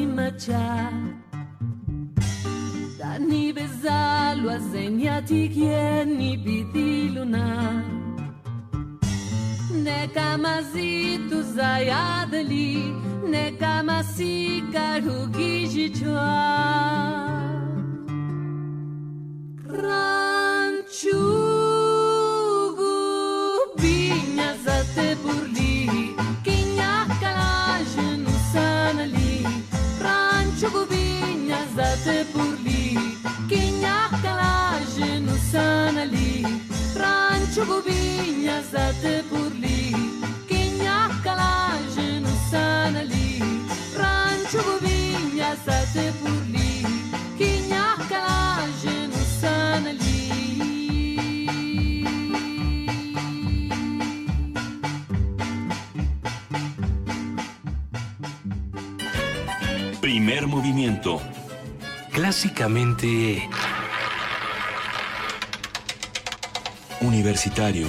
אני בזל ואזן יתיקייני בדילונה. Neka mazi tu zayadli, neka masi karugi jichwa. Ranchugu binha zate burli Kinha calagem no sanali Ranchugu binha zate burli Kinha calagem no sanali
Primer movimiento. Clásicamente... Universitario.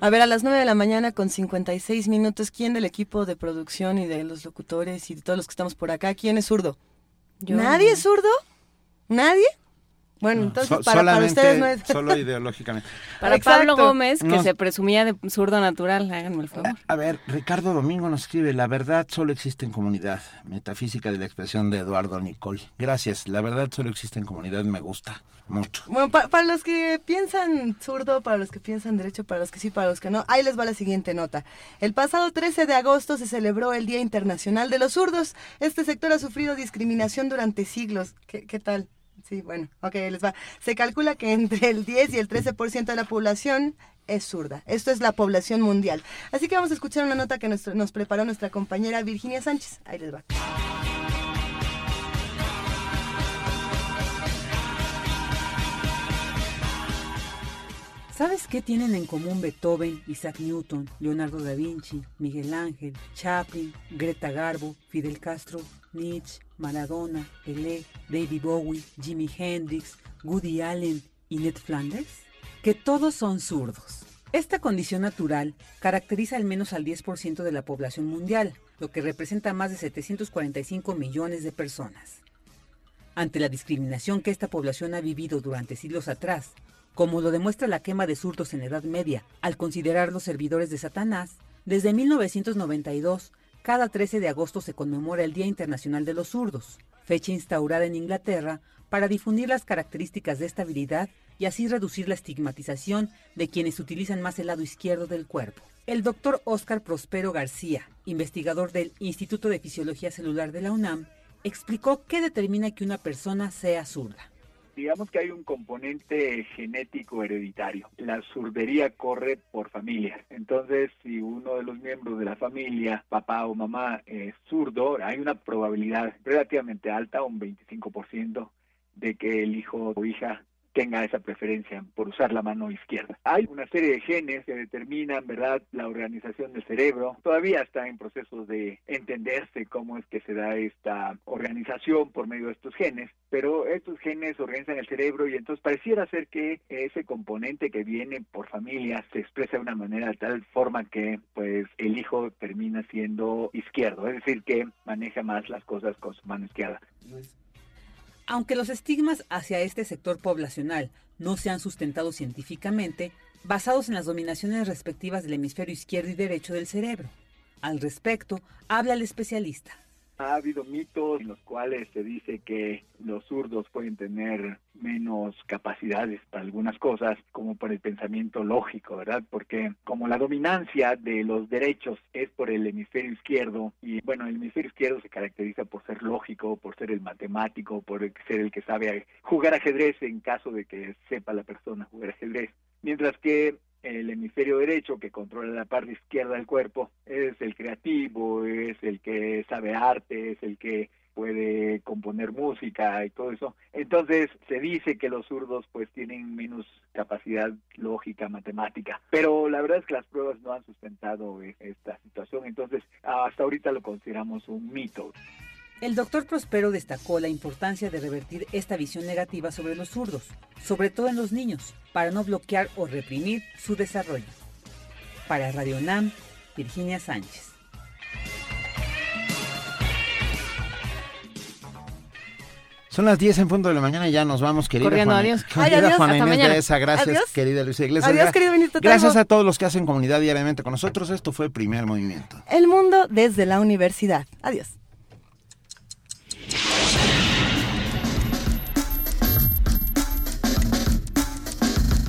A ver, a las 9 de la mañana con 56 minutos, ¿quién del equipo de producción y de los locutores y de todos los que estamos por acá, quién es zurdo?
Yo.
¿Nadie es zurdo? ¿Nadie? Bueno, entonces
So-
para, ustedes no es...
solo ideológicamente.
Para
Exacto.
Pablo Gómez, que
No.
se presumía de zurdo natural, háganme el favor.
A ver, Ricardo Domingo nos escribe, la verdad solo existe en comunidad. Metafísica de la expresión de Eduardo Nicol. Gracias, la verdad solo existe en comunidad, me gusta mucho.
Bueno, pa- para los que piensan zurdo, para los que piensan derecho, para los que sí, para los que no, ahí les va la siguiente nota. El pasado 13 de agosto se celebró el Día Internacional de los Zurdos. Este sector ha sufrido discriminación durante siglos. ¿Qué, qué tal? Sí, bueno, ok, les va. Se calcula que entre el 10 y el 13% de la población es zurda. Esto es la población mundial. Así que vamos a escuchar una nota que nuestro- nos preparó nuestra compañera Virginia Sánchez. Ahí les va.
¿Sabes qué tienen en común Beethoven, Isaac Newton, Leonardo da Vinci, Miguel Ángel, Chaplin, Greta Garbo, Fidel Castro, Nietzsche, Maradona, Pelé, David Bowie, Jimi Hendrix, Woody Allen y Ned Flanders? Que todos son zurdos. Esta condición natural caracteriza al menos al 10% de la población mundial, lo que representa más de 745 millones de personas. Ante la discriminación que esta población ha vivido durante siglos atrás, como lo demuestra la quema de zurdos en la Edad Media, al considerarlos servidores de Satanás, desde 1992, cada 13 de agosto se conmemora el Día Internacional de los Zurdos, fecha instaurada en Inglaterra para difundir las características de esta habilidad y así reducir la estigmatización de quienes utilizan más el lado izquierdo del cuerpo. El doctor Óscar Prospero García, investigador del Instituto de Fisiología Celular de la UNAM, explicó qué determina que una persona sea zurda.
Digamos que hay un componente genético hereditario. La zurdería corre por familia. Entonces, si uno de los miembros de la familia, papá o mamá, es zurdo, hay una probabilidad relativamente alta, un 25%, de que el hijo o hija tenga esa preferencia por usar la mano izquierda. Hay una serie de genes que determinan, ¿verdad?, la organización del cerebro. Todavía está en procesos de entenderse cómo es que se da esta organización por medio de estos genes, pero estos genes organizan el cerebro y entonces pareciera ser que ese componente que viene por familia se expresa de una manera de tal forma que pues el hijo termina siendo izquierdo, es decir, que maneja más las cosas con su mano izquierda.
Aunque los estigmas hacia este sector poblacional no se han sustentado científicamente, basados en las dominaciones respectivas del hemisferio izquierdo y derecho del cerebro. Al respecto, habla el especialista.
Ha habido mitos en los cuales se dice que los zurdos pueden tener menos capacidades para algunas cosas, como por el pensamiento lógico, ¿verdad? Porque como la dominancia de los derechos es por el hemisferio izquierdo, y bueno, el hemisferio izquierdo se caracteriza por ser lógico, por ser el matemático, por ser el que sabe jugar ajedrez en caso de que sepa la persona jugar ajedrez. Mientras que el hemisferio derecho que controla la parte izquierda del cuerpo es el creativo, es el que sabe arte, es el que puede componer música y todo eso. Entonces se dice que los zurdos pues tienen menos capacidad lógica, matemática, pero la verdad es que las pruebas no han sustentado eh, esta situación, entonces hasta ahorita lo consideramos un mito.
El doctor Prospero destacó la importancia de revertir esta visión negativa sobre los zurdos, sobre todo en los niños, para no bloquear o reprimir su desarrollo. Para Radio NAM, Virginia Sánchez.
Son las 10 en punto de la mañana y ya nos vamos, querida
Corriendo,
Juana,
adiós.
querida
Ay, adiós,
Juana
hasta
Inés
mañana.
de esa, gracias,
Adiós.
querida Luisa Iglesias.
Adiós, querido Benito
Gracias a todos los que hacen comunidad diariamente con nosotros. Esto fue Primer Movimiento.
El mundo desde la universidad. Adiós.